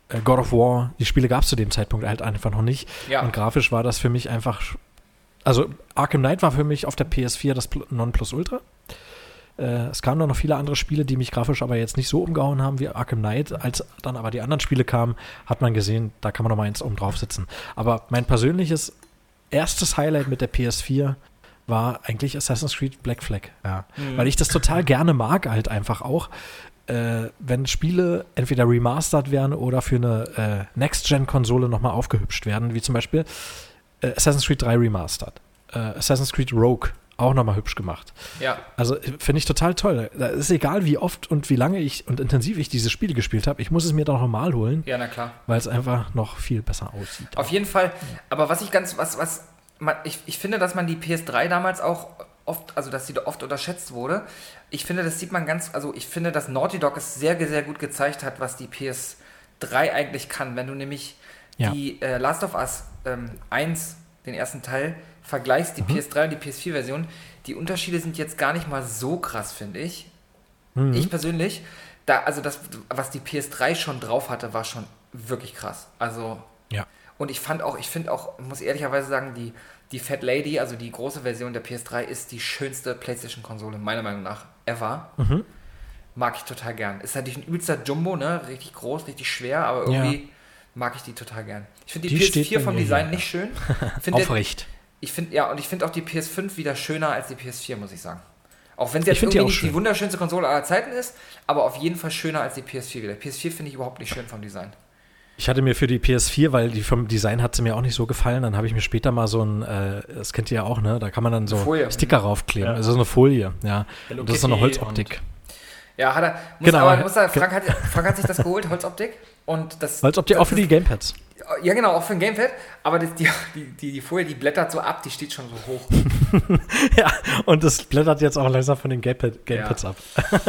äh, God of War. Die Spiele gab es zu dem Zeitpunkt halt einfach noch nicht. Ja. Und grafisch war das für mich einfach. Also Arkham Knight war für mich auf der PS4 das Pl- Nonplusultra. Äh, es kamen dann noch viele andere Spiele, die mich grafisch aber jetzt nicht so umgehauen haben wie Arkham Knight. Als dann aber die anderen Spiele kamen, hat man gesehen, da kann man noch mal eins oben drauf sitzen. Aber mein persönliches erstes Highlight mit der PS4 war eigentlich Assassin's Creed Black Flag. Ja. Weil ich das total gerne mag, halt einfach auch. Äh, wenn Spiele entweder remastered werden oder für eine äh, Next-Gen-Konsole nochmal aufgehübscht werden, wie zum Beispiel äh, Assassin's Creed 3 Remastered, äh, Assassin's Creed Rogue, auch nochmal hübsch gemacht. Ja. Also finde ich total toll. Da ist egal, wie oft und wie lange ich und intensiv ich diese Spiele gespielt habe. Ich muss es mir doch nochmal holen, Ja, na klar. weil es einfach noch viel besser aussieht. Auf jeden Fall. Aber was ich ganz, was, was, man, ich, ich finde, dass man die PS3 damals auch oft, also dass sie da oft unterschätzt wurde. Ich finde, das sieht man ganz, also ich finde, dass Naughty Dog es sehr, sehr gut gezeigt hat, was die PS3 eigentlich kann. Wenn du nämlich Ja. die äh, Last of Us ähm, 1, den ersten Teil, vergleichst, die Mhm. PS3 und die PS4-Version, die Unterschiede sind jetzt gar nicht mal so krass, finde ich. Mhm. Ich persönlich, da, also das, was die PS3 schon drauf hatte, war schon wirklich krass. Also Ja. und ich fand auch, ich finde auch, muss ehrlicherweise sagen, die, die Fat Lady, also die große Version der PS3, ist die schönste PlayStation-Konsole, meiner Meinung nach, ever. Mhm. Mag ich total gern. Ist natürlich ein übelster Jumbo, ne? Richtig groß, richtig schwer, aber irgendwie mag ich die total gern. Ich finde die, Die steht PS4 bei vom Design hier, nicht schön. Finde- Aufrecht. Ich finde, ja, und ich finde auch die PS5 wieder schöner als die PS4, muss ich sagen. Auch wenn sie jetzt die irgendwie auch nicht die schön. wunderschönste Konsole aller Zeiten ist, aber auf jeden Fall schöner als die PS4 wieder. PS4 finde ich überhaupt nicht schön vom Design. Ich hatte mir für die PS4, weil die vom Design hat sie mir auch nicht so gefallen, dann habe ich mir später mal so ein, äh, das kennt ihr ja auch, ne? Da kann man dann so Folie. Sticker raufkleben. Ja. Also so eine Folie, ja. Und das ist so eine Holzoptik. Ja, hat er. Muss Genau. aber, muss er, Frank, hat, Frank hat sich das geholt, Holzoptik. Und das. Holzoptik das, auch für die Gamepads. Ja, genau, auch für ein Gamepad. Aber das, die, die, die, die Folie, die blättert so ab, die steht schon so hoch. ja, und das blättert jetzt auch langsam von den Gamepad, Gamepads Ja. ab.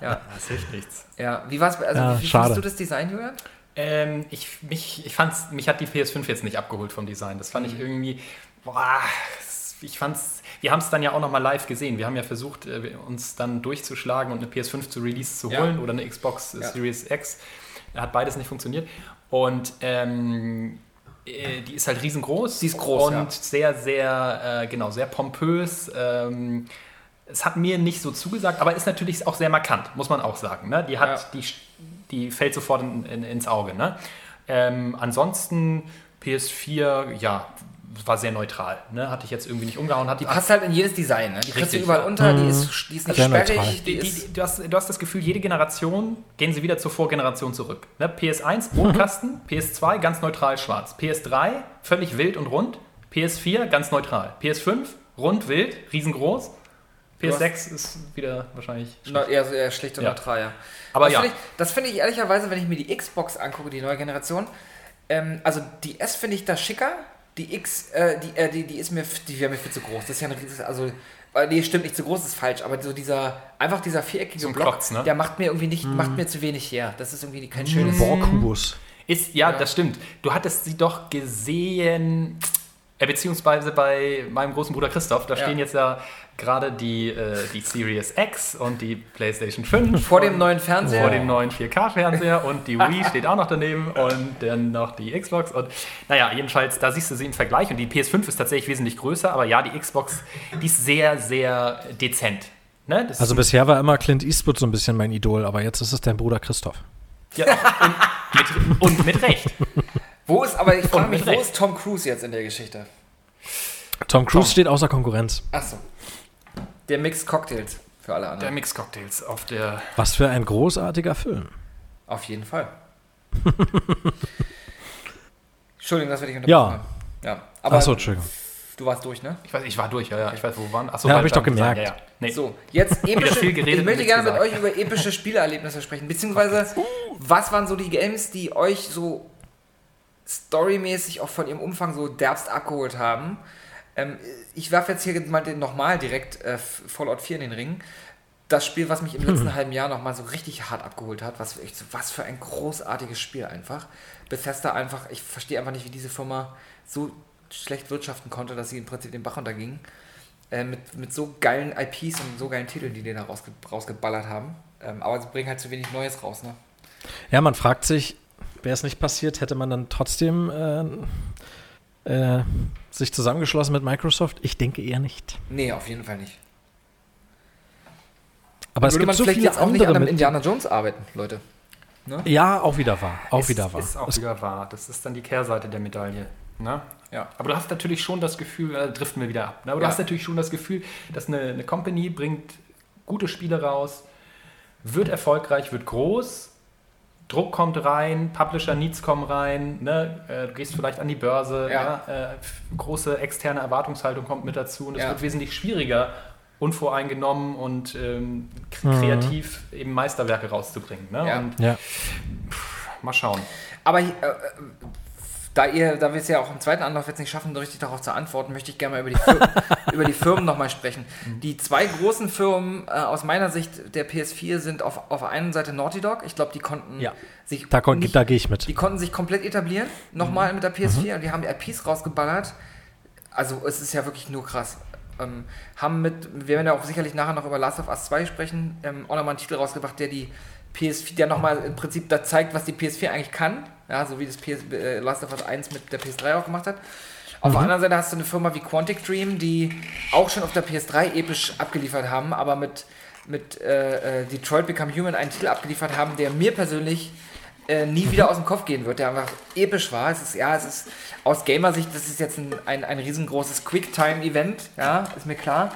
Ja, Das hilft nichts. ja. Wie war's? Also, Ja, wie, findest du das Design, Julian? Ähm, ich, mich, ich fand's, mich hat die PS5 jetzt nicht abgeholt vom Design. Das fand ich irgendwie, boah, ich fand's, wir haben es dann ja auch nochmal live gesehen. Wir haben ja versucht, äh, uns dann durchzuschlagen und eine PS5 zu Release zu Ja. holen oder eine Xbox Ja. Series X. Hat beides nicht funktioniert. Und ähm, äh, die ist halt riesengroß. Die ist groß, Und ja. sehr, sehr, äh, genau, sehr pompös. Ähm, es hat mir nicht so zugesagt, aber ist natürlich auch sehr markant, muss man auch sagen. Ne? Die, hat, Ja. die, die fällt sofort in, in, ins Auge. Ne? Ähm, ansonsten PS4, ja, war sehr neutral. Ne? Hatte ich jetzt irgendwie nicht umgehauen. Hat, Die passt halt in jedes Design. Ne? Die kriegst du überall unter, die ist, die ist nicht Sehr sperrig. neutral. Die die, du, hast, du hast das Gefühl, jede Generation gehen sie wieder zur Vorgeneration zurück. Ne? PS1, Brotkasten, PS2 ganz neutral schwarz, PS3 völlig wild und rund, PS4 ganz neutral, PS5 rund, wild, riesengroß, PS6 ist wieder wahrscheinlich Na, eher, eher schlicht und Ja. neutral, ja. Aber das ja. Finde ich, das finde ich ehrlicherweise, wenn ich mir die Xbox angucke, die neue Generation, ähm, also die S finde ich da schicker, die X, äh, die, äh, die, die ist mir, die wäre mir viel zu groß. Das ist ja ein riesiges, also, äh, nee, stimmt nicht, zu groß ist falsch, aber so dieser, einfach dieser viereckige So Block, Klotz, ne? der macht mir irgendwie nicht, macht mir zu wenig her. Das ist irgendwie kein schönes... Borkubus. Ist, ja, das stimmt. Du hattest sie doch gesehen, beziehungsweise bei meinem großen Bruder Christoph, da Ja. stehen jetzt ja gerade die, äh, die Series X und die PlayStation 5. Vor dem neuen Fernseher. vor dem neuen 4K-Fernseher und die Wii steht auch noch daneben und dann noch die Xbox und naja, jedenfalls, da siehst du sie im Vergleich und die PS5 ist tatsächlich wesentlich größer, aber ja, die Xbox, die ist sehr, sehr dezent. Ne? Das Also bisher war immer Clint Eastwood so ein bisschen mein Idol, aber jetzt ist es dein Bruder Christoph. ja, und, mit, und mit Recht. Wo ist, aber ich frage mich, wo ist Tom Cruise jetzt in der Geschichte? Tom Cruise steht außer Konkurrenz. Achso. Der Mix Cocktails für alle Der anderen. Mix Cocktails auf der Was für ein großartiger Film. Auf jeden Fall. Entschuldigung, dass wir dich Ja. unterbrochen haben. Ja. Aber Achso, Entschuldigung. du warst durch, ne? Ich weiß, ich war durch, ja, ja. Ich weiß, wo wir waren. Achso, Ja, weil hab ich doch gesagt, gemerkt. Ja, ja. Nee. So, jetzt epische, viel geredet ich möchte gerne nichts mit euch über epische Spielerlebnisse sprechen. Beziehungsweise, was waren so die Games, die euch so storymäßig auch von ihrem Umfang so derbst abgeholt haben? Ähm, ich werfe jetzt hier mal den- nochmal direkt äh, Fallout 4 in den Ring. Das Spiel, was mich im letzten halben Jahr nochmal so richtig hart abgeholt hat, was, so- was für ein großartiges Spiel einfach. Bethesda einfach, ich verstehe einfach nicht, wie diese Firma so schlecht wirtschaften konnte, dass sie im Prinzip den Bach unterging. Äh, mit, mit so geilen IPs und so geilen Titeln, die die da rausge rausgeballert haben. Ähm, aber sie bringen halt zu wenig Neues raus, ne? Ja, man fragt sich, wäre es nicht passiert, hätte man dann trotzdem äh, äh, sich zusammengeschlossen mit Microsoft? Ich denke eher nicht. Nee, auf jeden Fall nicht. Aber es Würde gibt man so vielleicht viele jetzt auch nicht an andere einem mit. Indiana Jones arbeiten, Leute. Ja, auch wieder wahr. Auch ist, wieder wahr. Ist auch Es- wieder wahr. Das ist dann die Kehrseite der Medaille. Ne? Ja. Aber du hast natürlich schon das Gefühl, äh, driften wir wieder ab. Ne? Aber Ja. du hast natürlich schon das Gefühl, dass eine, eine Company bringt gute Spiele raus, wird erfolgreich, wird groß, Druck kommt rein, Publisher Needs kommen rein, ne? äh, du gehst vielleicht an die Börse, Ja. ja. äh, große externe Erwartungshaltung kommt mit dazu und es Ja. wird wesentlich schwieriger, unvoreingenommen und ähm, Mhm. kreativ eben Meisterwerke rauszubringen. Ne? Ja. Und ja. mal schauen. Aber äh, äh, da ihr, da wir es ja auch im zweiten Anlauf jetzt nicht schaffen, richtig darauf zu antworten, möchte ich gerne mal über die, Fir über die Firmen nochmal sprechen. Die zwei großen Firmen äh, aus meiner Sicht der PS4 sind auf, auf der einen Seite Naughty Dog. Ich glaube, die konnten Ja. sich Da, kon- nicht- da gehe ich mit. Die konnten sich komplett etablieren, nochmal mit der PS4. Und die haben die IPs rausgeballert. Also es ist ja wirklich nur krass. Ähm, haben mit, wir werden ja auch sicherlich nachher noch über Last of Us 2 sprechen, ähm, auch nochmal einen Titel rausgebracht, der die PS4, der nochmal im Prinzip da zeigt, was die PS4 eigentlich kann. Ja, so wie das PS, äh, Last of Us 1 mit der PS3 auch gemacht hat. Auf der anderen Seite hast du eine Firma wie Quantic Dream, die auch schon auf der PS3 episch abgeliefert haben, aber mit, mit äh, äh, Detroit Become Human einen Titel abgeliefert haben, der mir persönlich äh, nie wieder aus dem Kopf gehen wird, der einfach episch war. Es ist, ja, es ist aus Gamer-Sicht, das ist jetzt ein, ein, ein riesengroßes Quicktime-Event, ja, ist mir klar.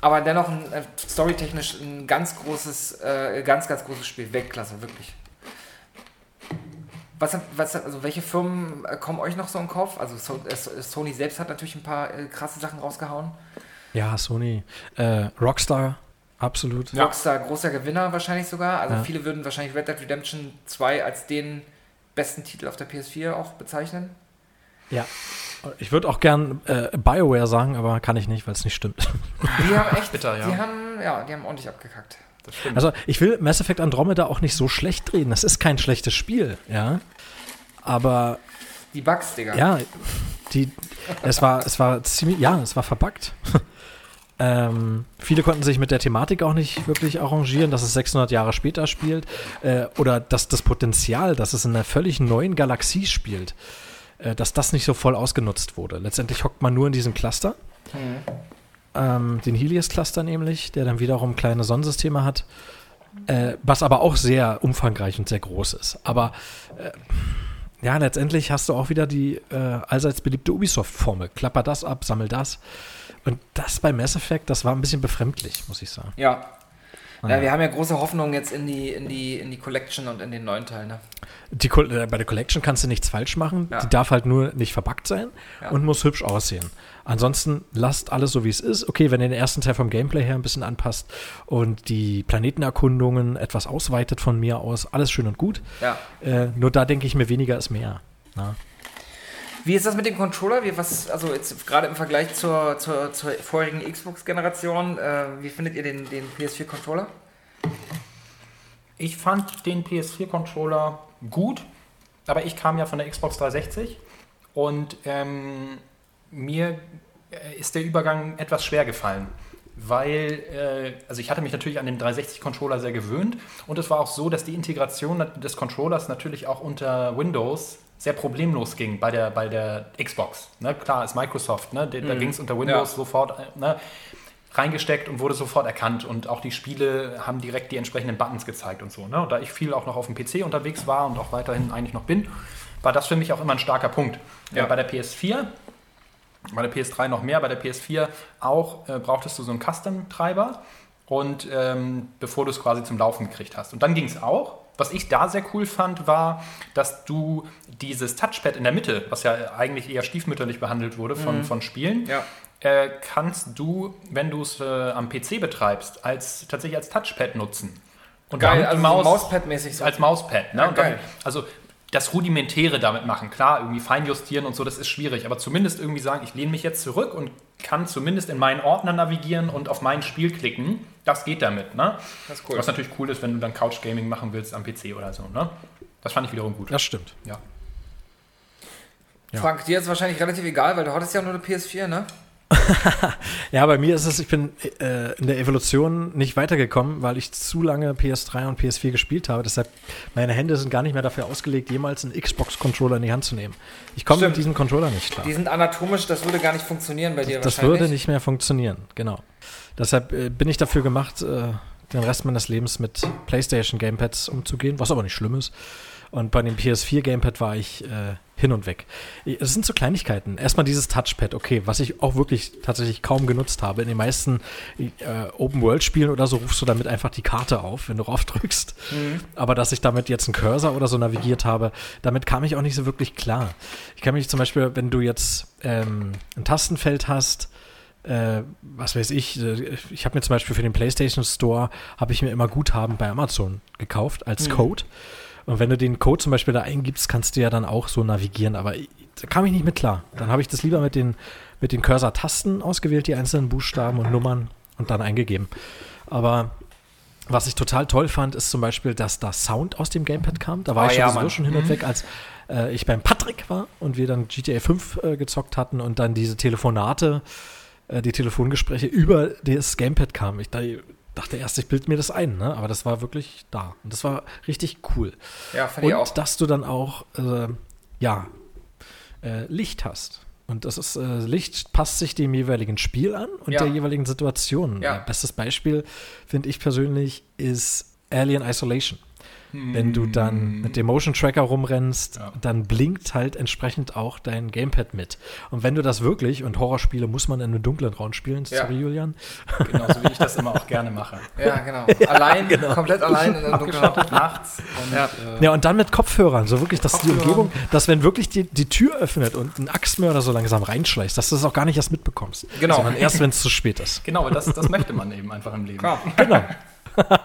Aber dennoch ein, äh, storytechnisch ein ganz großes, äh, ganz, ganz großes Spiel. Weltklasse, wirklich. Was, was, also welche Firmen äh, kommen euch noch so im Kopf? Also so, äh, So- Sony selbst hat natürlich ein paar äh, krasse Sachen rausgehauen. Ja, Sony. Äh, Rockstar, absolut. Rockstar großer Gewinner wahrscheinlich sogar. Also Ja. viele würden wahrscheinlich Red Dead Redemption 2 als den besten Titel auf der PS4 auch bezeichnen. Ja. Ich würde auch gern äh, BioWare sagen, aber kann ich nicht, weil es nicht stimmt. Die haben echt, Bitter, ja. die haben, ja, die haben ordentlich abgekackt. Das stimmt. Also ich will Mass Effect Andromeda auch nicht so schlecht reden. Das ist kein schlechtes Spiel, ja. Aber Die Bugs, Digga. ja, die, es war, es war ziemlich, ja, es war verbuggt. ähm, viele konnten sich mit der Thematik auch nicht wirklich arrangieren, dass es 600 Jahre später spielt äh, oder dass das Potenzial, dass es in einer völlig neuen Galaxie spielt, äh, dass das nicht so voll ausgenutzt wurde. Letztendlich hockt man nur in diesem Cluster. Ähm, den Helios-Cluster nämlich, der dann wiederum kleine Sonnensysteme hat, äh, was aber auch sehr umfangreich und sehr groß ist. Aber äh, ja, letztendlich hast du auch wieder die äh, allseits beliebte Ubisoft-Formel. Klapper das ab, sammel das. Und das bei Mass Effect, das war ein bisschen befremdlich, muss ich sagen. Ja. Ja, wir haben ja große Hoffnungen jetzt in die, in die, in die Collection und in den neuen Teil, ne? Die, äh, bei der Collection kannst du nichts falsch machen. Ja. Die darf halt nur nicht verbuggt sein Ja. und muss hübsch aussehen. Ansonsten lasst alles so, wie es ist. Okay, wenn ihr den ersten Teil vom Gameplay her ein bisschen anpasst und die Planetenerkundungen etwas ausweitet von mir aus, alles schön und gut. Äh, nur da denke ich mir, weniger ist mehr. Na? Wie ist das mit dem Controller? Wie, was, also jetzt gerade im Vergleich zur, zur, zur vorigen Xbox-Generation, äh, wie findet ihr den, den PS4-Controller? Ich fand den PS4-Controller gut, aber ich kam ja von der Xbox 360 und ähm, mir äh, ist der Übergang etwas schwer gefallen. Weil, äh, also ich hatte mich natürlich an den 360-Controller sehr gewöhnt und es war auch so, dass die Integration des Controllers natürlich auch unter Windows sehr problemlos ging bei der, bei der Xbox. Ne? Klar, ist Microsoft, ne? da, da ging es unter Windows Ja. sofort ne? reingesteckt und wurde sofort erkannt und auch die Spiele haben direkt die entsprechenden Buttons gezeigt und so. Ne? Und da ich viel auch noch auf dem PC unterwegs war und auch weiterhin eigentlich noch bin, war das für mich auch immer ein starker Punkt. Ja. Äh, bei der PS4, bei der PS3 noch mehr, bei der PS4 auch äh, brauchtest du so einen Custom-Treiber und ähm, bevor du es quasi zum Laufen gekriegt hast. Und dann ging es auch. Was ich da sehr cool fand, war, dass du dieses Touchpad in der Mitte, was ja eigentlich eher stiefmütterlich behandelt wurde von, von Spielen, Ja. äh, kannst du, wenn du es äh, am PC betreibst, als tatsächlich als Touchpad nutzen. Und Geil, also so Mauspad-mäßig so. als Mauspad. Ne? Ja, dann, also das Rudimentäre damit machen. Klar, irgendwie feinjustieren und so, das ist schwierig. Aber zumindest irgendwie sagen, ich lehne mich jetzt zurück und kann zumindest in meinen Ordner navigieren und auf mein Spiel klicken. Das geht damit. Ne? Das ist cool. Was natürlich cool ist, wenn du dann Couch Gaming machen willst am PC oder so. Ne? Das fand ich wiederum gut. Das stimmt. Ja. Ja. Frank, dir ist es wahrscheinlich relativ egal, weil du hattest ja nur eine PS4, ne? Ja, bei mir ist es, ich bin äh, in der Evolution nicht weitergekommen, weil ich zu lange PS3 und PS4 gespielt habe. Deshalb, meine Hände sind gar nicht mehr dafür ausgelegt, jemals einen Xbox-Controller in die Hand zu nehmen. Ich komme mit diesem Controller nicht klar. Die sind anatomisch, das würde gar nicht funktionieren bei dir Das wahrscheinlich. würde nicht mehr funktionieren, genau. Deshalb äh, bin ich dafür gemacht, äh, den Rest meines Lebens mit PlayStation Gamepads umzugehen, was aber nicht schlimm ist. Und bei dem PS4 Gamepad war ich äh, hin und weg. Es sind so Kleinigkeiten. Erstmal dieses Touchpad, okay, was ich auch wirklich tatsächlich kaum genutzt habe. In den meisten äh, Open-World-Spielen oder so rufst du damit einfach die Karte auf, wenn du rauf drückst. Aber dass ich damit jetzt einen Cursor oder so navigiert habe, damit kam ich auch nicht so wirklich klar. Ich kann mich zum Beispiel, wenn du jetzt ähm, ein Tastenfeld hast, äh, was weiß ich, äh, ich habe mir zum Beispiel für den PlayStation Store, habe ich mir immer Guthaben bei Amazon gekauft als Code. Und wenn du den Code zum Beispiel da eingibst, kannst du ja dann auch so navigieren. Aber da kam ich nicht mit klar. Dann habe ich das lieber mit den, mit den Cursor-Tasten ausgewählt, die einzelnen Buchstaben und Nummern und dann eingegeben. Aber was ich total toll fand, ist zum Beispiel, dass da Sound aus dem Gamepad kam. Da war Oh ich ja, sowieso Mann. schon hin und weg, als äh, ich beim Patrick war und wir dann GTA 5 äh, gezockt hatten und dann diese Telefonate, äh, die Telefongespräche über das Gamepad kamen. Ich da, dachte erst, ich bild mir das ein, ne? aber das war wirklich da. Und das war richtig cool. Ja, fand ich Und auch. dass du dann auch, äh, ja, äh, Licht hast. Und das ist, äh, Licht passt sich dem jeweiligen Spiel an und Ja. der jeweiligen Situation. Ja. Äh, bestes Beispiel, finde ich persönlich, ist Alien Isolation. Wenn du dann mit dem Motion Tracker rumrennst, Ja. dann blinkt halt entsprechend auch dein Gamepad mit. Und wenn du das wirklich, und Horrorspiele muss man in einem dunklen Raum spielen, Ja. sorry Julian, Genauso wie ich das immer auch gerne mache. Ja, genau. Allein, komplett allein in der Dunkelheit. Abgeschottet nachts und Ja. äh, Ja, und dann mit Kopfhörern, so wirklich, dass die. Umgebung, dass wenn wirklich die, die Tür öffnet und ein Axtmörder so langsam reinschleicht, dass du das auch gar nicht erst mitbekommst. Genau. Sondern erst, wenn es zu spät ist. genau, das, das möchte man eben einfach im Leben. Klar. Genau.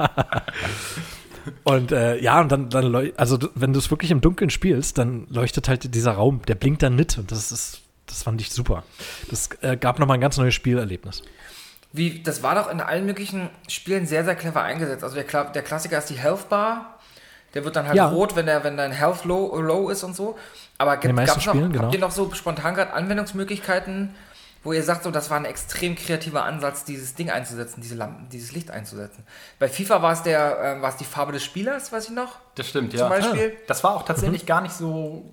und äh, ja, und dann, dann also wenn du es wirklich im Dunkeln spielst, dann leuchtet halt dieser Raum, der blinkt dann mit und das ist, das fand ich super. Das äh, gab nochmal ein ganz neues Spielerlebnis. Wie, das war doch in allen möglichen Spielen sehr, sehr clever eingesetzt. Also der, der Klassiker ist die Health Bar. Der wird dann halt Ja. rot, wenn, der, wenn dein Health low, low ist und so. Aber gibt, gab's noch, Spielen, genau. habt ihr noch so spontan gerade Anwendungsmöglichkeiten, wo ihr sagt, so, das war ein extrem kreativer Ansatz, dieses Ding einzusetzen, diese Lampen, dieses Licht einzusetzen? Bei FIFA war es der, äh, war es die Farbe des Spielers, weiß ich noch. Das stimmt, ja. Zum Beispiel. Das war auch tatsächlich gar nicht so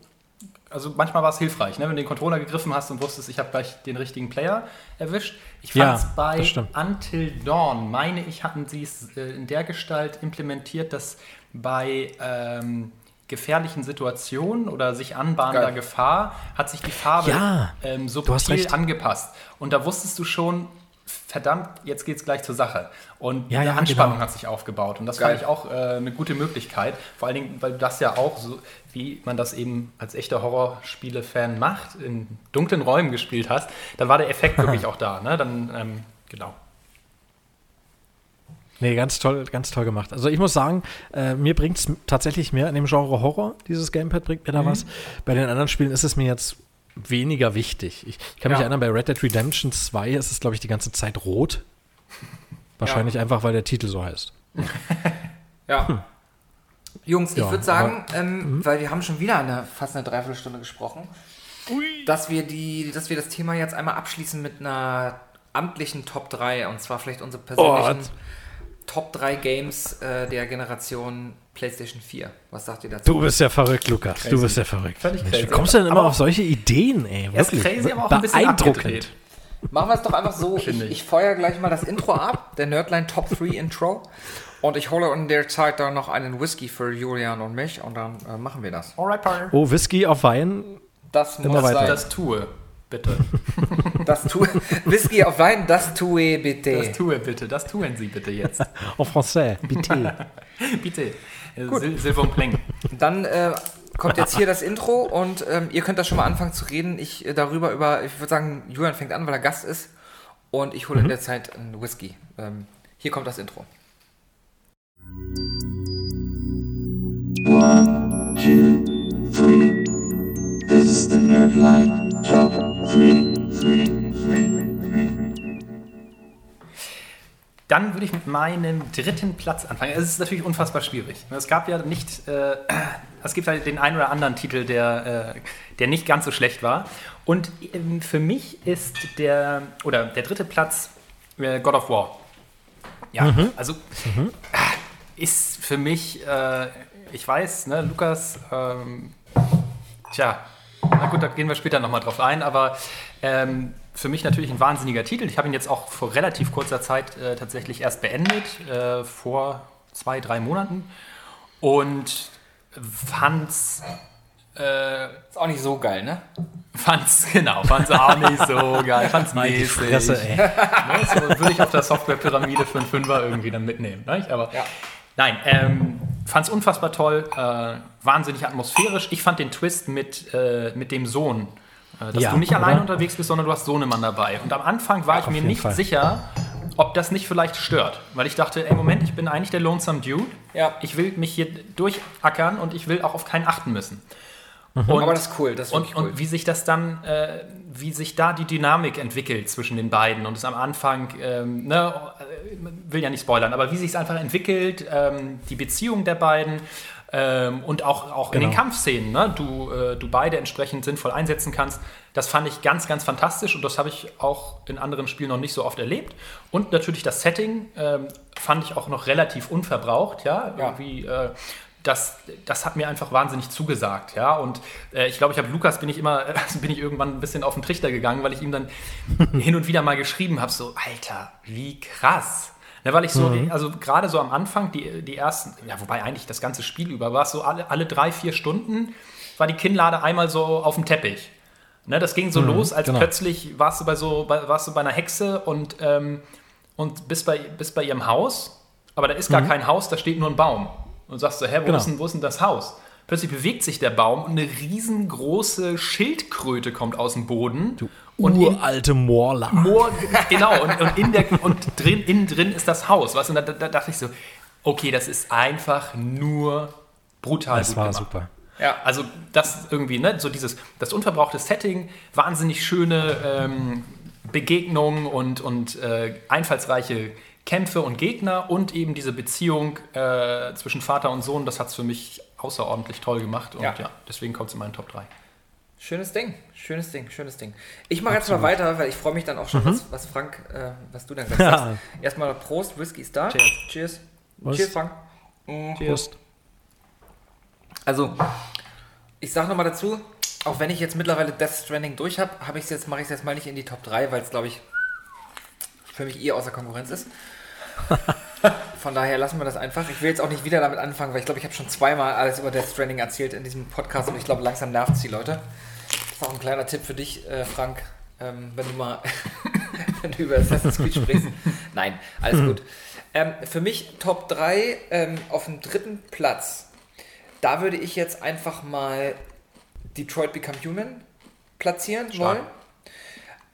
also manchmal war es hilfreich, ne? wenn du den Controller gegriffen hast und wusstest, ich habe gleich den richtigen Player erwischt. Ich Ja, fand es bei das stimmt. Until Dawn, meine ich, hatten sie es äh, in der Gestalt implementiert, dass bei ähm, gefährlichen Situationen oder sich anbahnender Geil. Gefahr hat sich die Farbe Ja, ähm, subtil angepasst. Und da wusstest du schon, verdammt, jetzt geht's gleich zur Sache. Und Ja, die ja, Anspannung genau. hat sich aufgebaut. Und das Geil. fand ich auch äh, eine gute Möglichkeit. Vor allen Dingen, weil das ja auch so, wie man das eben als echter Horrorspiele-Fan macht, in dunklen Räumen gespielt hast, dann war der Effekt wirklich auch da. Ne? Dann, ähm, genau. Nee, ganz toll, ganz toll gemacht. Also ich muss sagen, äh, mir bringt es tatsächlich mehr in dem Genre Horror. Dieses Gamepad bringt mir da was. Bei den anderen Spielen ist es mir jetzt weniger wichtig. Ich, ich kann mich Ja. erinnern, bei Red Dead Redemption 2 ist es, glaube ich, die ganze Zeit rot. Wahrscheinlich einfach, weil der Titel so heißt. Ja. Jungs, ich Ja, würde sagen, ähm, weil wir haben schon wieder eine, fast eine Dreiviertelstunde gesprochen, dass wir, die, dass wir das Thema jetzt einmal abschließen mit einer amtlichen Top 3 und zwar vielleicht unsere persönlichen Top 3 Games äh, der Generation PlayStation 4. Was sagt ihr dazu? Du bist ja verrückt, Lukas. Du bist ja verrückt. Völlig Mensch, wie crazy. kommst du denn immer Aber auf solche Ideen, ey? Er ist Wirklich. crazy, aber auch ein bisschen Beeindruckend. abgedreht. Machen wir es doch einfach so. Ich, ich. feuer gleich mal das Intro ab, der Nerdline Top 3 Intro. Und ich hole in der Zeit dann noch einen Whisky für Julian und mich und dann äh, machen wir das. Alright, Partner. Oh, Whisky auf Wein. Das Immer muss weiter. sein. Das tue, bitte. Das tue, Whisky auf Wein, das tue bitte. Das tue bitte. Das tun Sie bitte jetzt. En français, bitte. bitte. Sil Silver und Pleng. Dann äh, kommt jetzt hier das Intro und ähm, ihr könnt da schon mal anfangen zu reden. Ich äh, darüber über, ich würde sagen, Julian fängt an, weil er Gast ist und ich hole in der Zeit einen Whisky. Ähm, hier kommt das Intro. One, two, three. Is the Nerdline Top 3, 3, 3, 3. Dann würde ich mit meinem dritten Platz anfangen. Es ist natürlich unfassbar schwierig. Es gab ja nicht, äh, es gibt halt den einen oder anderen Titel, der, äh, der nicht ganz so schlecht war. Und ähm, für mich ist der, oder der dritte Platz äh, God of War. Ja, also äh, ist für mich, äh, ich weiß, ne, Lukas, ähm, Tja, na gut, da gehen wir später nochmal drauf ein, aber ähm, für mich natürlich ein wahnsinniger Titel. Ich habe ihn jetzt auch vor relativ kurzer Zeit äh, tatsächlich erst beendet, äh, vor zwei, drei Monaten und fand's, äh, Ist auch nicht so geil, ne? fand's, genau, fand's auch nicht so geil, fand's mäßig. Fresse, ey. Ne, so würde ich auf der Softwarepyramide für einen Fünfer irgendwie dann mitnehmen. Ne? Aber Ja. nein, ähm, fand es unfassbar toll, äh, wahnsinnig atmosphärisch. Ich fand den Twist mit, äh, mit dem Sohn, äh, dass Ja, du nicht alleine unterwegs bist, sondern du hast Sohnemann dabei. Und am Anfang war ich mir nicht Fall. sicher, ob das nicht vielleicht stört. Weil ich dachte, ey, Moment, ich bin eigentlich der Lonesome Dude. Ja. Ich will mich hier durchackern und ich will auch auf keinen achten müssen. Und, Aber das ist cool, das ist und, cool. und wie sich das dann, äh, wie sich da die Dynamik entwickelt zwischen den beiden und es am Anfang, ähm, ne, äh, will ja nicht spoilern, aber wie sich es einfach entwickelt, ähm, die Beziehung der beiden ähm, und auch, auch in den Genau. Kampfszenen, ne, du, äh, du beide entsprechend sinnvoll einsetzen kannst, das fand ich ganz, ganz fantastisch und das habe ich auch in anderen Spielen noch nicht so oft erlebt. Und natürlich das Setting ähm, fand ich auch noch relativ unverbraucht, ja, Ja. irgendwie. Äh, das, das hat mir einfach wahnsinnig zugesagt, ja. Und äh, ich glaube, ich habe Lukas bin ich immer, also bin ich irgendwann ein bisschen auf den Trichter gegangen, weil ich ihm dann hin und wieder mal geschrieben habe, so, Alter, wie krass. Ne, weil ich so, also gerade so am Anfang, die, die ersten, ja, wobei eigentlich das ganze Spiel über war so alle, alle drei, vier Stunden war die Kinnlade einmal so auf dem Teppich. Ne, das ging so los, als genau. plötzlich warst du bei so, bei, warst du bei einer Hexe und, ähm, und bist bei, bist bei ihrem Haus, aber da ist gar kein Haus, da steht nur ein Baum. Und sagst du, hä, wo, Genau. ist denn, wo ist denn das Haus? Plötzlich bewegt sich der Baum und eine riesengroße Schildkröte kommt aus dem Boden. Und Uralte Moorla. Moor, genau, und, und, in der, und drin, innen drin ist das Haus. Du? Und da, da dachte ich so, okay, das ist einfach nur brutal Das gut war gemacht. super. Ja. Also das irgendwie, ne, so dieses, das unverbrauchte Setting, wahnsinnig schöne ähm, Begegnungen und, und äh, einfallsreiche Kämpfe und Gegner und eben diese Beziehung äh, zwischen Vater und Sohn, das hat es für mich außerordentlich toll gemacht und Ja. ja, deswegen kommt es in meinen Top 3. Schönes Ding, schönes Ding, schönes Ding. Ich mache jetzt mal weiter, weil ich freue mich dann auch schon, was, was Frank, äh, was du dann gleich Ja. sagst. Erstmal Prost, Whisky ist da. Cheers. Cheers. Was? Cheers, Frank. Prost. Also, Ich sag nochmal dazu, auch wenn ich jetzt mittlerweile Death Stranding durch habe, jetzt, mache ich es jetzt mal nicht in die Top 3, weil es, glaube ich, für mich eh außer Konkurrenz ist. Von daher lassen wir das einfach. Ich will jetzt auch nicht wieder damit anfangen, weil ich glaube, ich habe schon zweimal alles über Death Stranding erzählt in diesem Podcast und ich glaube, langsam nervt es die Leute. Auch ein kleiner Tipp für dich, äh, Frank, ähm, wenn du mal wenn du über Assassin's Creed sprichst. Nein, alles gut. Ähm, für mich Top 3 ähm, auf dem dritten Platz. Da würde ich jetzt einfach mal Detroit Become Human platzieren Stark. wollen.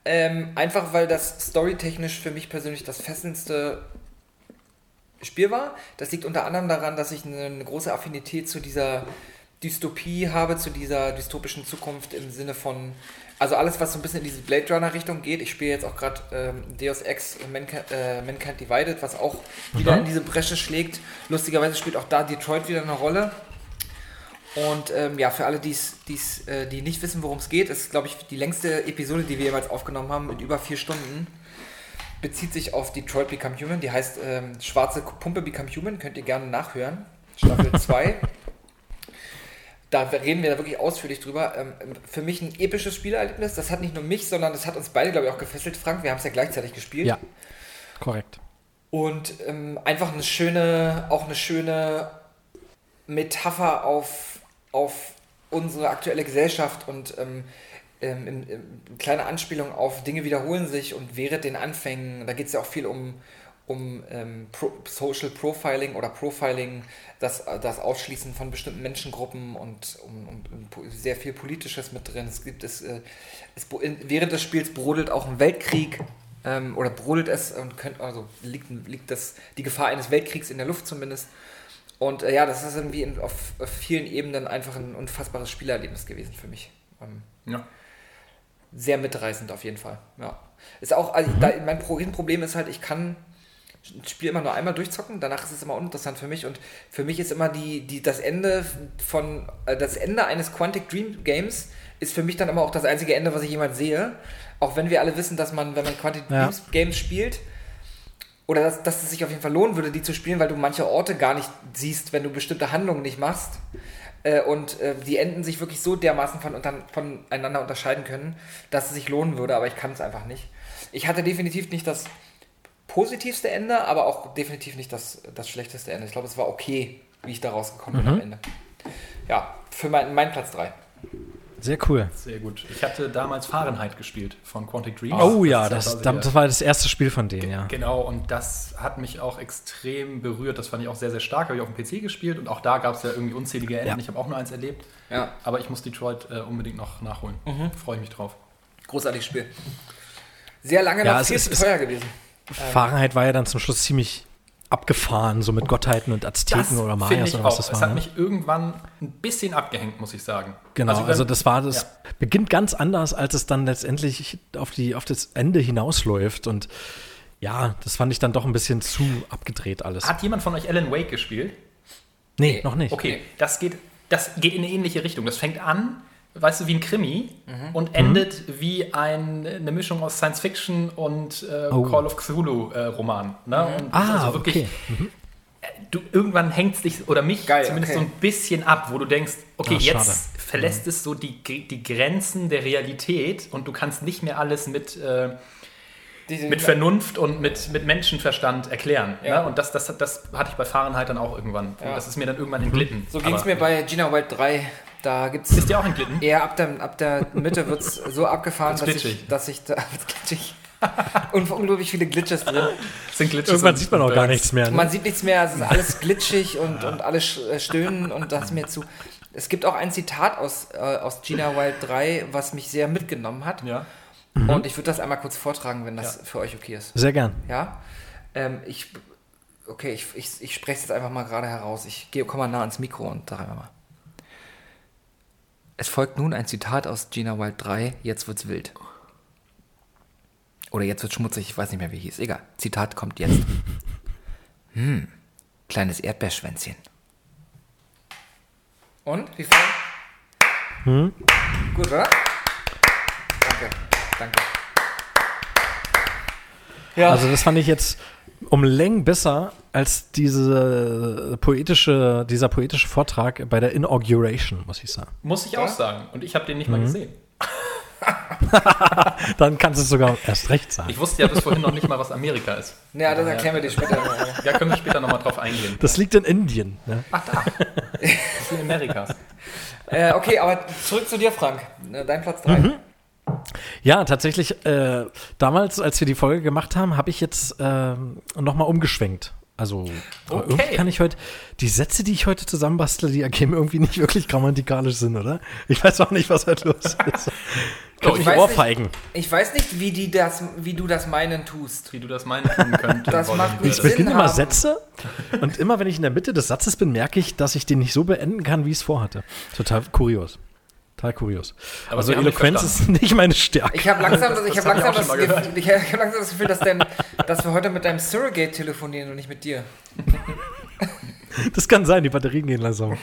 Ähm, einfach weil das storytechnisch für mich persönlich das fesselndste Spiel war. Das liegt unter anderem daran, dass ich eine, eine große Affinität zu dieser Dystopie habe, zu dieser dystopischen Zukunft im Sinne von, also alles, was so ein bisschen in diese Blade Runner Richtung geht. Ich spiele jetzt auch gerade ähm, Deus Ex Mankind, äh, Mankind Divided, was auch wieder in diese Bresche schlägt. Lustigerweise spielt auch da Detroit wieder eine Rolle. Und ähm, ja, für alle, die's, die's, äh, die nicht wissen, worum es geht, ist, glaube ich, die längste Episode, die wir jeweils aufgenommen haben, mit über vier Stunden, bezieht sich auf Detroit Become Human. Die heißt ähm, Schwarze Pumpe Become Human, könnt ihr gerne nachhören. Staffel 2. Da reden wir da wirklich ausführlich drüber. Ähm, für mich ein episches Spielerlebnis. Das hat nicht nur mich, sondern das hat uns beide, glaube ich, auch gefesselt. Frank, wir haben es ja gleichzeitig gespielt. Ja, korrekt. Und ähm, einfach eine schöne, auch eine schöne Metapher auf, auf unsere aktuelle Gesellschaft und ähm, ähm, kleine Anspielung auf Dinge wiederholen sich und während den Anfängen, da geht es ja auch viel um, um ähm, Pro Social Profiling oder Profiling, das, das Ausschließen von bestimmten Menschengruppen und um, um, sehr viel Politisches mit drin. Es gibt es, äh, es während des Spiels brodelt auch ein Weltkrieg ähm, oder brodelt es und könnt, also liegt, liegt das, die Gefahr eines Weltkriegs in der Luft zumindest. Und äh, ja, das ist irgendwie in, auf, auf vielen Ebenen einfach ein unfassbares Spielerlebnis gewesen für mich. Ähm, Ja. sehr mitreißend auf jeden Fall. Ja. Ist auch, also da, mein Pro Problem ist halt, ich kann ein Spiel immer nur einmal durchzocken, danach ist es immer uninteressant für mich und für mich ist immer die, die, das Ende von, äh, das Ende eines Quantic Dream Games ist für mich dann immer auch das einzige Ende, was ich jemals sehe. Auch wenn wir alle wissen, dass man, wenn man Quantic Ja. Games spielt, oder dass, dass es sich auf jeden Fall lohnen würde, die zu spielen, weil du manche Orte gar nicht siehst, wenn du bestimmte Handlungen nicht machst. Äh, und äh, die Enden sich wirklich so dermaßen von, unter, voneinander unterscheiden können, dass es sich lohnen würde, aber ich kann es einfach nicht. Ich hatte definitiv nicht das positivste Ende, aber auch definitiv nicht das, das schlechteste Ende. Ich glaube, es war okay, wie ich da rausgekommen bin am Ende. Ja, für mein, mein Platz 3. Sehr cool. Sehr gut. Ich hatte damals Fahrenheit gespielt von Quantic Dream. Oh ja, das, quasi das, der- war das erste Spiel von denen, ja. Genau, und das hat mich auch extrem berührt. Das fand ich auch sehr, sehr stark. Habe ich auf dem PC gespielt und auch da gab es ja irgendwie unzählige Enden. Ja. Ich habe auch nur eins erlebt. Ja, Aber ich muss Detroit äh, unbedingt noch nachholen. Freue ich mich drauf. großartiges Spiel. Sehr lange Ja, viel ist- zu es- teuer gewesen. Fahrenheit war ja dann zum Schluss ziemlich abgefahren, so mit Gottheiten und Azteken oder finde Mayas oder was auch. das Es war. hat ne? mich irgendwann ein bisschen abgehängt, muss ich sagen. Genau, also, wenn- das war das Ja. beginnt ganz anders, als es dann letztendlich auf die auf das Ende hinausläuft und ja, das fand ich dann doch ein bisschen zu abgedreht alles. Hat jemand von euch Alan Wake gespielt? nee, noch nicht. Okay, das geht, das geht in eine ähnliche Richtung. Das fängt an, weißt du, wie ein Krimi Mhm. und endet wie ein, eine Mischung aus Science Fiction und äh, Oh. Call of Cthulhu äh, Roman. Ne? Und Ah, also wirklich, okay. du irgendwann hängst dich oder mich Geil, zumindest okay. so ein bisschen ab, wo du denkst, okay, schade. jetzt verlässt es so die, die Grenzen der Realität und du kannst nicht mehr alles mit äh, mit Vernunft und mit, mit Menschenverstand erklären. Ja. Ne? Und das, das, das hatte ich bei Fahrenheit dann auch irgendwann. Ja. das ist mir dann irgendwann entglitten. So ging es mir bei Gina Wild 3. Da gibt Ist dir auch entglitten? eher ab der, ab der Mitte wird es so abgefahren, dass ich, glitschig. dass ich da glitschig. Und unglaublich viele Glitches drin. Sind Glitches Irgendwann sieht man auch gar nichts mehr. Ne? Man sieht nichts mehr, es ist alles glitschig und, und alles sch- äh, stöhnen und das ist mir zu. Es gibt auch ein Zitat aus, äh, aus Gina Wild 3, was mich sehr mitgenommen hat. Ja. Und ich würde das einmal kurz vortragen, wenn das Ja. für euch okay ist. Sehr gern. Ja? Ähm, ich, okay, ich, ich, ich spreche es jetzt einfach mal gerade heraus. Ich gehe, komm mal nah ans Mikro und sage einfach mal. Es folgt nun ein Zitat aus Gina Wild 3, jetzt wird's wild. Oder jetzt wird schmutzig, ich weiß nicht mehr, wie hieß. Egal, Zitat kommt jetzt. Hm, kleines Erdbeerschwänzchen. Und, wie viel? Gut, oder? Danke, danke. Ja, Also das fand ich jetzt um Längen besser als diese poetische, dieser poetische Vortrag bei der Inauguration, muss ich sagen. Muss ich auch sagen. Und ich habe den nicht mal gesehen. Dann kannst du es sogar erst recht sagen. Ich wusste ja bis vorhin noch nicht mal, was Amerika ist. Ja, das erklären wir dir später. noch. Da können wir später nochmal drauf eingehen. Das liegt in Indien. Ne? Ach da. Das ist in Amerikas. äh, okay, aber zurück zu dir, Frank. Dein Platz 3. Mhm. Ja, tatsächlich, äh, damals, als wir die Folge gemacht haben, habe ich jetzt ähm, nochmal umgeschwenkt. Also Okay. irgendwie kann ich heute, die Sätze, die ich heute zusammenbastle, die ergeben irgendwie nicht wirklich grammatikalisch Sinn, oder? Ich weiß auch nicht, was heute los ist. Könnte ich mich weiß ohrfeigen. Ich weiß nicht, wie, die das, wie du das meinen tust. Wie du das meinen tun könntest. Das macht nicht Ich Sinn beginne immer haben. Sätze und immer, wenn ich in der Mitte des Satzes bin, merke ich, dass ich den nicht so beenden kann, wie ich es vorhatte. Total kurios. Total kurios. Aber also Eloquenz ist nicht meine Stärke. Ich habe langsam, das, ich Das hab langsam, das ich hab langsam das Gefühl, dass, denn, dass wir heute mit deinem Surrogate telefonieren und nicht mit dir. Das kann sein, die Batterien gehen langsam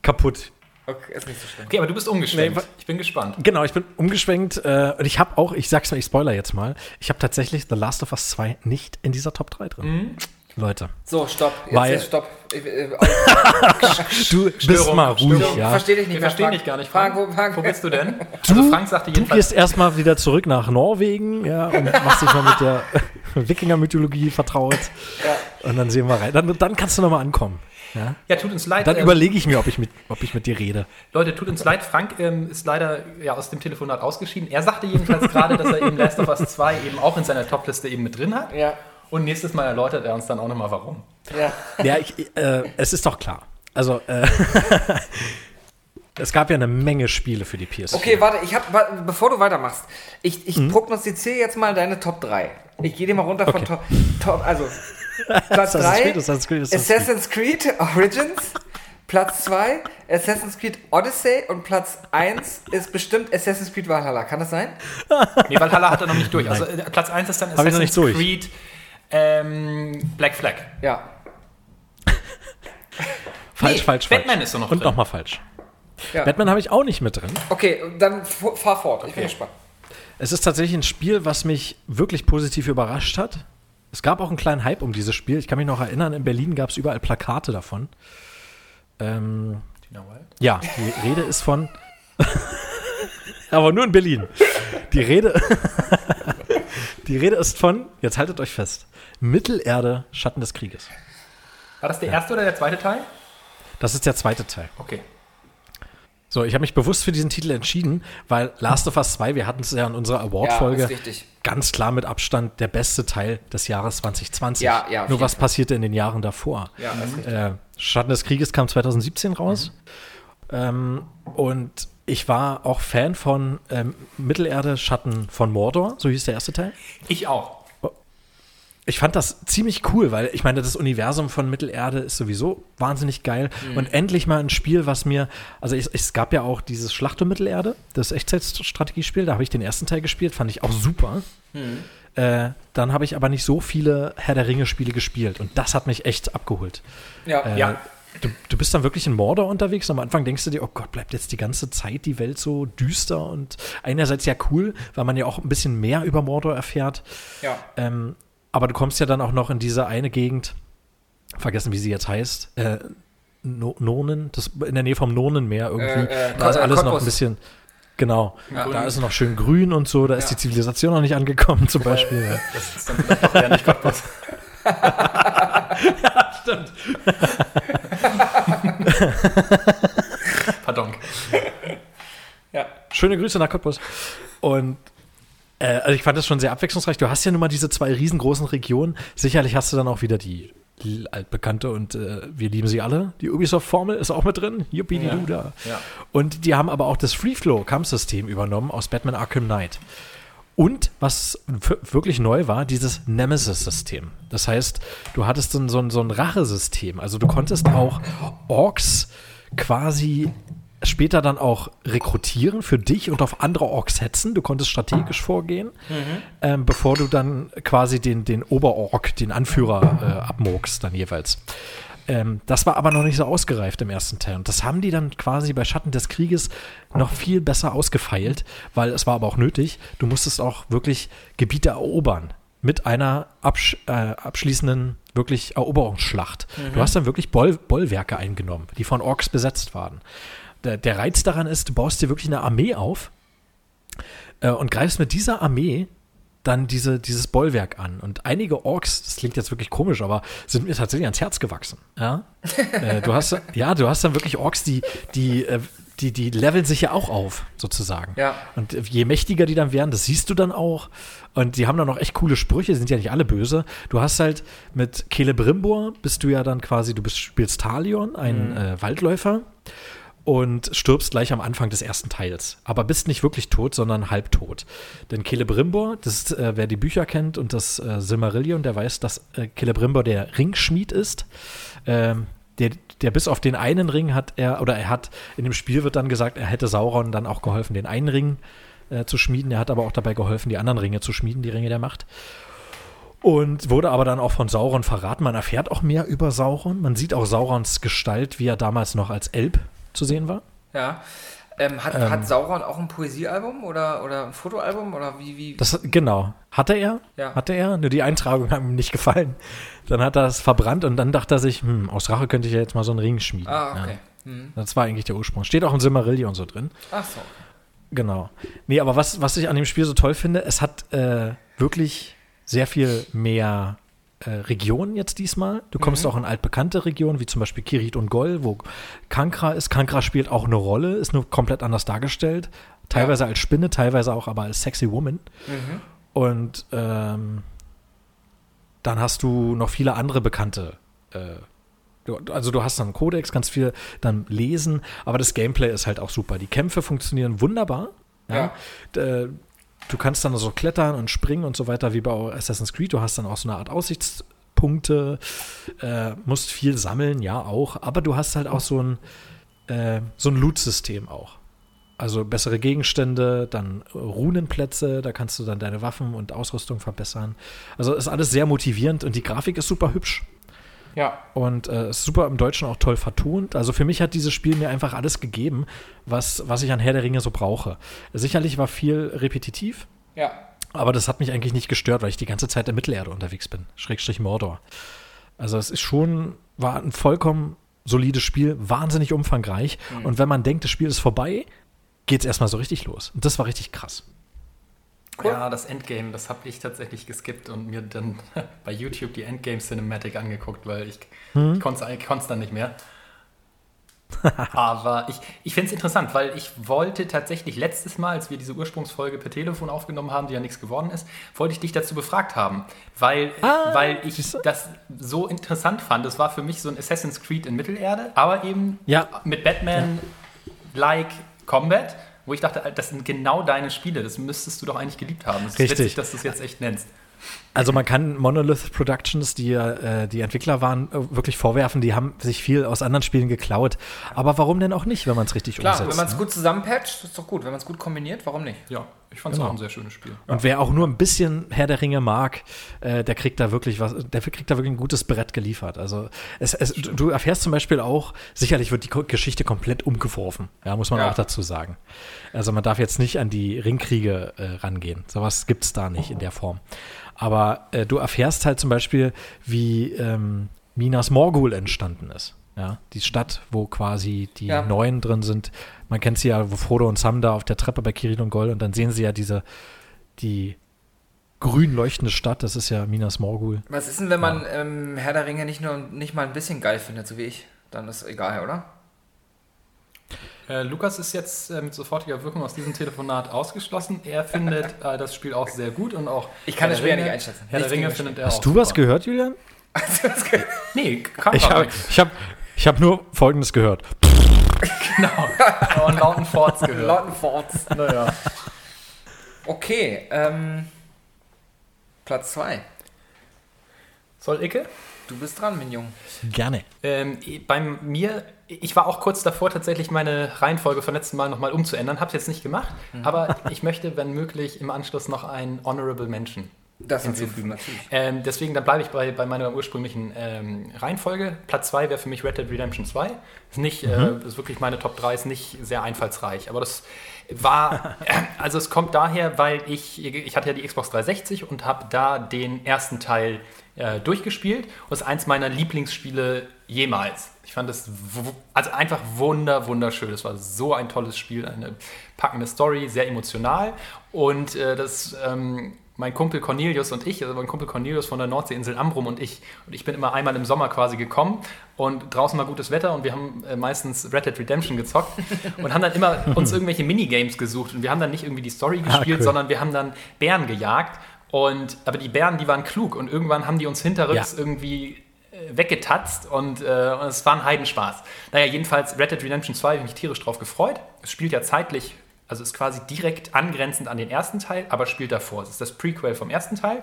kaputt. Okay, ist nicht so schlimm. Okay, aber du bist umgeschwenkt. Nee, ich bin gespannt. Genau, ich bin umgeschwenkt äh, und ich habe auch, ich sag's mal, ich spoiler jetzt mal, ich habe tatsächlich The Last of Us 2 nicht in dieser Top 3 drin. Mhm. Leute, So, stopp. Jetzt, Weil- jetzt stopp. Ich, äh, du bist Störung, mal ruhig, Störung. ja. Versteh dich nicht Wir verstehen Frank. dich gar nicht. Frank, Frank, wo, Frank, wo bist du denn? Also Frank sagte Du jedenfalls, gehst erstmal wieder zurück nach Norwegen, ja, und machst dich mal mit der Wikinger-Mythologie vertraut. Und dann sehen wir rein. Dann, dann kannst du nochmal ankommen. Ja? ja, tut uns leid. Dann ähm, überlege ich mir, ob ich, mit, ob ich mit dir rede. Leute, tut uns leid. Frank ähm, ist leider ja, aus dem Telefonat ausgeschieden. Er sagte jedenfalls gerade, dass er eben Last of Us 2 eben auch in seiner Topliste eben mit drin hat. Ja, Und nächstes Mal erläutert er uns dann auch nochmal, warum. ja. Ja, ich, äh, es ist doch klar. Also, äh, es gab ja eine Menge Spiele für die PS4. Okay, warte, ich hab, bevor du weitermachst, ich, ich Mhm. prognostiziere jetzt mal deine Top 3. Ich gehe dir mal runter von Okay. Top, Top, also Platz Assassin's 3, Creed, Assassin's Creed, Assassin's Assassin's Creed Origins, Platz 2, Assassin's Creed Odyssey und Platz 1 ist bestimmt Assassin's Creed Valhalla. Kann das sein? Nee, Valhalla hat er noch nicht durch. Also äh, Platz 1 ist dann Hab durch. Creed ähm, Black Flag. Ja. Falsch, Nee, falsch, falsch. Batman ist doch noch Und nochmal falsch. ja. Batman habe ich auch nicht mit drin. Okay, dann fahr fort. Ich bin Okay. gespannt. Es ist tatsächlich ein Spiel, was mich wirklich positiv überrascht hat. Es gab auch einen kleinen Hype um dieses Spiel. Ich kann mich noch erinnern, in Berlin gab es überall Plakate davon. Ähm, Tina Wild. ja, die Rede ist von. Aber nur in Berlin. Die Rede. Die Rede ist von, jetzt haltet euch fest, Mittelerde, Schatten des Krieges. War das der erste oder der zweite Teil? Das ist der zweite Teil. Okay. So, ich habe mich bewusst für diesen Titel entschieden, weil Last of Us 2, wir hatten es ja in unserer Award-Folge, Ja, ganz klar mit Abstand der beste Teil des Jahres 2020. Ja, ja, Nur was passierte in den Jahren davor? Ja, das ist richtig. Äh, Schatten des Krieges kam 2017 raus. Ähm, und ich war auch Fan von ähm, Mittelerde Schatten von Mordor, so hieß der erste Teil. Ich auch. Ich fand das ziemlich cool, weil ich meine, das Universum von Mittelerde ist sowieso wahnsinnig geil. Mhm. Und endlich mal ein Spiel, was mir, also ich, es gab ja auch dieses Schlacht um Mittelerde, das Echtzeitstrategiespiel, da habe ich den ersten Teil gespielt, fand ich auch super. Mhm. Äh, dann habe ich aber nicht so viele Herr der Ringe-Spiele gespielt und das hat mich echt abgeholt. Ja, Äh, Ja. Du, du bist dann wirklich in Mordor unterwegs am Anfang denkst du dir, oh Gott, bleibt jetzt die ganze Zeit die Welt so düster und einerseits ja cool, weil man ja auch ein bisschen mehr über Mordor erfährt. ja. Ähm, aber du kommst ja dann auch noch in diese eine Gegend, vergessen, wie sie jetzt heißt, äh, no Nonen, das in der Nähe vom Nonenmeer irgendwie. Äh, äh, da ist äh, alles noch ein bisschen, genau, Ja. da ist es noch schön grün und so, da ist Ja. die Zivilisation noch nicht angekommen zum Beispiel. Ja. Das ist dann doch eher nicht Cottbus. Stimmt. Pardon. ja. Schöne Grüße nach Cottbus. Und äh, also ich fand das schon sehr abwechslungsreich. Du hast ja nun mal diese zwei riesengroßen Regionen. Sicherlich hast du dann auch wieder die, die altbekannte und äh, wir lieben sie alle. Die Ubisoft-Formel ist auch mit drin. Yuppie, die Ja. du da. Ja. Und die haben aber auch das Free-Flow-Kampfsystem übernommen aus Batman Arkham Knight. Und was wirklich neu war, dieses Nemesis-System. Das heißt, du hattest so ein, so ein, so ein Rachesystem. Also du konntest auch Orks quasi später dann auch rekrutieren für dich und auf andere Orks hetzen. Du konntest strategisch vorgehen, ähm, bevor du dann quasi den, den Oberork, den Anführer äh, abmurkst dann jeweils. Ähm, das war aber noch nicht so ausgereift im ersten Teil. Und das haben die dann quasi bei Schatten des Krieges noch viel besser ausgefeilt, weil es war aber auch nötig. Du musstest auch wirklich Gebiete erobern. mit einer absch äh, abschließenden wirklich Eroberungsschlacht. Du hast dann wirklich Boll Bollwerke eingenommen, die von Orks besetzt waren. Der, der Reiz daran ist, du baust dir wirklich eine Armee auf äh, und greifst mit dieser Armee dann diese, dieses Bollwerk an. Und einige Orks, das klingt jetzt wirklich komisch, aber sind mir tatsächlich ans Herz gewachsen. Ja, äh, du hast, ja, du hast dann wirklich Orks, die, die, äh, die, die leveln sich ja auch auf, sozusagen. Ja. Und je mächtiger die dann werden, das siehst du dann auch. Und die haben dann auch echt coole Sprüche, sind ja nicht alle böse. Du hast halt mit Celebrimbor bist du ja dann quasi, du bist, spielst Talion, ein äh, Waldläufer und stirbst gleich am Anfang des ersten Teils. Aber bist nicht wirklich tot, sondern halbtot. Denn Celebrimbor, das äh, wer die Bücher kennt und das äh, Silmarillion, der weiß, dass äh, Celebrimbor der Ringschmied ist. Ähm, der, der bis auf den einen Ring hat er, oder er hat, in dem Spiel wird dann gesagt, er hätte Sauron dann auch geholfen, den einen Ring äh, zu schmieden. Er hat aber auch dabei geholfen, die anderen Ringe zu schmieden, die Ringe der Macht. Und wurde aber dann auch von Sauron verraten. Man erfährt auch mehr über Sauron. Man sieht auch Saurons Gestalt, wie er damals noch als Elb zu sehen war. Ja. Ähm, hat, hat Sauron auch ein Poesiealbum oder, oder ein Fotoalbum oder wie? wie? Das, genau. Hatte er? Ja. Hatte er? Nur die Eintragung hat ihm nicht gefallen. Dann hat er es verbrannt und dann dachte er sich, hm, aus Rache könnte ich ja jetzt mal so einen Ring schmieden. ah, okay. Ja. Das war eigentlich der Ursprung. Steht auch in Silmarillion so drin. Ach so. Genau. Nee, aber was, was ich an dem Spiel so toll finde, es hat äh, wirklich sehr viel mehr äh, Regionen jetzt diesmal. Du kommst auch in altbekannte Regionen, wie zum Beispiel Kirit und Gol, wo Kankra ist. Kankra spielt auch eine Rolle, ist nur komplett anders dargestellt. Teilweise als Spinne, teilweise auch aber als sexy Woman. Und ähm, dann hast du noch viele andere bekannte äh, also du hast dann einen Codex, kannst viel dann lesen, aber das Gameplay ist halt auch super. Die Kämpfe funktionieren wunderbar. Ja. D- äh, Du kannst dann so klettern und springen und so weiter wie bei Assassin's Creed. Du hast dann auch so eine Art Aussichtspunkte, äh, musst viel sammeln, ja auch, aber du hast halt auch so ein, äh, so ein Loot-System auch. Also bessere Gegenstände, dann Runenplätze, da kannst du dann deine Waffen und Ausrüstung verbessern. Also ist alles sehr motivierend und die Grafik ist super hübsch. Ja. Und äh, ist super im Deutschen auch toll vertont. Also für mich hat dieses Spiel mir einfach alles gegeben, was, was ich an Herr der Ringe so brauche. Sicherlich war viel repetitiv, Ja. aber das hat mich eigentlich nicht gestört, weil ich die ganze Zeit in Mittelerde unterwegs bin. Schrägstrich Mordor. Also es ist schon, war ein vollkommen solides Spiel, wahnsinnig umfangreich. Und wenn man denkt, das Spiel ist vorbei, geht es erstmal so richtig los. Und das war richtig krass. Ja, das Endgame, das habe ich tatsächlich geskippt und mir dann bei YouTube die Endgame Cinematic angeguckt, weil ich, ich konnte es dann nicht mehr. Aber ich, ich finde es interessant, weil ich wollte tatsächlich letztes Mal, als wir diese Ursprungsfolge per Telefon aufgenommen haben, die ja nichts geworden ist, wollte ich dich dazu befragt haben, weil, weil ich das so interessant fand. Das war für mich so ein Assassin's Creed in Mittelerde, aber eben Ja. mit Batman-like Combat, wo ich dachte, das sind genau deine Spiele, das müsstest du doch eigentlich geliebt haben. Es ist Richtig. witzig, dass du es jetzt echt nennst. Also man kann Monolith Productions, die ja, äh, die Entwickler waren, äh, wirklich vorwerfen, die haben sich viel aus anderen Spielen geklaut. Aber warum denn auch nicht, wenn man es richtig Klar, umsetzt? wenn man es ne? gut zusammenpatcht, ist doch gut. Wenn man es gut kombiniert, warum nicht? Ja, ich fand es Genau. auch ein sehr schönes Spiel. Und wer auch nur ein bisschen Herr der Ringe mag, äh, der kriegt da wirklich was, der kriegt da wirklich ein gutes Brett geliefert. Also es, es, du erfährst zum Beispiel auch, sicherlich wird die Geschichte komplett umgeworfen, ja, muss man Ja. auch dazu sagen. Also man darf jetzt nicht an die Ringkriege äh, rangehen. Sowas gibt's da nicht in der Form. Aber äh, du erfährst halt zum Beispiel, wie ähm, Minas Morgul entstanden ist. Ja, die Stadt, wo quasi die Ja. Neuen drin sind. Man kennt sie ja, wo Frodo und Sam da auf der Treppe bei Kirin und Goll und dann sehen sie ja diese, die grün leuchtende Stadt, das ist ja Minas Morgul. Was ist denn, wenn man ähm, Herr der Ringe nicht nur nicht mal ein bisschen geil findet, so wie ich? Dann ist egal, oder? Äh, Lukas ist jetzt äh, mit sofortiger Wirkung aus diesem Telefonat ausgeschlossen. Er findet äh, das Spiel auch sehr gut und auch. Ich kann Herr das Spiel ja Ringe- nicht einschätzen. Herr der Ringe findet er auch. Hast du was super. gehört, Julian? Nee, kam Ich habe nicht. ich hab, ich hab nur Folgendes gehört. Genau. Einen lauten Forts gehört. Lauten Forts. Naja. Okay, ähm, Platz 2. Soll Icke? Du bist dran, mein Junge. Gerne. Ähm, bei mir, ich war auch kurz davor, tatsächlich meine Reihenfolge vom letzten Mal nochmal umzuändern. Hab's jetzt nicht gemacht, aber ich möchte, wenn möglich, im Anschluss noch ein Honorable Mention Das jeden hinzufügen. Ähm, deswegen, dann bleibe ich bei, bei meiner ursprünglichen ähm, Reihenfolge. Platz 2 wäre für mich Red Dead Redemption 2. Ist nicht, äh, ist wirklich meine Top 3, ist nicht sehr einfallsreich. Aber das war, also es kommt daher, weil ich, ich hatte ja die Xbox 360 und habe da den ersten Teil äh, durchgespielt. Und es ist eins meiner Lieblingsspiele jemals. Ich fand es also einfach wunder, wunderschön. Es war so ein tolles Spiel, eine packende Story, sehr emotional. Und äh, das, ähm, mein Kumpel Cornelius und ich, also mein Kumpel Cornelius von der Nordseeinsel Amrum und ich, und ich bin immer einmal im Sommer quasi gekommen und draußen war gutes Wetter und wir haben äh, meistens Red Dead Redemption gezockt und haben dann immer uns irgendwelche Minigames gesucht und wir haben dann nicht irgendwie die Story gespielt, cool. sondern wir haben dann Bären gejagt und aber die Bären, die waren klug und irgendwann haben die uns hinterrücks Ja. irgendwie weggetatzt und, äh, und es war ein Heidenspaß. Naja, jedenfalls Red Dead Redemption 2 habe ich mich tierisch drauf gefreut. Es spielt ja zeitlich, also ist quasi direkt angrenzend an den ersten Teil, aber spielt davor. Es ist das Prequel vom ersten Teil.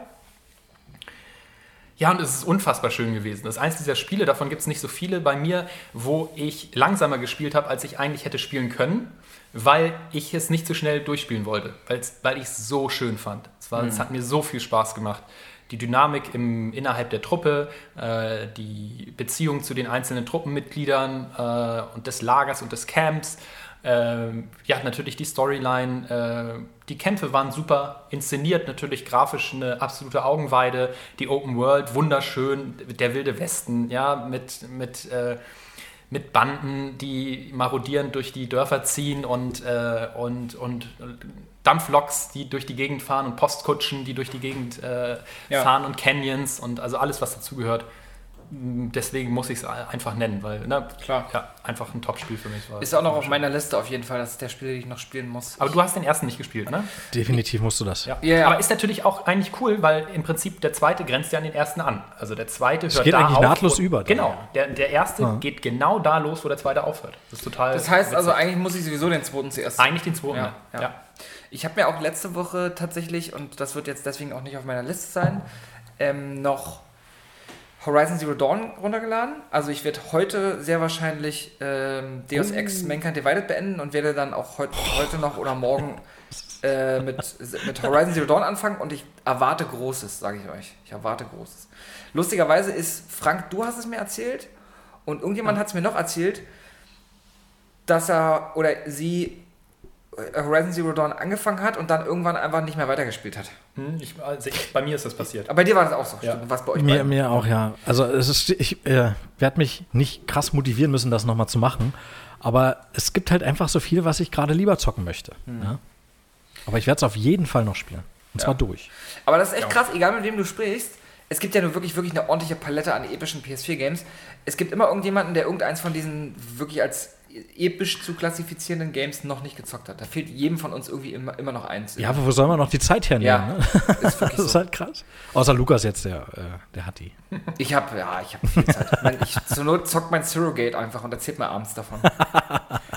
Ja, und es ist unfassbar schön gewesen. Das ist eins dieser Spiele, davon gibt es nicht so viele bei mir, wo ich langsamer gespielt habe, als ich eigentlich hätte spielen können, weil ich es nicht so schnell durchspielen wollte, weil ich es so schön fand. Es, war, es hat mir so viel Spaß gemacht. Die Dynamik im, innerhalb der Truppe, äh, die Beziehung zu den einzelnen Truppenmitgliedern äh, und des Lagers und des Camps. Ähm, ja, natürlich die Storyline. Äh, die Kämpfe waren super inszeniert, natürlich grafisch eine absolute Augenweide. Die Open World, wunderschön. Der wilde Westen, ja, mit, mit, äh, mit Banden, die marodierend durch die Dörfer ziehen und, äh, und, und Dampfloks, die durch die Gegend fahren und Postkutschen, die durch die Gegend äh, Ja. fahren und Canyons und also alles, was dazugehört. Mm, Deswegen muss ich es einfach nennen, weil ne, Klar. ja, einfach ein Top-Spiel für mich war. Ist auch noch auf meiner Liste auf jeden Fall, das ist der Spiel, den ich noch spielen muss. Aber du hast den ersten nicht gespielt, ne? Definitiv musst du das. Ja. Ja, ja. Aber ist natürlich auch eigentlich cool, weil im Prinzip der zweite grenzt ja an den ersten an. Also der zweite hört geht da eigentlich auf, nahtlos wo- über Genau. ja. Der, der erste geht genau da los, wo der zweite aufhört. Das ist total. Das heißt also, witzig. eigentlich muss ich sowieso den zweiten zuerst. eigentlich den zweiten. Ja, Ja, ja. Ich habe mir auch letzte Woche tatsächlich, und das wird jetzt deswegen auch nicht auf meiner Liste sein, ähm, noch Horizon Zero Dawn runtergeladen. Also ich werde heute sehr wahrscheinlich ähm, Deus Ex Mankind Divided beenden und werde dann auch heut, heute noch oder morgen äh, mit, mit Horizon Zero Dawn anfangen und ich erwarte Großes, sage ich euch. Ich erwarte Großes. Lustigerweise ist, Frank, du hast es mir erzählt und irgendjemand hat es mir noch erzählt, dass er oder sie Horizon Zero Dawn angefangen hat und dann irgendwann einfach nicht mehr weitergespielt hat. Hm, ich, also ich, bei mir ist das passiert. Aber bei dir war das auch so. Ja. Stimmt, was bei euch Mir, beiden? mir auch, ja. Also es ist, ich äh, werde mich nicht krass motivieren müssen, das nochmal zu machen. Aber es gibt halt einfach so viel, was ich gerade lieber zocken möchte. Ja? Aber ich werde es auf jeden Fall noch spielen. Und zwar durch. Aber das ist echt krass, egal mit wem du sprichst. Es gibt ja nur wirklich, wirklich eine ordentliche Palette an epischen PS4-Games. Es gibt immer irgendjemanden, der irgendeins von diesen wirklich als episch zu klassifizierenden Games noch nicht gezockt hat. Da fehlt jedem von uns irgendwie immer, immer noch eins. Ja, aber wo soll man noch die Zeit hernehmen? Ja, Ne? ist Das ist so. halt krass. Außer Lukas jetzt, der, äh, der hat die. Ich habe ja, ich habe viel Zeit. Ich, zur Not zockt mein Surrogate einfach und erzählt mir abends davon.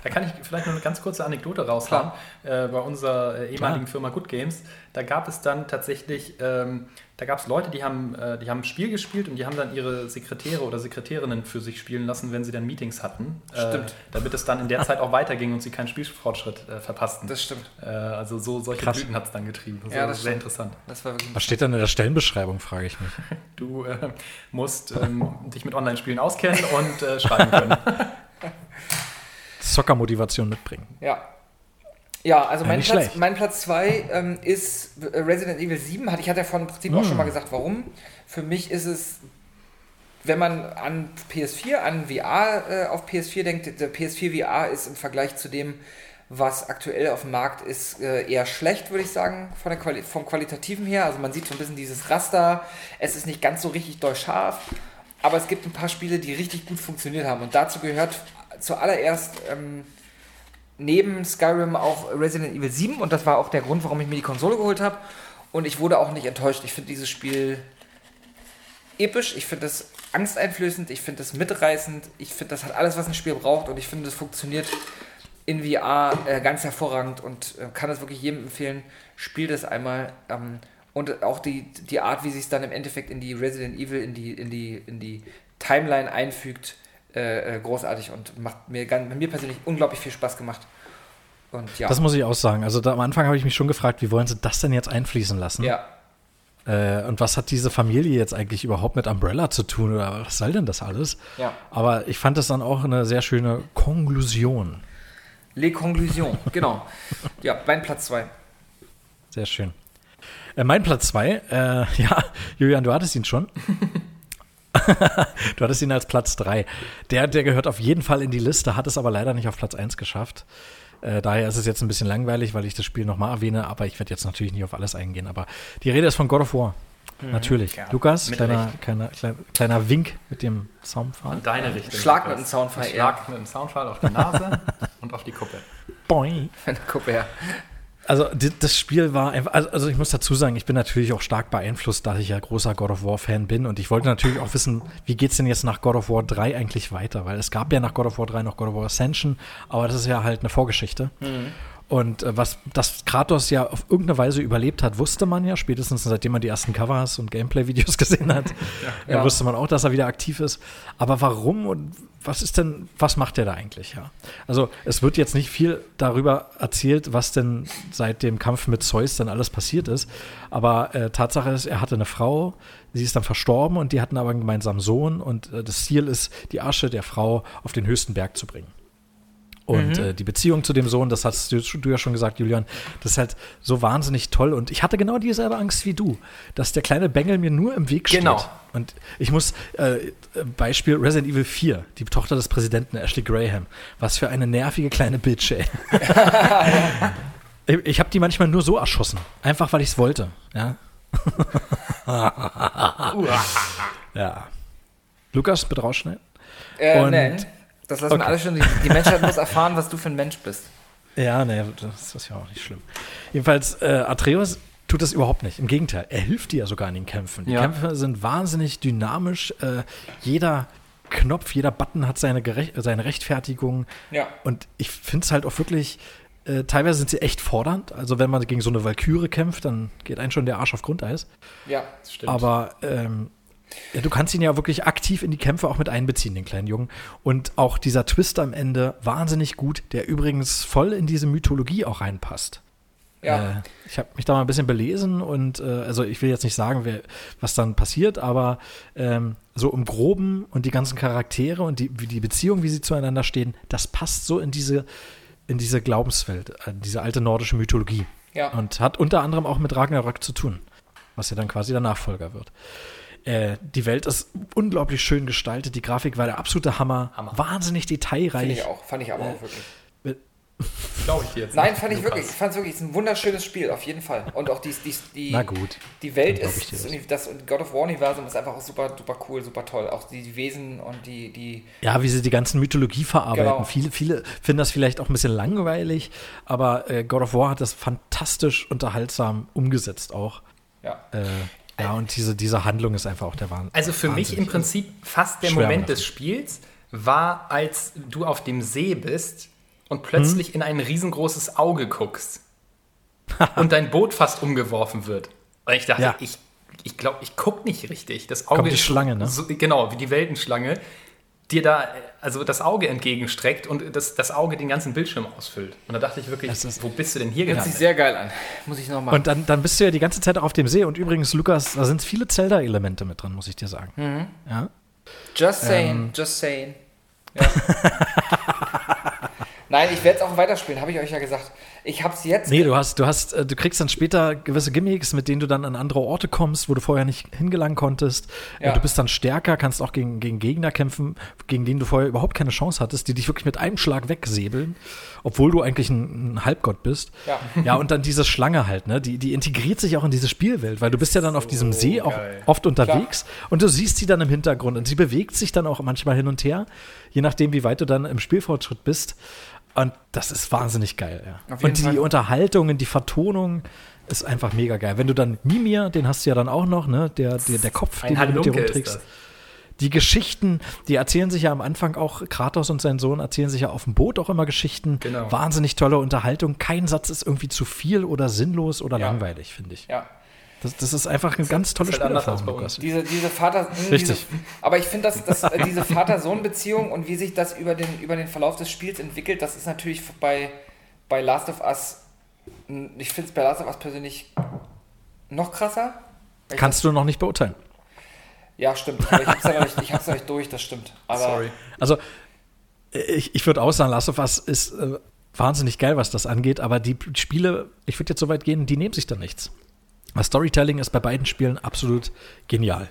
Da kann ich vielleicht noch eine ganz kurze Anekdote raushauen. Äh, bei unserer äh, ehemaligen Klar. Firma Good Games, da gab es dann tatsächlich, ähm, da gab es Leute, die haben, äh, die haben ein Spiel gespielt und die haben dann ihre Sekretäre oder Sekretärinnen für sich spielen lassen, wenn sie dann Meetings hatten. Stimmt. Äh, damit es dann in der Zeit auch weiterging und sie keinen Spielfortschritt äh, verpassten. Das stimmt. äh, also so solche Krass. Blüten hat es dann getrieben. Das Ja, war das sehr stimmt. interessant. Das war wirklich. Was steht dann in der Stellenbeschreibung, frage ich mich. Du äh, musst ähm, dich mit Online-Spielen auskennen und äh, schreiben können. Zockermotivation mitbringen. Ja. Ja, also mein, Platz, schlecht. mein Platz 2 ähm, ist Resident Evil 7. Hat- Ich hatte ja vorhin im Prinzip auch schon mal gesagt, warum. Für mich ist es, wenn man an PS4, an VR äh, auf PS4 denkt, der PS4 VR ist im Vergleich zu dem, was aktuell auf dem Markt ist, äh, eher schlecht, würde ich sagen, von der Quali vom Qualitativen her. Also man sieht so ein bisschen dieses Raster. Es ist nicht ganz so richtig durchscharf. Aber es gibt ein paar Spiele, die richtig gut funktioniert haben. Und dazu gehört zuallererst ähm, neben Skyrim auch Resident Evil 7 und das war auch der Grund, warum ich mir die Konsole geholt habe. Und ich wurde auch nicht enttäuscht. Ich finde dieses Spiel episch, ich finde es angsteinflößend, ich finde es mitreißend, ich finde, das hat alles, was ein Spiel braucht und ich finde, es funktioniert in VR äh, ganz hervorragend und äh, kann es wirklich jedem empfehlen. Spielt es einmal. Ähm, und auch die, die Art, wie sich es dann im Endeffekt in die Resident Evil, in die, in die, in die Timeline einfügt, äh, äh, großartig und macht mir, ganz, mir persönlich unglaublich viel Spaß gemacht. Und ja. Das muss ich auch sagen. Also da, am Anfang habe ich mich schon gefragt, wie wollen sie das denn jetzt einfließen lassen? ja. Äh, und was hat diese Familie jetzt eigentlich überhaupt mit Umbrella zu tun oder was soll denn das alles? Ja. Aber ich fand das dann auch eine sehr schöne Konklusion. Les Conclusions, genau. ja, mein Platz 2. Sehr schön. Äh, mein Platz zwei, äh, ja, Julian, du hattest ihn schon. du hattest ihn als Platz drei. Der, der gehört auf jeden Fall in die Liste, hat es aber leider nicht auf Platz eins geschafft. Äh, daher ist es jetzt ein bisschen langweilig, weil ich das Spiel nochmal erwähne, aber ich werde jetzt natürlich nicht auf alles eingehen. Aber die Rede ist von God of War. Natürlich. ja. Lukas, kleiner, kleiner, kleiner, kleiner Wink mit dem Soundfall. In deine Richtung. Schlag mit dem Soundfall, ja. Schlag mit dem Soundfall auf die Nase und auf die Kuppe. Boing. Guck her. Also das Spiel war einfach, also, also ich muss dazu sagen, ich bin natürlich auch stark beeinflusst, da ich ja großer God of War Fan bin. Und ich wollte natürlich auch wissen, wie geht's denn jetzt nach God of War 3 eigentlich weiter, weil es gab ja nach God of War 3 noch God of War Ascension, aber das ist ja halt eine Vorgeschichte. Und äh, was das Kratos ja auf irgendeine Weise überlebt hat, wusste man ja, spätestens seitdem man die ersten Covers und Gameplay-Videos gesehen hat, äh, Ja. wusste man auch, dass er wieder aktiv ist. Aber warum und was ist denn, was macht er da eigentlich? Ja? Also es wird jetzt nicht viel darüber erzählt, was denn seit dem Kampf mit Zeus dann alles passiert ist. Aber äh, Tatsache ist, er hatte eine Frau, sie ist dann verstorben und die hatten aber einen gemeinsamen Sohn und äh, das Ziel ist, die Asche der Frau auf den höchsten Berg zu bringen. Und Mhm. äh, die Beziehung zu dem Sohn, das hast du, du ja schon gesagt, Julian, das ist halt so wahnsinnig toll. Und ich hatte genau dieselbe Angst wie du, dass der kleine Bengel mir nur im Weg steht. Genau. Und ich muss, äh, Beispiel Resident Evil 4, die Tochter des Präsidenten Ashley Graham. Was für eine nervige kleine Bitch, ey. ich ich habe die manchmal nur so erschossen. Einfach, weil ich es wollte. Ja. ja. Lukas, bitte rausschneiden. Äh, Und- nein, das lassen wir Okay. alle schon. Die, Menschheit muss erfahren, was du für ein Mensch bist. Ja, ne, das ist ja auch nicht schlimm. Jedenfalls, äh, Atreus tut das überhaupt nicht. Im Gegenteil, er hilft dir ja sogar in den Kämpfen. Die Ja. Kämpfe sind wahnsinnig dynamisch. Äh, jeder Knopf, jeder Button hat seine, Gerech seine Rechtfertigung. Ja. Und ich finde es halt auch wirklich, äh, teilweise sind sie echt fordernd. Also wenn man gegen so eine Valkyrie kämpft, dann geht einem schon der Arsch auf Grundeis. Ja. Stimmt. Aber ähm, ja, du kannst ihn ja wirklich aktiv in die Kämpfe auch mit einbeziehen, den kleinen Jungen. Und auch dieser Twist am Ende, wahnsinnig gut, der übrigens voll in diese Mythologie auch reinpasst. Ja. Äh, ich habe mich da mal ein bisschen belesen und äh, also ich will jetzt nicht sagen, wer, was dann passiert, aber ähm, so im Groben und die ganzen Charaktere und die, die Beziehung, wie sie zueinander stehen, das passt so in diese, in diese Glaubenswelt, äh, diese alte nordische Mythologie. Ja. Und hat unter anderem auch mit Ragnarök zu tun, was ja dann quasi der Nachfolger wird. Äh, die Welt ist unglaublich schön gestaltet, die Grafik war der absolute Hammer, Hammer. wahnsinnig detailreich. Finde ich auch. Fand ich aber auch wirklich. Glaube ich dir jetzt. Nein, fand ich Lukas. wirklich. Ich fand es wirklich es ist ein wunderschönes Spiel, auf jeden Fall. Und auch die, die, die, Na gut. die Welt ist, das, das God of War-Universum ist einfach auch super, super cool, super toll. Auch die, die Wesen und die, die Ja, wie sie die ganzen Mythologie verarbeiten. Genau. Viele, viele finden das vielleicht auch ein bisschen langweilig, aber äh, God of War hat das fantastisch unterhaltsam umgesetzt auch. ja. Äh, ja, und diese, diese Handlung ist einfach auch der Wahnsinn. Also für mich im Prinzip fast der Schwärme Moment davon. des Spiels war, als du auf dem See bist und plötzlich Hm? in ein riesengroßes Auge guckst und dein Boot fast umgeworfen wird. Und ich dachte, Ja. ich, ich glaube, ich gucke nicht richtig. Das Auge Kommt die ist Schlange, ne? So, genau, wie die Weltenschlange, dir da also das Auge entgegenstreckt und das, das Auge den ganzen Bildschirm ausfüllt. Und da dachte ich wirklich, wo bist du denn hier Hört gelandet? sich sehr geil an. Muss ich noch machen. Und dann, dann bist du ja die ganze Zeit auch auf dem See. Und übrigens, Lukas, da sind viele Zelda-Elemente mit drin, muss ich dir sagen. Mhm. Ja? Just saying, Ähm. just saying. Ja. Nein, ich werde es auch weiterspielen, habe ich euch ja gesagt. Ich habe es jetzt. Nee, du hast, du hast, äh, du kriegst dann später gewisse Gimmicks, mit denen du dann an andere Orte kommst, wo du vorher nicht hingelangen konntest. Äh, Ja. Du bist dann stärker, kannst auch gegen, gegen Gegner kämpfen, gegen denen du vorher überhaupt keine Chance hattest, die dich wirklich mit einem Schlag wegsäbeln, obwohl du eigentlich ein, ein Halbgott bist. Ja. Ja, und dann diese Schlange halt, ne? Die, die integriert sich auch in diese Spielwelt, weil du bist ja dann auf diesem See auch geil. oft unterwegs und du siehst sie dann im Hintergrund und sie bewegt sich dann auch manchmal hin und her, je nachdem, wie weit du dann im Spielfortschritt bist. Und das ist wahnsinnig geil, ja. Und die Fall. Unterhaltungen, die Vertonung ist einfach mega geil. Wenn du dann Mimir, den hast du ja dann auch noch, ne? Der, der, der Kopf, Ein den du mit dir Halunke rumträgst. Die Geschichten, die erzählen sich ja am Anfang auch, Kratos und sein Sohn erzählen sich ja auf dem Boot auch immer Geschichten. Genau. Wahnsinnig tolle Unterhaltung. Kein Satz ist irgendwie zu viel oder sinnlos oder Ja. langweilig, finde ich. Ja. Das, das ist einfach eine ganz tolle ist halt Spielerfahrung. Lukas. Diese, diese Vater. Richtig. Diese, aber ich finde, dass, dass äh, diese Vater-Sohn-Beziehung und wie sich das über den, über den Verlauf des Spiels entwickelt, das ist natürlich bei, bei Last of Us. Ich finde es bei Last of Us persönlich noch krasser. Kannst du noch nicht beurteilen. Ja, stimmt. Aber ich hab's ja noch nicht, ich hab's noch nicht durch, das stimmt. Aber Sorry. Also, ich, ich würde auch sagen, Last of Us ist äh, wahnsinnig geil, was das angeht, aber die Spiele, ich würde jetzt so weit gehen, die nehmen sich da nichts. Das Storytelling ist bei beiden Spielen absolut genial.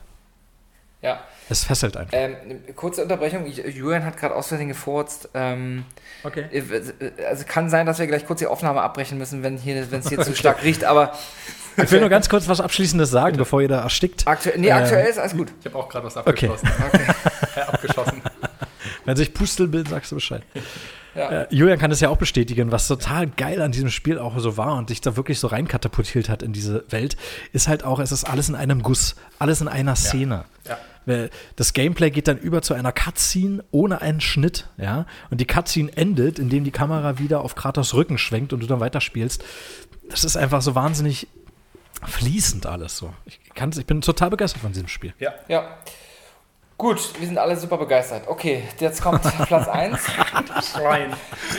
ja. Es fesselt einfach. Ähm, kurze Unterbrechung. Julian hat gerade aus Versehen gefurzt. Ähm, Okay. äh, Also kann sein, dass wir gleich kurz die Aufnahme abbrechen müssen, wenn hier, wenn es hier zu stark riecht. Aber Ich will nur ganz kurz was Abschließendes sagen, bevor ihr da erstickt. aktuell, nee, Ähm, aktuell ist alles gut. Ich habe auch gerade was Okay. abgeschlossen. äh, abgeschossen. Wenn sich Pustel will, sagst du Bescheid. Ja. Äh, Julian kann es ja auch bestätigen, was total geil an diesem Spiel auch so war und dich da wirklich so reinkatapultiert hat in diese Welt, ist halt auch, es ist alles in einem Guss, alles in einer Szene. Ja. Weil Das Gameplay geht dann über zu einer Cutscene ohne einen Schnitt, ja. Und die Cutscene endet, indem die Kamera wieder auf Kratos Rücken schwenkt und du dann weiterspielst. Das ist einfach so wahnsinnig fließend alles so. Ich, kann's, ich bin total begeistert von diesem Spiel. Ja. Ja. Gut, wir sind alle super begeistert. Okay, jetzt kommt Platz 1. Schwein.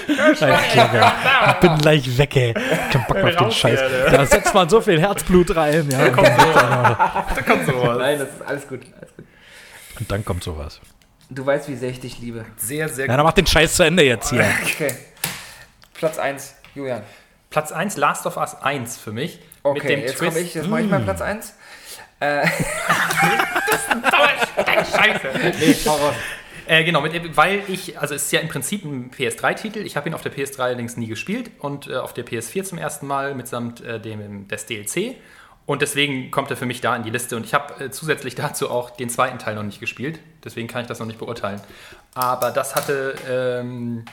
Ich bin gleich weg, ey. Kein Bock auf den Scheiß. hier, ne? Da setzt man so viel Herzblut rein, ja. Und Kommt. Da kommt sowas. Nein, das ist alles gut. Alles gut. dann kommt sowas. Du weißt, wie sehr ich dich liebe. Sehr, sehr Ja, gut. dann mach den Scheiß zu Ende jetzt hier. Okay. Platz 1, Julian. Platz 1, Last of Us 1 für mich. Okay, mit dem jetzt komme ich, jetzt mache ich mal Platz 1. Scheiße. Nee, hau raus. Äh, genau, mit, weil ich, also es ist ja im Prinzip ein PS3-Titel. Ich habe ihn auf der PS3 allerdings nie gespielt und äh, auf der PS4 zum ersten Mal mitsamt äh, dem, des DLC. Und deswegen kommt er für mich da in die Liste. Und ich habe äh, zusätzlich dazu auch den zweiten Teil noch nicht gespielt. Deswegen kann ich das noch nicht beurteilen. Aber das hatte, ähm,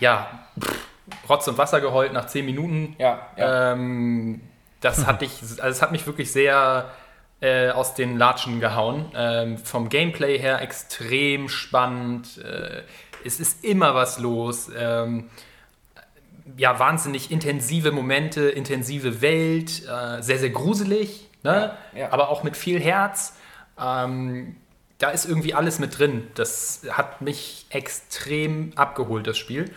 ja, pff, Rotz und Wasser geheult nach 10 Minuten. Ja, ja. Ähm, das hat dich, also es hat mich wirklich sehr äh, aus den Latschen gehauen. Ähm, vom Gameplay her extrem spannend. Äh, es ist immer was los. Ähm, ja, wahnsinnig intensive Momente, intensive Welt, äh, sehr, sehr gruselig, ne? Ja, ja. aber auch mit viel Herz. Ähm, da ist irgendwie alles mit drin. Das hat mich extrem abgeholt, das Spiel.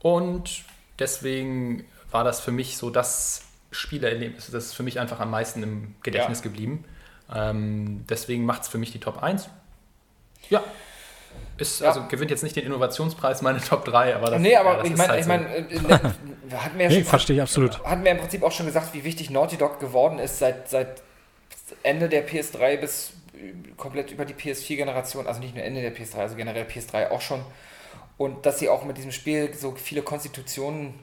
Und deswegen war das für mich so das Spielerlebnis, das ist für mich einfach am meisten im Gedächtnis Ja. geblieben. Ähm, deswegen macht es für mich die Top 1. Ja. Ist, Ja. Also gewinnt jetzt nicht den Innovationspreis, meine Top 3, aber das, Nee, ja, aber das ich ist meine, halt ich so. meine, äh, äh, wir hatten wir ja Nee, schon verstehe ich absolut. hatten wir im Prinzip auch schon gesagt, wie wichtig Naughty Dog geworden ist seit, seit Ende der PS3 bis äh, komplett über die PS4-Generation, also nicht nur Ende der PS3, also generell PS3 auch schon. Und dass sie auch mit diesem Spiel so viele Konstitutionen,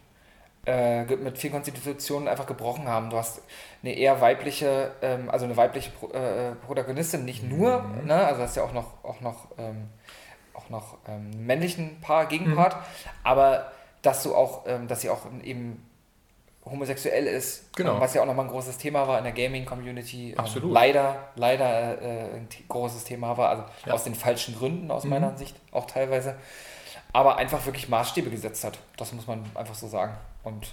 äh, mit vielen Konstitutionen einfach gebrochen haben. Du hast eine eher weibliche, ähm, also eine weibliche Pro, äh, Protagonistin, nicht nur, Mhm. ne? also hast ja auch noch, auch noch, ähm, auch noch ähm, männlichen Paar, Gegenpart, Mhm. aber dass du auch, ähm, dass sie auch eben homosexuell ist, Genau. was ja auch nochmal ein großes Thema war in der Gaming-Community. Ähm, Absolut. leider, leider äh, ein t- großes Thema war, also Ja. aus den falschen Gründen aus Mhm. meiner Sicht auch teilweise, aber einfach wirklich Maßstäbe gesetzt hat. Das muss man einfach so sagen. Und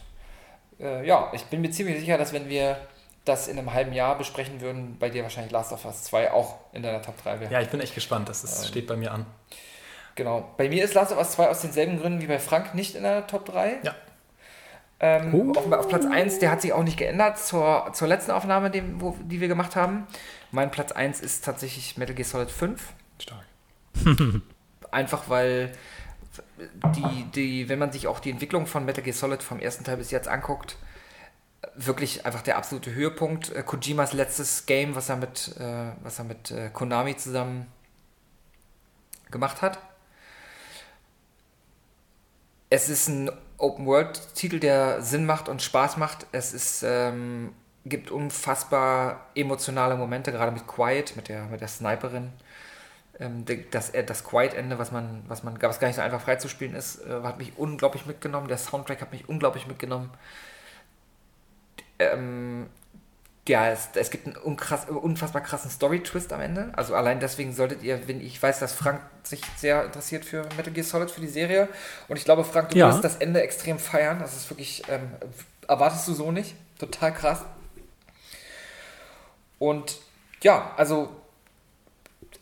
äh, ja, ich bin mir ziemlich sicher, dass wenn wir das in einem halben Jahr besprechen würden, bei dir wahrscheinlich Last of Us 2 auch in deiner Top 3 wäre. Ja, ich bin echt gespannt. Das ist, steht bei mir an. Genau. Bei mir ist Last of Us 2 aus denselben Gründen wie bei Frank nicht in der Top 3. Ja. Ähm, Oh. auf, auf Platz 1, der hat sich auch nicht geändert zur, zur letzten Aufnahme, dem, wo, die wir gemacht haben. Mein Platz 1 ist tatsächlich Metal Gear Solid 5. Stark. Einfach weil die, die, wenn man sich auch die Entwicklung von Metal Gear Solid vom ersten Teil bis jetzt anguckt, wirklich einfach der absolute Höhepunkt. Äh, Kojimas letztes Game, was er mit, äh, was er mit äh, Konami zusammen gemacht hat. Es ist ein Open-World-Titel, der Sinn macht und Spaß macht. Es ist, ähm, gibt unfassbar emotionale Momente, gerade mit Quiet, mit der, mit der Sniperin. Ähm, das, äh, das Quiet-Ende, was man, was man, was gar nicht so einfach freizuspielen ist, äh, hat mich unglaublich mitgenommen. Der Soundtrack hat mich unglaublich mitgenommen. Ähm, ja, es, es gibt einen unkrass, unfassbar krassen Story-Twist am Ende. Also allein deswegen solltet ihr, wenn ich weiß, dass Frank sich sehr interessiert für Metal Gear Solid, für die Serie. Und ich glaube, Frank, du Ja. wirst das Ende extrem feiern. Das ist wirklich, ähm, erwartest du so nicht. Total krass. Und ja, also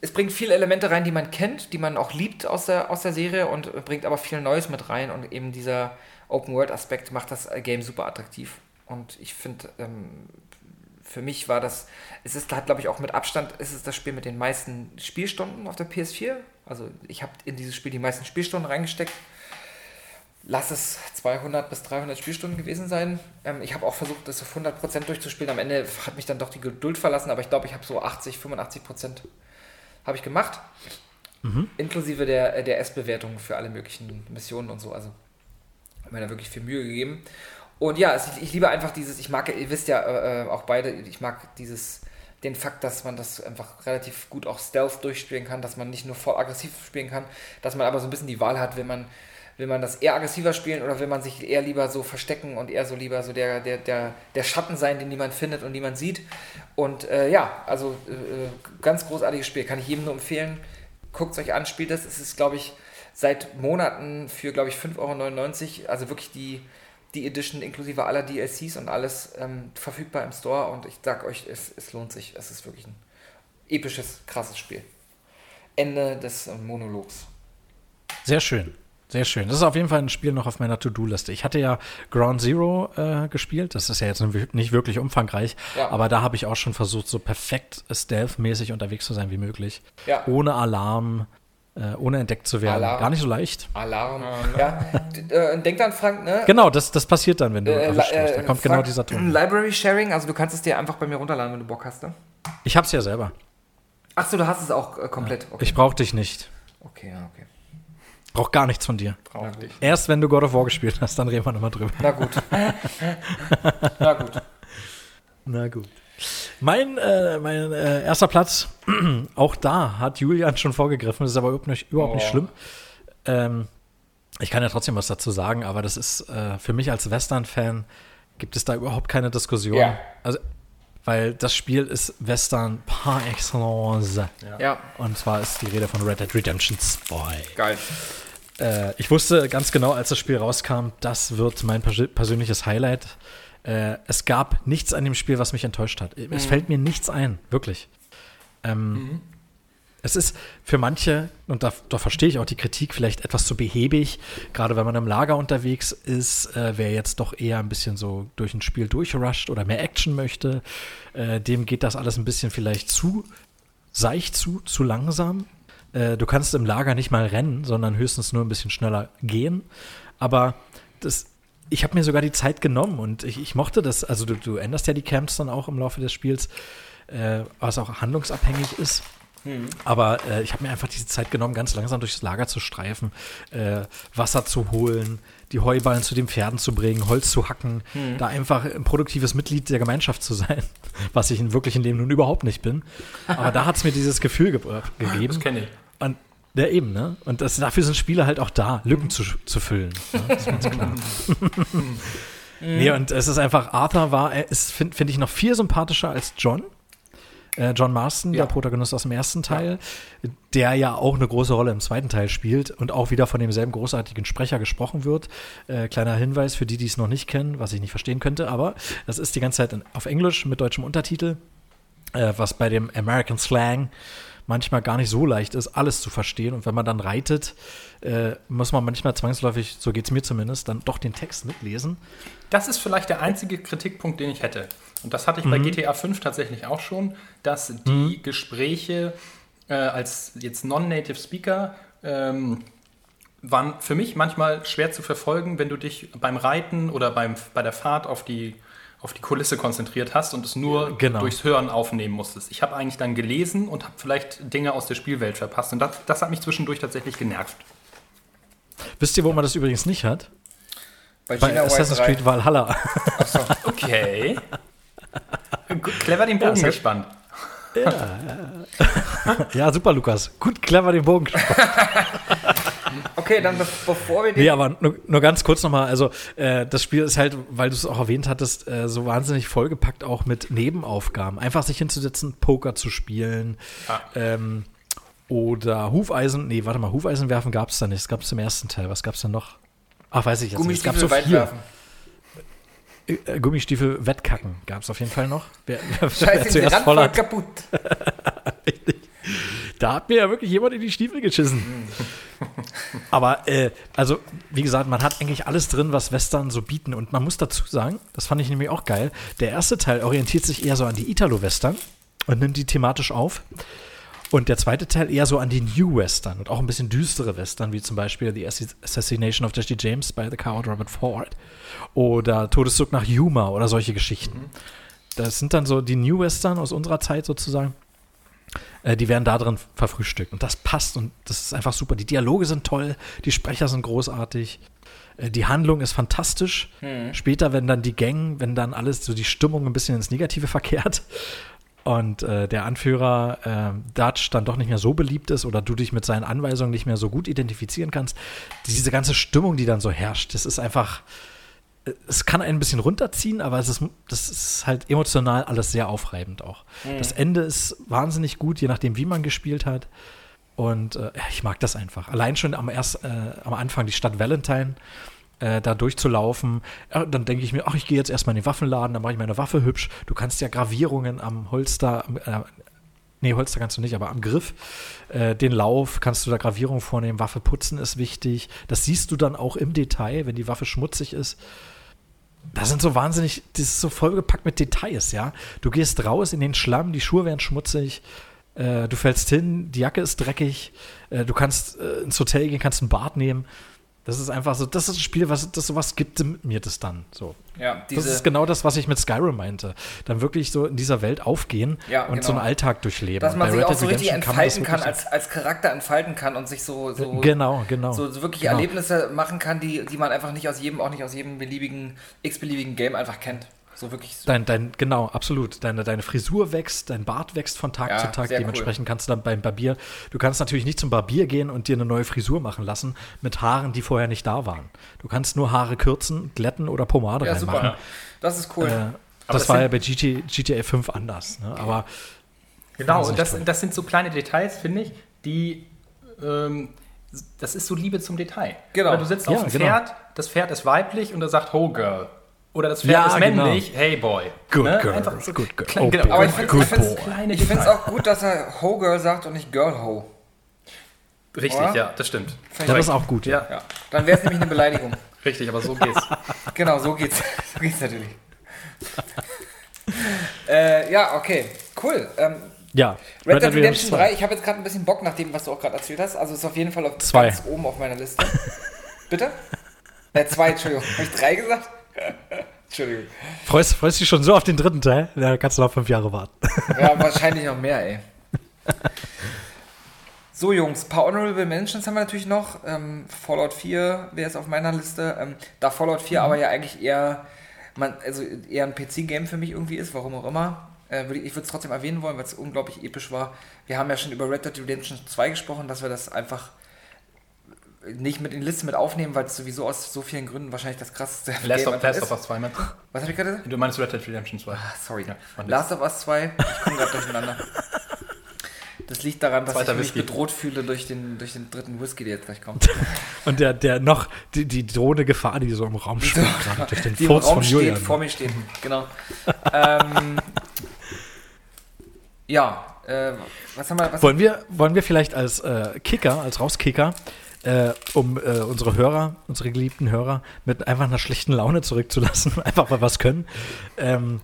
es bringt viele Elemente rein, die man kennt, die man auch liebt aus der, aus der Serie und bringt aber viel Neues mit rein und eben dieser Open-World-Aspekt macht das Game super attraktiv. Und ich finde, ähm, für mich war das, es ist halt, glaube ich, auch mit Abstand, ist es das Spiel mit den meisten Spielstunden auf der PS4. Also ich habe in dieses Spiel die meisten Spielstunden reingesteckt. Lass es 200 bis 300 Spielstunden gewesen sein. Ähm, ich habe auch versucht, das auf 100% durchzuspielen. Am Ende hat mich dann doch die Geduld verlassen, aber ich glaube, ich habe so 80, 85% habe ich gemacht. Inklusive der, äh, der S-Bewertung für alle möglichen Missionen und so. Also habe mir da wirklich viel Mühe gegeben. Und ja, es, ich liebe einfach dieses, ich mag, ihr wisst ja äh, äh, auch beide, ich mag dieses, den Fakt, dass man das einfach relativ gut auch Stealth durchspielen kann, dass man nicht nur voll aggressiv spielen kann, dass man aber so ein bisschen die Wahl hat, will man, will man das eher aggressiver spielen oder will man sich eher lieber so verstecken und eher so lieber so der, der, der, der Schatten sein, den niemand findet und niemand sieht. Und äh, ja, also äh, ganz großartiges Spiel, kann ich jedem nur empfehlen. Guckt es euch an, spielt das. Es ist, glaube ich, seit Monaten für, glaube ich, 5,99 Euro, also wirklich die, die Edition inklusive aller DLCs und alles ähm, verfügbar im Store. Und ich sag euch, es, es lohnt sich. Es ist wirklich ein episches, krasses Spiel. Ende des äh, Monologs. Sehr schön. Sehr schön. Das ist auf jeden Fall ein Spiel noch auf meiner To-Do-Liste. Ich hatte ja Ground Zero äh, gespielt. Das ist ja jetzt nicht wirklich umfangreich, Ja. aber da habe ich auch schon versucht, so perfekt stealth-mäßig unterwegs zu sein wie möglich. Ja. Ohne Alarm, äh, ohne entdeckt zu werden. Alarm. Gar nicht so leicht. Alarm. Ja, äh, denk dann, Frank, ne? Genau, das, das passiert dann, wenn du Äh, wirst. Da äh, kommt Frank, genau dieser Ton. Library Sharing, also du kannst es dir einfach bei mir runterladen, wenn du Bock hast, ne? Ich hab's ja selber. Achso, du hast es auch äh, komplett. Okay. Ich brauch dich nicht. okay, ja, okay. Brauch gar nichts von dir. Na gut. Erst wenn du God of War gespielt hast, dann reden wir nochmal drüber. Na gut. Na gut. Na gut. Mein, äh, mein äh, erster Platz, auch da hat Julian schon vorgegriffen, das ist aber überhaupt nicht, überhaupt nicht Oh. schlimm. Ähm, ich kann ja trotzdem was dazu sagen, aber das ist äh, für mich als Western-Fan gibt es da überhaupt keine Diskussion. Ja. Also, weil das Spiel ist Western par excellence. Ja, Und zwar ist die Rede von Red Dead Redemption 2. geil. Äh, ich wusste ganz genau, als das Spiel rauskam, das wird mein pers persönliches Highlight. Äh, es gab nichts an dem Spiel, was mich enttäuscht hat. Es fällt mir nichts ein, wirklich. Ähm, Es ist für manche, und da, da verstehe ich auch die Kritik, vielleicht etwas zu behäbig, gerade wenn man im Lager unterwegs ist, äh, wer jetzt doch eher ein bisschen so durch ein Spiel durchrusht oder mehr Action möchte, äh, dem geht das alles ein bisschen vielleicht zu seicht zu, zu langsam. Äh, du kannst im Lager nicht mal rennen, sondern höchstens nur ein bisschen schneller gehen. Aber das, ich habe mir sogar die Zeit genommen und ich, ich mochte das. Also du, du änderst ja die Camps dann auch im Laufe des Spiels, äh, was auch handlungsabhängig ist. Aber äh, ich habe mir einfach diese Zeit genommen, ganz langsam durchs Lager zu streifen, äh, Wasser zu holen, die Heuballen zu den Pferden zu bringen, Holz zu hacken, da einfach ein produktives Mitglied der Gemeinschaft zu sein, was ich in wirklich in dem nun überhaupt nicht bin. Aber da hat es mir dieses Gefühl ge gegeben. Das kenne ich. Und ja, eben, ne? Und das, dafür sind Spiele halt auch da, Lücken zu, zu füllen. Ne? Das ist ganz klar. nee, und es ist einfach, Arthur war, er ist, finde find ich, noch viel sympathischer als John. Äh, John Marston, Ja. der Protagonist aus dem ersten Teil, der ja auch eine große Rolle im zweiten Teil spielt und auch wieder von demselben großartigen Sprecher gesprochen wird. Äh, kleiner Hinweis für die, die es noch nicht kennen, was ich nicht verstehen könnte, aber das ist die ganze Zeit in, auf Englisch mit deutschem Untertitel, äh, was bei dem American Slang manchmal gar nicht so leicht ist, alles zu verstehen. Und wenn man dann reitet, äh, muss man manchmal zwangsläufig, so geht es mir zumindest, dann doch den Text mitlesen. Das ist vielleicht der einzige Kritikpunkt, den ich hätte. Und das hatte ich bei GTA 5 tatsächlich auch schon, dass die Gespräche äh, als jetzt Non-Native Speaker ähm, waren für mich manchmal schwer zu verfolgen, wenn du dich beim Reiten oder beim, bei der Fahrt auf die, auf die Kulisse konzentriert hast und es nur Genau. durchs Hören aufnehmen musstest. Ich habe eigentlich dann gelesen und habe vielleicht Dinge aus der Spielwelt verpasst. Und das, das hat mich zwischendurch tatsächlich genervt. Wisst ihr, wo man das übrigens nicht hat? Bei, Bei Assassin's 3. Creed Valhalla. Okay. Clever den Bogen heißt- gespannt. ja, super, Lukas. Gut, clever den Bogen. Okay, dann be bevor wir den. Nee, aber nur, nur ganz kurz nochmal. Also, äh, das Spiel ist halt, weil du es auch erwähnt hattest, äh, so wahnsinnig vollgepackt auch mit Nebenaufgaben. Einfach sich hinzusetzen, Poker zu spielen. Ja. Ähm, oder Hufeisen. Nee, warte mal, Hufeisen werfen gab es da nicht. Das gab es im ersten Teil. Was gab es denn noch? Ach, weiß ich jetzt nicht. Es gab Gummistiefel so viel. werfen. Äh, Gummistiefel wettkacken gab es auf jeden Fall noch. Wer, wer, wer Scheiße, zuerst Rand voll voll hat. kaputt. Da hat mir ja wirklich jemand in die Stiefel geschissen. Aber, äh, also, wie gesagt, man hat eigentlich alles drin, was Western so bieten. Und man muss dazu sagen, das fand ich nämlich auch geil, der erste Teil orientiert sich eher so an die Italo-Western und nimmt die thematisch auf. Und der zweite Teil eher so an die New Western und auch ein bisschen düstere Western, wie zum Beispiel The Assassination of Jesse James by the Coward Robert Ford oder Todeszug nach Yuma oder solche Geschichten. Das sind dann so die New Western aus unserer Zeit sozusagen. Äh, die werden da drin verfrühstückt. Und das passt und das ist einfach super. Die Dialoge sind toll, die Sprecher sind großartig. äh, Die Handlung ist fantastisch. Später, wenn dann die Gang, wenn dann alles so die Stimmung ein bisschen ins Negative verkehrt und äh, der Anführer äh, Dutch dann doch nicht mehr so beliebt ist oder du dich mit seinen Anweisungen nicht mehr so gut identifizieren kannst, diese ganze Stimmung, die dann so herrscht, das ist einfach, äh, es kann einen ein bisschen runterziehen, aber es ist, das ist halt emotional alles sehr aufreibend auch. Das Ende ist wahnsinnig gut, je nachdem, wie man gespielt hat. Und äh, ich mag das einfach. Allein schon am, erst, äh, am Anfang die Stadt Valentine äh, da durchzulaufen. Ja, dann denke ich mir, ach, ich gehe jetzt erstmal in den Waffenladen, dann mache ich meine Waffe hübsch. Du kannst ja Gravierungen am Holster, äh, nee, Holster kannst du nicht, aber am Griff, äh, den Lauf, kannst du da Gravierungen vornehmen. Waffe putzen ist wichtig. Das siehst du dann auch im Detail, wenn die Waffe schmutzig ist. Da sind so wahnsinnig, das ist so vollgepackt mit Details, ja. Du gehst raus in den Schlamm, die Schuhe werden schmutzig, äh, du fällst hin, die Jacke ist dreckig, äh, du kannst äh, ins Hotel gehen, kannst ein Bad nehmen. Das ist einfach so, das ist ein Spiel, was das sowas gibt mir das dann so. Ja, Das ist genau das, was ich mit Skyrim meinte. Dann wirklich so in dieser Welt aufgehen Ja, und genau. so einen Alltag durchleben. dass man sich auch so richtig entfalten kann, als, als Charakter entfalten kann und sich so, so, Genau, genau. so, so wirklich Genau. Erlebnisse machen kann, die, die man einfach nicht aus jedem, auch nicht aus jedem beliebigen, x-beliebigen Game einfach kennt. So wirklich so. Dein, dein, genau, absolut. Deine, deine Frisur wächst, dein Bart wächst von Tag Ja, zu Tag. Dementsprechend kannst du dann beim Barbier, du kannst natürlich nicht zum Barbier gehen und dir eine neue Frisur machen lassen mit Haaren, die vorher nicht da waren. Du kannst nur Haare kürzen, glätten oder Pomade Ja, reinmachen. super. Das ist cool. Äh, das das war ja bei GT, GTA 5 anders. Ne? Aber Genau, und das, das sind so kleine Details, finde ich, die. Ähm, das ist so Liebe zum Detail. Genau. Weil du sitzt Ja, auf dem genau. Pferd, das Pferd ist weiblich und er sagt Ho Girl. Oder das Pferd Ja, ist genau. männlich, Hey Boy. Good Ne? girl, Einfach so good girl. klein- Oh, genau. Aber ich finde Details. auch gut, dass er Ho Girl sagt und nicht Girl Ho. Richtig, Oder? ja, das stimmt. das ist auch gut. Ja, Ja. Dann wäre es nämlich eine Beleidigung. richtig, aber so geht's. Genau, so geht's. So geht's natürlich. äh, ja, okay. Cool. Ähm, Ja, Red, Dead Redemption 2. 3, ich habe jetzt gerade ein bisschen Bock nach dem, was du auch gerade erzählt hast. Also ist auf jeden Fall auf Zwei. ganz oben auf meiner Liste. Bitte? Äh, zwei, Entschuldigung. Habe ich drei gesagt? Entschuldigung. Freust, freust dich schon so auf den dritten Teil? Ja, kannst du noch fünf Jahre warten. Ja, wahrscheinlich noch mehr, ey. So, Jungs, ein paar Honorable Mentions haben wir natürlich noch. Ähm, Fallout 4 wäre jetzt auf meiner Liste. Ähm, da Fallout 4 aber ja eigentlich eher, man, also eher ein PC-Game für mich irgendwie ist, warum auch immer. Äh, würd ich ich würde es trotzdem erwähnen wollen, weil es unglaublich episch war. Wir haben ja schon über Red Dead Redemption 2 gesprochen, dass wir das einfach nicht mit in die Liste mit aufnehmen, weil es sowieso aus so vielen Gründen wahrscheinlich das krasseste Last Game of, Last ist. of Us 2 meinst du? Was habe ich gerade gesagt? Du meinst Red Dead Redemption 2. Sorry. Ja, Last of Us 2, ich komme gerade durcheinander. Das liegt daran, dass Zweiter ich mich Whisky. bedroht fühle durch den, durch den dritten Whisky, der jetzt gleich kommt. Und der, der noch, die, die drohende Gefahr, die so im Raum schwebt, gerade durch den Die im Furz Raum von steht, Julian. vor mir steht. Genau. ähm, ja, äh, was haben wir? Was, Wollen wir, wollen wir vielleicht als äh, Kicker, als Rauskicker, äh, um äh, unsere Hörer, unsere geliebten Hörer mit einfach einer schlechten Laune zurückzulassen, einfach weil wir was können, ähm,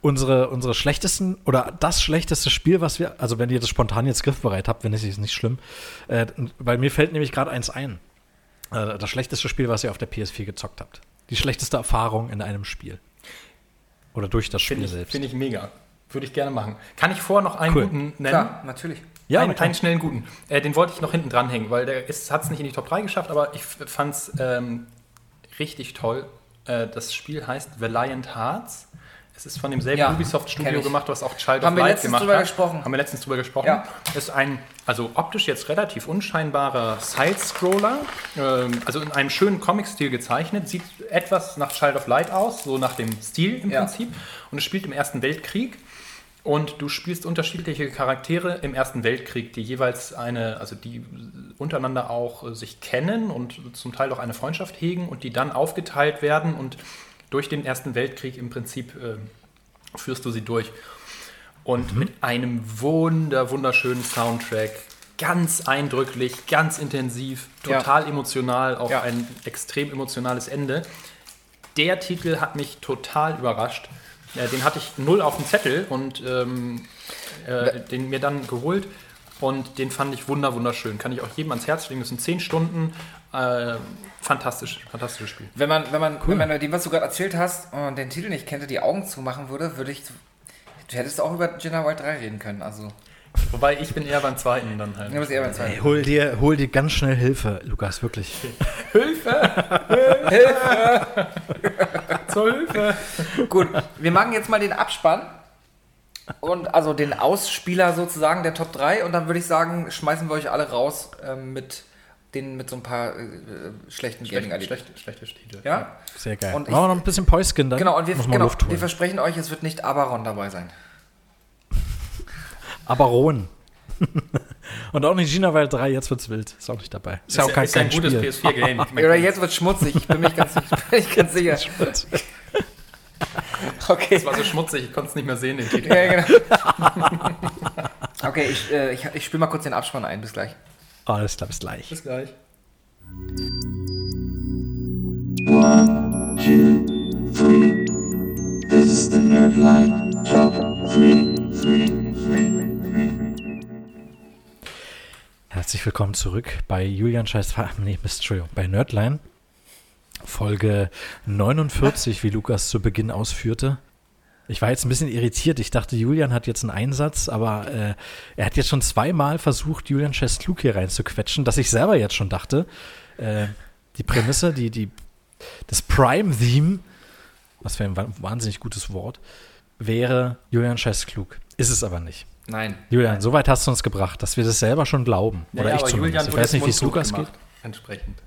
unsere, unsere schlechtesten oder das schlechteste Spiel, was wir, also wenn ihr das spontan jetzt griffbereit habt, wenn es ist nicht schlimm, äh, weil mir fällt nämlich gerade eins ein. Äh, das schlechteste Spiel, was ihr auf der PS4 gezockt habt. Die schlechteste Erfahrung in einem Spiel. Oder durch das Spiel Finde ich, selbst. find ich mega. Würde ich gerne machen. Kann ich vorher noch einen Cool. guten nennen? klar, natürlich. Ja, einen, na klar. einen schnellen guten. Äh, den wollte ich noch hinten dranhängen, weil der hat es nicht in die Top 3 geschafft, aber ich fand es ähm, richtig toll. Äh, das Spiel heißt Valiant Hearts. Es ist von demselben Ja, Ubisoft-Studio gemacht, was auch Child Haben of wir Light gemacht drüber hat. gesprochen. Haben wir letztens drüber gesprochen. Ja. Ist ein, also optisch jetzt relativ unscheinbarer Side-Scroller, ähm, also in einem schönen Comic-Stil gezeichnet, sieht etwas nach Child of Light aus, so nach dem Stil im Ja. Prinzip. Und es spielt im Ersten Weltkrieg. Und du spielst unterschiedliche Charaktere im Ersten Weltkrieg, die jeweils eine, also die untereinander auch äh, sich kennen und zum Teil auch eine Freundschaft hegen und die dann aufgeteilt werden und durch den Ersten Weltkrieg im Prinzip äh, führst du sie durch. Und mit einem wunder, wunderschönen Soundtrack, ganz eindrücklich, ganz intensiv, total emotional, auch Ja. ein extrem emotionales Ende. Der Titel hat mich total überrascht. Äh, den hatte ich null auf dem Zettel und ähm, äh, den mir dann geholt. Und den fand ich wunder wunderschön. Kann ich auch jedem ans Herz legen. Das sind zehn Stunden. Äh, fantastisch, fantastisches Spiel. Wenn man, wenn man, wenn man dem, was du gerade erzählt hast, und den Titel nicht kennt, die Augen zumachen würde, würde ich. Du hättest auch über Jenna Wild 3 reden können. Also, Wobei ich bin eher beim zweiten dann halt. du musst eher bei zwei. Ey, hol dir, hol dir ganz schnell Hilfe, Lukas, wirklich. Zur Hilfe! Gut, wir machen jetzt mal den Abspann. Und also den Ausspieler sozusagen der Top 3. Und dann würde ich sagen, schmeißen wir euch alle raus ähm, mit, den, mit so ein paar äh, schlechten Schlecht, Gaming-Erlebnissen. schlecht, schlechte Titel. Ja? Sehr geil. Und ich- Machen wir noch ein bisschen Päuskin dann. Genau, und wir, genau, wir versprechen euch, es wird nicht Abaron dabei sein. Abaron. und auch nicht Gina Wild 3, jetzt wird's wild. Ist auch nicht dabei. Ist, ja auch kein, ist ja ein kein gutes Spiel. PS4-Game. Oder jetzt wird schmutzig, ich bin mir ganz, ich ganz sicher. Okay. Es war so schmutzig, ich konnte es nicht mehr sehen, den Titel. Ja, genau. Okay, ich, äh, ich, ich spiele mal kurz den Abspann ein. Bis gleich. Alles klar, bis gleich. Bis gleich. One, two, three. This is the Nerdline Top 3, 3, Herzlich willkommen zurück bei Julian Scheiß. Nee, Mist, Entschuldigung, bei Nerdline. Folge 49, wie Lukas zu Beginn ausführte. Ich war jetzt ein bisschen irritiert. Ich dachte, Julian hat jetzt einen Einsatz, aber äh, er hat jetzt schon zweimal versucht, Julian Scheiß klug hier reinzuquetschen, dass ich selber jetzt schon dachte, äh, die Prämisse, die, die, das Prime-Theme, was für ein wa- wahnsinnig gutes Wort, wäre Julian Scheiß klug. Ist es aber nicht. Nein. Julian, so weit hast du uns gebracht, dass wir das selber schon glauben. Ja, Oder ja, ich zumindest. Julian ich weiß nicht, wie es Lukas gemacht. geht. Entsprechend.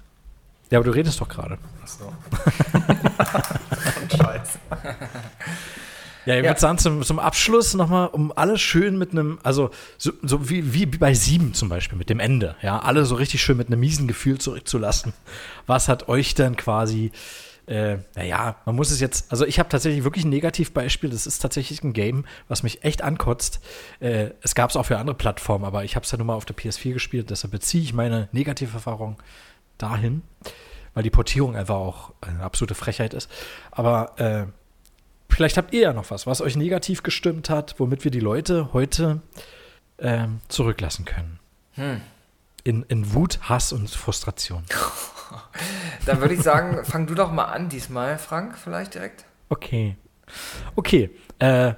Ja, aber du redest doch gerade. Achso. Scheiße. Ja, ich Ja. würde sagen, zum, zum Abschluss nochmal, um alle schön mit einem, also so, so wie, wie bei sieben zum Beispiel, mit dem Ende, ja, alle so richtig schön mit einem miesen Gefühl zurückzulassen. Was hat euch denn quasi, äh, naja, man muss es jetzt, also ich habe tatsächlich wirklich ein Negativbeispiel, das ist tatsächlich ein Game, was mich echt ankotzt. Äh, es gab es auch für andere Plattformen, aber ich habe es ja nun mal auf der PS4 gespielt, deshalb beziehe ich meine Negativerfahrung dahin, weil die Portierung einfach auch eine absolute Frechheit ist. Aber äh, Vielleicht habt ihr ja noch was, was euch negativ gestimmt hat, womit wir die Leute heute ähm, zurücklassen können. Hm. In, in Wut, Hass und Frustration. Dann würde ich sagen, fang du doch mal an diesmal, Frank, vielleicht direkt. Okay. Okay. Äh,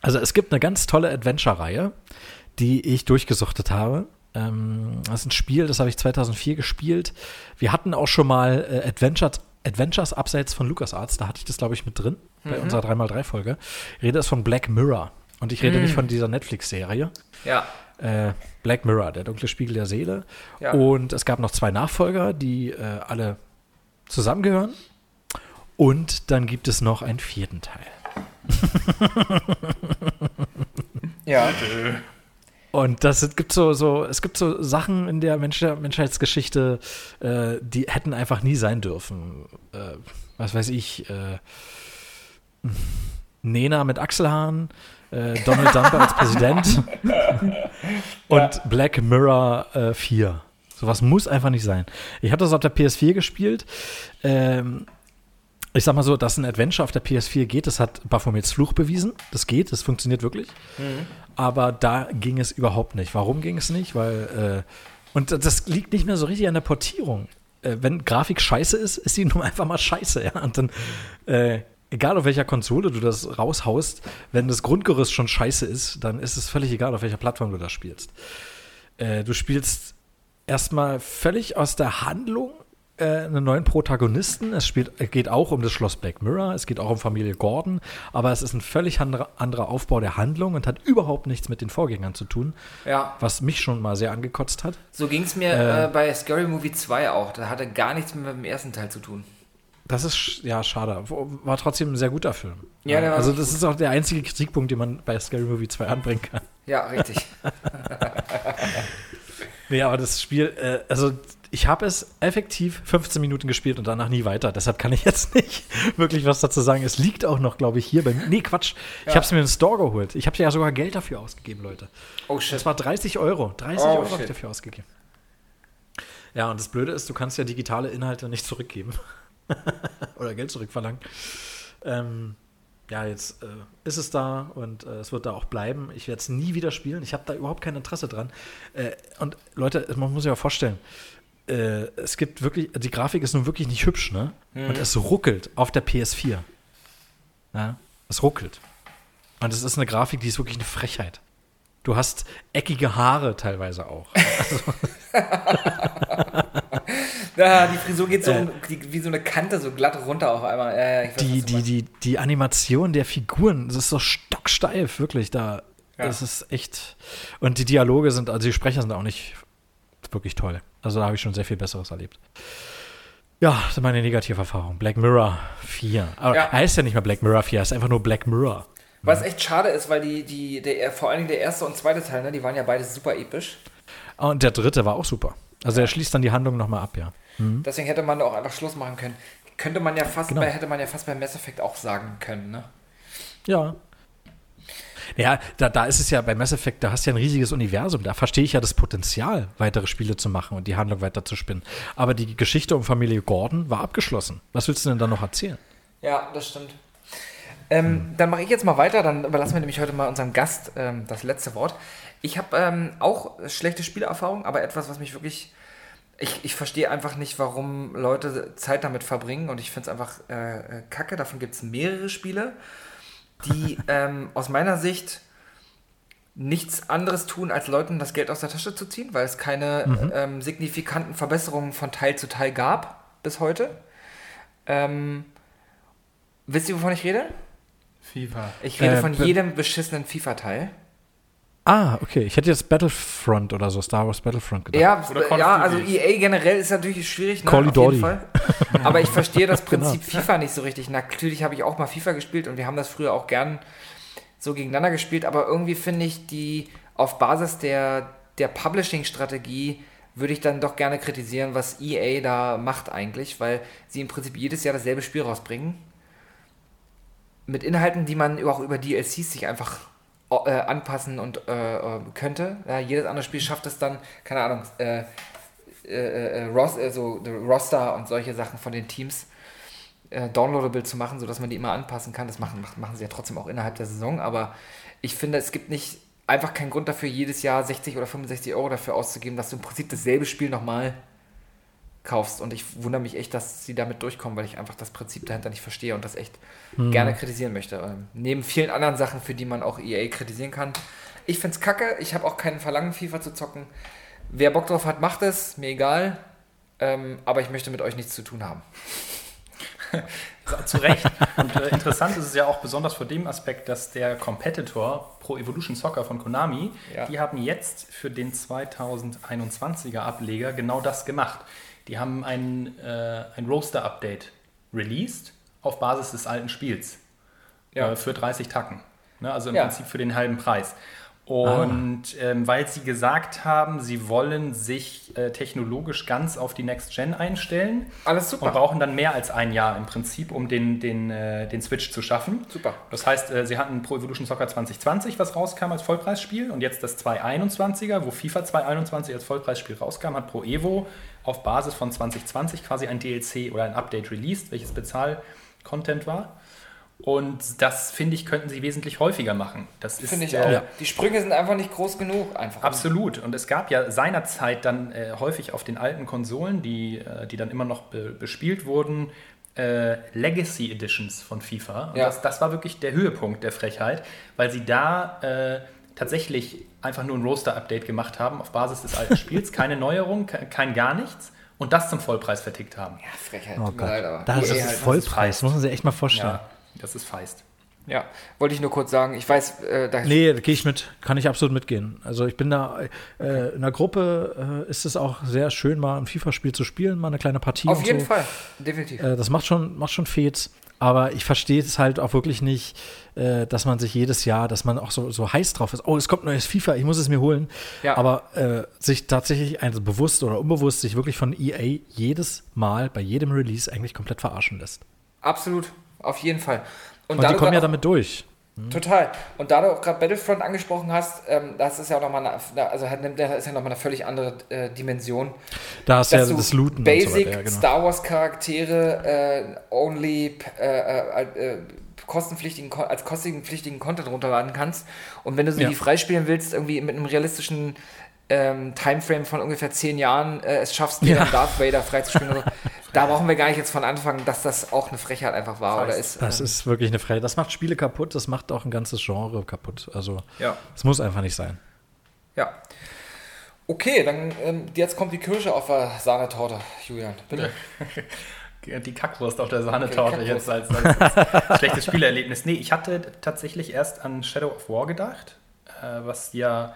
also es gibt eine ganz tolle Adventure-Reihe, die ich durchgesuchtet habe. Ähm, das ist ein Spiel, das habe ich 2004 gespielt. Wir hatten auch schon mal äh, Adventures, Adventures abseits von LucasArts, da hatte ich das, glaube ich, mit drin, bei unserer 3x3-Folge. Ich rede ist von Black Mirror. Und ich rede nicht von dieser Netflix-Serie. Ja. Äh, Black Mirror, der dunkle Spiegel der Seele. Ja. Und es gab noch zwei Nachfolger, die äh, alle zusammengehören. Und dann gibt es noch einen vierten Teil. Ja. Und das es gibt so, so, es gibt so Sachen in der Mensch Menschheitsgeschichte, äh, die hätten einfach nie sein dürfen. Äh, was weiß ich, äh, Nena mit Achselhaaren, äh, Donald Trump als Präsident und Black Mirror äh, 4. Sowas muss einfach nicht sein. Ich habe das auf der PS4 gespielt. Ähm, ich sag mal so, dass ein Adventure auf der PS4 geht, das hat Baphomets Fluch bewiesen. Das geht, das funktioniert wirklich. Aber da ging es überhaupt nicht. Warum ging es nicht? Weil, äh, und das liegt nicht mehr so richtig an der Portierung. Äh, wenn Grafik scheiße ist, ist sie nun einfach mal scheiße, ja. Und dann, äh, egal auf welcher Konsole du das raushaust, wenn das Grundgerüst schon scheiße ist, dann ist es völlig egal, auf welcher Plattform du das spielst. Äh, du spielst erstmal völlig aus der Handlung äh, einen neuen Protagonisten. Es spielt, geht auch um das Schloss Black Mirror, es geht auch um Familie Gordon, aber es ist ein völlig anderer, anderer Aufbau der Handlung und hat überhaupt nichts mit den Vorgängern zu tun, Ja. was mich schon mal sehr angekotzt hat. So ging es mir Äh. äh, bei Scary Movie 2 auch. Da hatte gar nichts mit dem ersten Teil zu tun. Das ist ja schade. War trotzdem ein sehr guter Film. Ja, der also das ist auch der einzige Kritikpunkt, den man bei Scary Movie 2 anbringen kann. Ja, richtig. Nee, aber das Spiel, äh, also ich habe es effektiv 15 Minuten gespielt und danach nie weiter. Deshalb kann ich jetzt nicht wirklich was dazu sagen. Es liegt auch noch, glaube ich, hier bei mir. Nee, Quatsch. Ich habe es mir in den Store geholt. Ich habe ja sogar Geld dafür ausgegeben, Leute. Oh shit. Das war 30 Euro. 30 Oh, Euro habe ich dafür ausgegeben. Ja, und das Blöde ist, du kannst ja digitale Inhalte nicht zurückgeben. Oder Geld zurückverlangen. Ähm, ja, jetzt äh, ist es da und äh, es wird da auch bleiben. Ich werde es nie wieder spielen. Ich habe da überhaupt kein Interesse dran. Äh, und Leute, man muss sich ja vorstellen, äh, es gibt wirklich, die Grafik ist nun wirklich nicht hübsch, ne? Und es ruckelt auf der PS4. Ja, es ruckelt. Und es ist eine Grafik, die ist wirklich eine Frechheit. Du hast eckige Haare teilweise auch. Ja, die Frisur geht so um, die, wie so eine Kante so glatt runter auf einmal. Äh, weiß, die, die, die, die Animation der Figuren, das ist so stocksteif, wirklich. Da, Ja. Das ist echt. Und die Dialoge sind, also die Sprecher sind auch nicht wirklich toll. Also da habe ich schon sehr viel Besseres erlebt. Ja, das ist meine Negativerfahrung. Black Mirror 4. Aber Ja. heißt ja nicht mehr Black Mirror 4, heißt einfach nur Black Mirror. Was echt schade ist, weil die, die, der, vor allen Dingen der erste und zweite Teil, ne, die waren ja beide super episch. Und der dritte war auch super. Also er schließt dann die Handlung nochmal ab, ja. Deswegen hätte man auch einfach Schluss machen können. Könnte man ja fast Genau. bei, hätte man ja fast bei Mass Effect auch sagen können, ne? Ja. Ja, da, da ist es ja bei Mass Effect, da hast du ja ein riesiges Universum. Da verstehe ich ja das Potenzial, weitere Spiele zu machen und die Handlung weiter zu spinnen. Aber die Geschichte um Familie Gordon war abgeschlossen. Was willst du denn da noch erzählen? Ja, das stimmt. Ähm, Dann mache ich jetzt mal weiter, dann überlassen wir nämlich heute mal unserem Gast ähm, das letzte Wort. Ich habe ähm, auch schlechte Spielerfahrung, aber etwas, was mich wirklich. Ich, ich verstehe einfach nicht, warum Leute Zeit damit verbringen und ich finde es einfach äh, äh, kacke. Davon gibt es mehrere Spiele, die ähm, aus meiner Sicht nichts anderes tun, als Leuten das Geld aus der Tasche zu ziehen, weil es keine ähm, signifikanten Verbesserungen von Teil zu Teil gab bis heute. Ähm, wisst ihr, wovon ich rede? FIFA. Ich rede Äh, von jedem beschissenen FIFA-Teil. Ah, okay. Ich hätte jetzt Battlefront oder so, Star Wars Battlefront gedacht. Ja, ja also. EA generell ist natürlich schwierig, ne? Call of auf jeden. Fall. Aber ich verstehe das Genau. Prinzip FIFA nicht so richtig. Natürlich habe ich auch mal FIFA gespielt und wir haben das früher auch gern so gegeneinander gespielt, aber irgendwie finde ich die auf Basis der, der Publishing-Strategie würde ich dann doch gerne kritisieren, was EA da macht eigentlich, weil sie im Prinzip jedes Jahr dasselbe Spiel rausbringen. Mit Inhalten, die man auch über DLCs sich einfach äh, anpassen und äh, äh, könnte. Ja, jedes andere Spiel schafft es dann, keine Ahnung, äh, äh, äh, Ros so, the Roster und solche Sachen von den Teams downloadable zu machen, sodass man die immer anpassen kann. Das machen- machen sie ja trotzdem auch innerhalb der Saison, aber ich finde, es gibt nicht einfach keinen Grund dafür, jedes Jahr 60 oder 65 Euro dafür auszugeben, dass du im Prinzip dasselbe Spiel nochmal kaufst. Und ich wundere mich echt, dass sie damit durchkommen, weil ich einfach das Prinzip dahinter nicht verstehe und das echt gerne kritisieren möchte. Ähm, neben vielen anderen Sachen, für die man auch EA kritisieren kann. Ich finde es kacke, ich habe auch keinen Verlangen, FIFA zu zocken. Wer Bock drauf hat, macht es, mir egal. Ähm, aber ich möchte mit euch nichts zu tun haben. Zu Recht. Und äh, interessant ist es ja auch besonders vor dem Aspekt, dass der Competitor Pro Evolution Soccer von Konami, Ja. die haben jetzt für den 2021er Ableger genau das gemacht. Die haben ein, äh, ein Roaster-Update released auf Basis des alten Spiels Ja. äh, für 30 Tacken. Ne? Also im Ja. Prinzip für den halben Preis. Und ähm, weil sie gesagt haben, sie wollen sich äh, technologisch ganz auf die Next Gen einstellen, Alles super. und brauchen dann mehr als ein Jahr im Prinzip, um den, den, äh, den Switch zu schaffen. Super. Das heißt, äh, sie hatten Pro Evolution Soccer 2020, was rauskam als Vollpreisspiel, und jetzt das 221er, wo FIFA 221 als Vollpreisspiel rauskam, hat Pro Evo auf Basis von 2020 quasi ein DLC oder ein Update released, welches Bezahl-Content war. Und das, finde ich, könnten sie wesentlich häufiger machen. Das ist, Finde ich äh, auch. Ja. Die Sprünge sind einfach nicht groß genug. Einfach. Absolut. Und es gab ja seinerzeit dann äh, häufig auf den alten Konsolen, die, äh, die dann immer noch be bespielt wurden, äh, Legacy Editions von FIFA. Und Ja. das, das war wirklich der Höhepunkt der Frechheit, weil sie da äh, tatsächlich einfach nur ein Roaster-Update gemacht haben auf Basis des alten Spiels. Keine Neuerung, ke- kein gar nichts. Und das zum Vollpreis vertickt haben. Ja, Frechheit. Oh Gott. leid, aber das EA ist halt, Vollpreis, muss man sich echt mal vorstellen. Ja, das ist feist. Ja, wollte ich nur kurz sagen. Ich weiß, äh, da Nee, da gehe ich mit. Kann ich absolut mitgehen. Also ich bin da äh, in der Gruppe äh, ist es auch sehr schön, mal ein FIFA-Spiel zu spielen, mal eine kleine Partie. auf und jeden so. Fall. Definitiv. Äh, das macht schon, macht schon Fets. aber ich verstehe es halt auch wirklich nicht, äh, dass man sich jedes Jahr, dass man auch so, so heiß drauf ist. Oh, es kommt neues FIFA, ich muss es mir holen. Ja. Aber äh, sich tatsächlich also bewusst oder unbewusst sich wirklich von EA jedes Mal bei jedem Release eigentlich komplett verarschen lässt. Absolut, auf jeden Fall. Und da die kommen ja damit durch. Total. Und da du auch gerade Battlefront angesprochen hast, ähm, das ist ja auch nochmal eine, also nimmt ja- ist nochmal eine völlig andere äh, Dimension. Da hast du ja das Looten Basic und so weiter. Ja, genau. Star Wars Charaktere äh, only äh, äh, äh, kostenpflichtigen als kostenpflichtigen Content runterladen kannst und wenn du sie Ja. die freispielen willst irgendwie mit einem realistischen ähm, Timeframe von ungefähr zehn Jahren äh, es schaffst, dir Ja. dann Darth Vader freizuspielen. oder so. Da brauchen wir gar nicht jetzt von Anfang, dass das auch eine Frechheit einfach war oder ist. Das ähm, ist wirklich eine Frage. Das macht Spiele kaputt, das macht auch ein ganzes Genre kaputt. Also, ja. es muss einfach nicht sein. Ja. Okay, dann ähm, jetzt kommt die Kirsche auf der Sahnetorte, Julian. Bitte. Die Kackwurst auf der Sahnetorte Okay, jetzt als, als schlechtes Spielerlebnis. Nee, ich hatte tatsächlich erst an Shadow of War gedacht, äh, was ja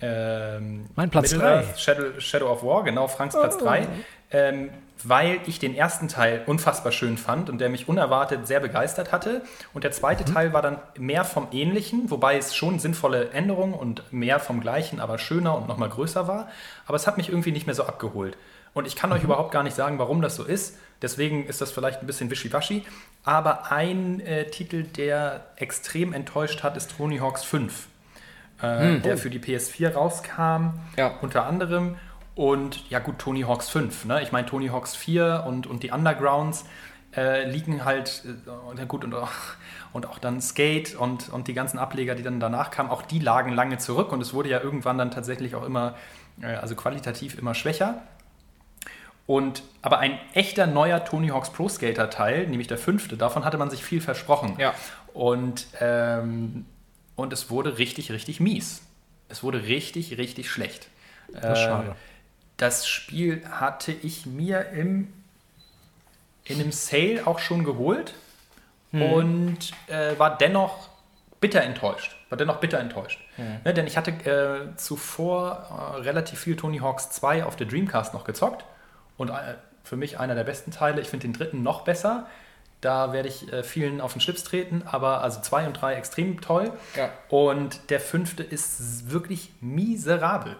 ähm, Mein Platz Middle-earth, drei. Shadow, Shadow of War, genau, Franks Platz 3. Ähm, weil ich den ersten Teil unfassbar schön fand und der mich unerwartet sehr begeistert hatte. Und der zweite Teil war dann mehr vom Ähnlichen, wobei es schon sinnvolle Änderungen und mehr vom Gleichen, aber schöner und nochmal größer war. Aber es hat mich irgendwie nicht mehr so abgeholt. Und ich kann euch überhaupt gar nicht sagen, warum das so ist. Deswegen ist das vielleicht ein bisschen wischiwaschi. Aber ein äh, Titel, der extrem enttäuscht hat, ist Tony Hawks 5 äh, der für die PS4 rauskam, Ja. unter anderem. Und ja gut, Tony Hawks 5. Ne? Ich meine, Tony Hawks 4 und, und die Undergrounds äh, liegen halt, äh, gut, und, auch- und auch dann Skate und, und die ganzen Ableger, die dann danach kamen, auch die lagen lange zurück und es wurde ja irgendwann dann tatsächlich auch immer, äh, also qualitativ immer schwächer. Und aber ein echter neuer Tony Hawks Pro Skater Teil, nämlich der fünfte, davon hatte man sich viel versprochen. Ja. Und, ähm, und es wurde richtig, richtig mies. Es wurde richtig, richtig schlecht. Das ist schade. Das Spiel hatte ich mir im, in einem Sale auch schon geholt und äh, war dennoch bitter enttäuscht. War dennoch bitter enttäuscht. Ne, denn ich hatte äh, zuvor äh, relativ viel Tony Hawks 2 auf der Dreamcast noch gezockt und äh, für mich einer der besten Teile. Ich finde den dritten noch besser. Da werde ich äh, vielen auf den Schlips treten, aber also 2 und 3 extrem toll. Ja. Und der fünfte ist wirklich miserabel.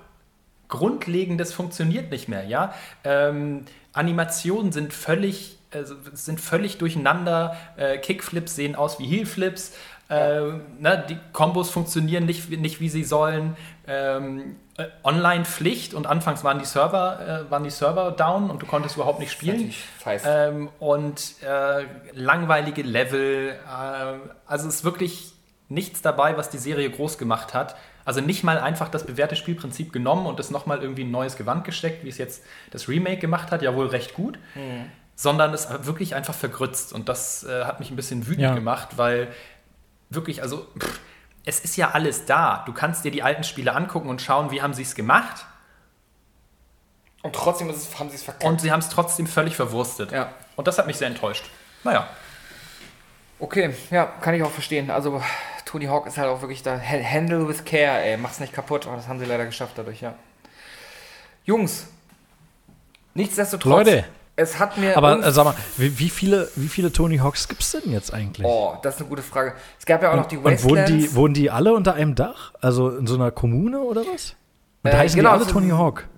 Grundlegendes funktioniert nicht mehr, ja. Ähm, Animationen sind völlig, also sind völlig durcheinander. Äh, Kickflips sehen aus wie Heelflips. Äh, ne, die Kombos funktionieren nicht, wie- nicht wie sie sollen. Ähm, äh, Online-Pflicht und anfangs waren die Server, äh, waren die Server down und du konntest überhaupt nicht spielen. Ähm, und äh, langweilige Level. Äh, also es ist wirklich nichts dabei, was die Serie groß gemacht hat. Also nicht mal einfach das bewährte Spielprinzip genommen und es nochmal irgendwie ein neues Gewand gesteckt, wie es jetzt das Remake gemacht hat, ja wohl recht gut, sondern es wirklich einfach vergrützt. Und das äh, hat mich ein bisschen wütend Ja. gemacht, weil wirklich, also pff, es ist ja alles da. Du kannst dir die alten Spiele angucken und schauen, wie haben sie es gemacht. Und trotzdem ist es, haben sie es verkackt. Und sie haben es trotzdem völlig verwurstet. Ja. Und das hat mich sehr enttäuscht. Naja. Okay, ja, kann ich auch verstehen. Also Tony Hawk ist halt auch wirklich da. Ha- Handle with care, ey. Mach's nicht kaputt. Aber das haben sie leider geschafft dadurch, ja. Jungs, nichtsdestotrotz. Leute. Es hat mir. Aber äh, sag mal, wie, wie, viele, wie viele Tony Hawks gibt es denn jetzt eigentlich? oh, das ist eine gute Frage. Es gab ja auch noch die und wohnen Wastelands. die, wohnen die alle unter einem Dach? Also in so einer Kommune oder was? Und Äh, heißen genau, die alle Tony Hawk?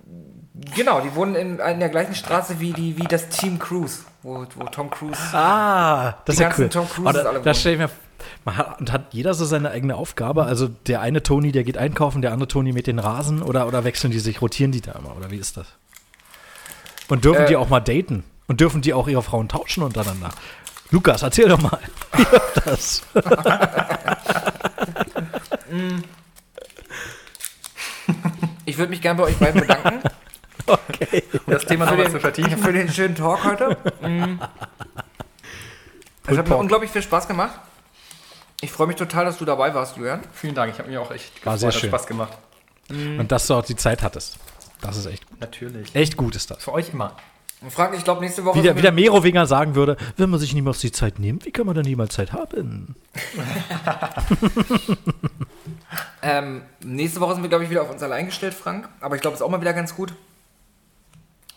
Genau, die wohnen in, in der gleichen Straße wie, die, wie das Team Cruise, wo, wo Tom Cruise. Ah, das ist ja ganzen cool. Tom Cruises Oh, da, alle da wohnen. stell ich mir, hat, und hat jeder so seine eigene Aufgabe? Also der eine Tony, der geht einkaufen, der andere Tony mit den Rasen oder, oder wechseln die sich, rotieren die da immer? Oder wie ist das? Und dürfen Äh, die auch mal daten? Und dürfen die auch ihre Frauen tauschen untereinander? Lukas, erzähl doch mal. Wie läuft das? Ich würde mich gerne bei euch beiden bedanken Okay. Um das Thema für, nochmal den, zu vertiefen. für den schönen Talk heute. Mm. Es hat mir unglaublich viel Spaß gemacht. Ich freue mich total, dass du dabei warst, Julian. Vielen Dank, ich habe mir auch echt War sehr schön. Spaß gemacht. Und dass du auch die Zeit hattest. Das ist echt gut. Natürlich. Echt gut ist das. Für euch immer. Und Frank, ich glaube, nächste Woche. Wie der, wie der Merowinger sagen würde, wenn man sich niemals die Zeit nimmt, wie kann man dann niemals Zeit haben? ähm, nächste Woche sind wir, glaube ich, wieder auf uns allein gestellt, Frank. Aber ich glaube, es ist auch mal wieder ganz gut.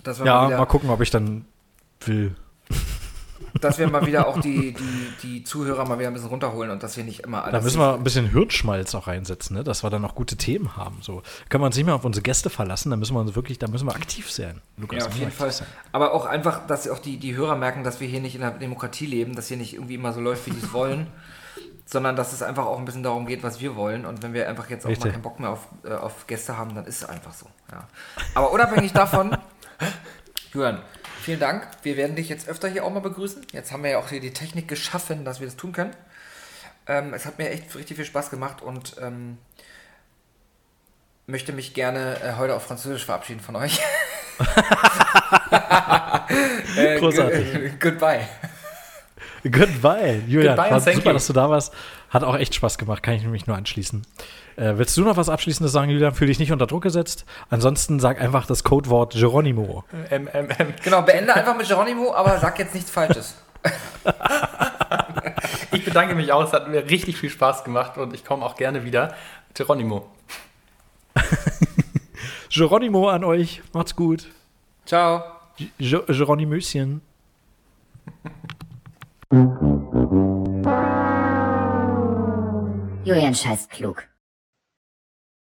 Dass wir Ja, mal wieder, mal gucken, ob ich dann will. Dass wir mal wieder auch die, die, die Zuhörer mal wieder ein bisschen runterholen und dass wir nicht immer alles. Da müssen wir ein bisschen Hirnschmalz auch reinsetzen, ne? dass wir dann auch gute Themen haben. So können wir uns nicht mehr auf unsere Gäste verlassen, da müssen wir uns wirklich, da müssen wir aktiv sein. Lukas, Ja, auf jeden Fall. sein. Aber auch einfach, dass auch die, die Hörer merken, dass wir hier nicht in der Demokratie leben, dass hier nicht irgendwie immer so läuft, wie die es wollen, sondern dass es einfach auch ein bisschen darum geht, was wir wollen. Und wenn wir einfach jetzt auch Richtig. mal keinen Bock mehr auf, äh, auf Gäste haben, dann ist es einfach so. Ja. Aber unabhängig davon, Julian, vielen Dank. Wir werden dich jetzt öfter hier auch mal begrüßen. Jetzt haben wir ja auch hier die Technik geschaffen, dass wir das tun können. Ähm, es hat mir echt richtig viel Spaß gemacht und ähm, möchte mich gerne äh, heute auf Französisch verabschieden von euch. Äh, Großartig. gu- Goodbye. Goodbye, Julian. Goodbye war super, you. dass du da warst. Hat auch echt Spaß gemacht, kann ich nämlich nur anschließen. Äh, willst du noch was Abschließendes sagen, Julian? Fühl dich nicht unter Druck gesetzt. Ansonsten sag einfach das Codewort Geronimo. Ähm, ähm, ähm. Genau, beende einfach mit Geronimo, aber sag jetzt nichts Falsches. Ich bedanke mich auch, es hat mir richtig viel Spaß gemacht und ich komme auch gerne wieder. Geronimo. Geronimo an euch. Macht's gut. Ciao. Ge- Geronimöschen. Julian scheißt klug.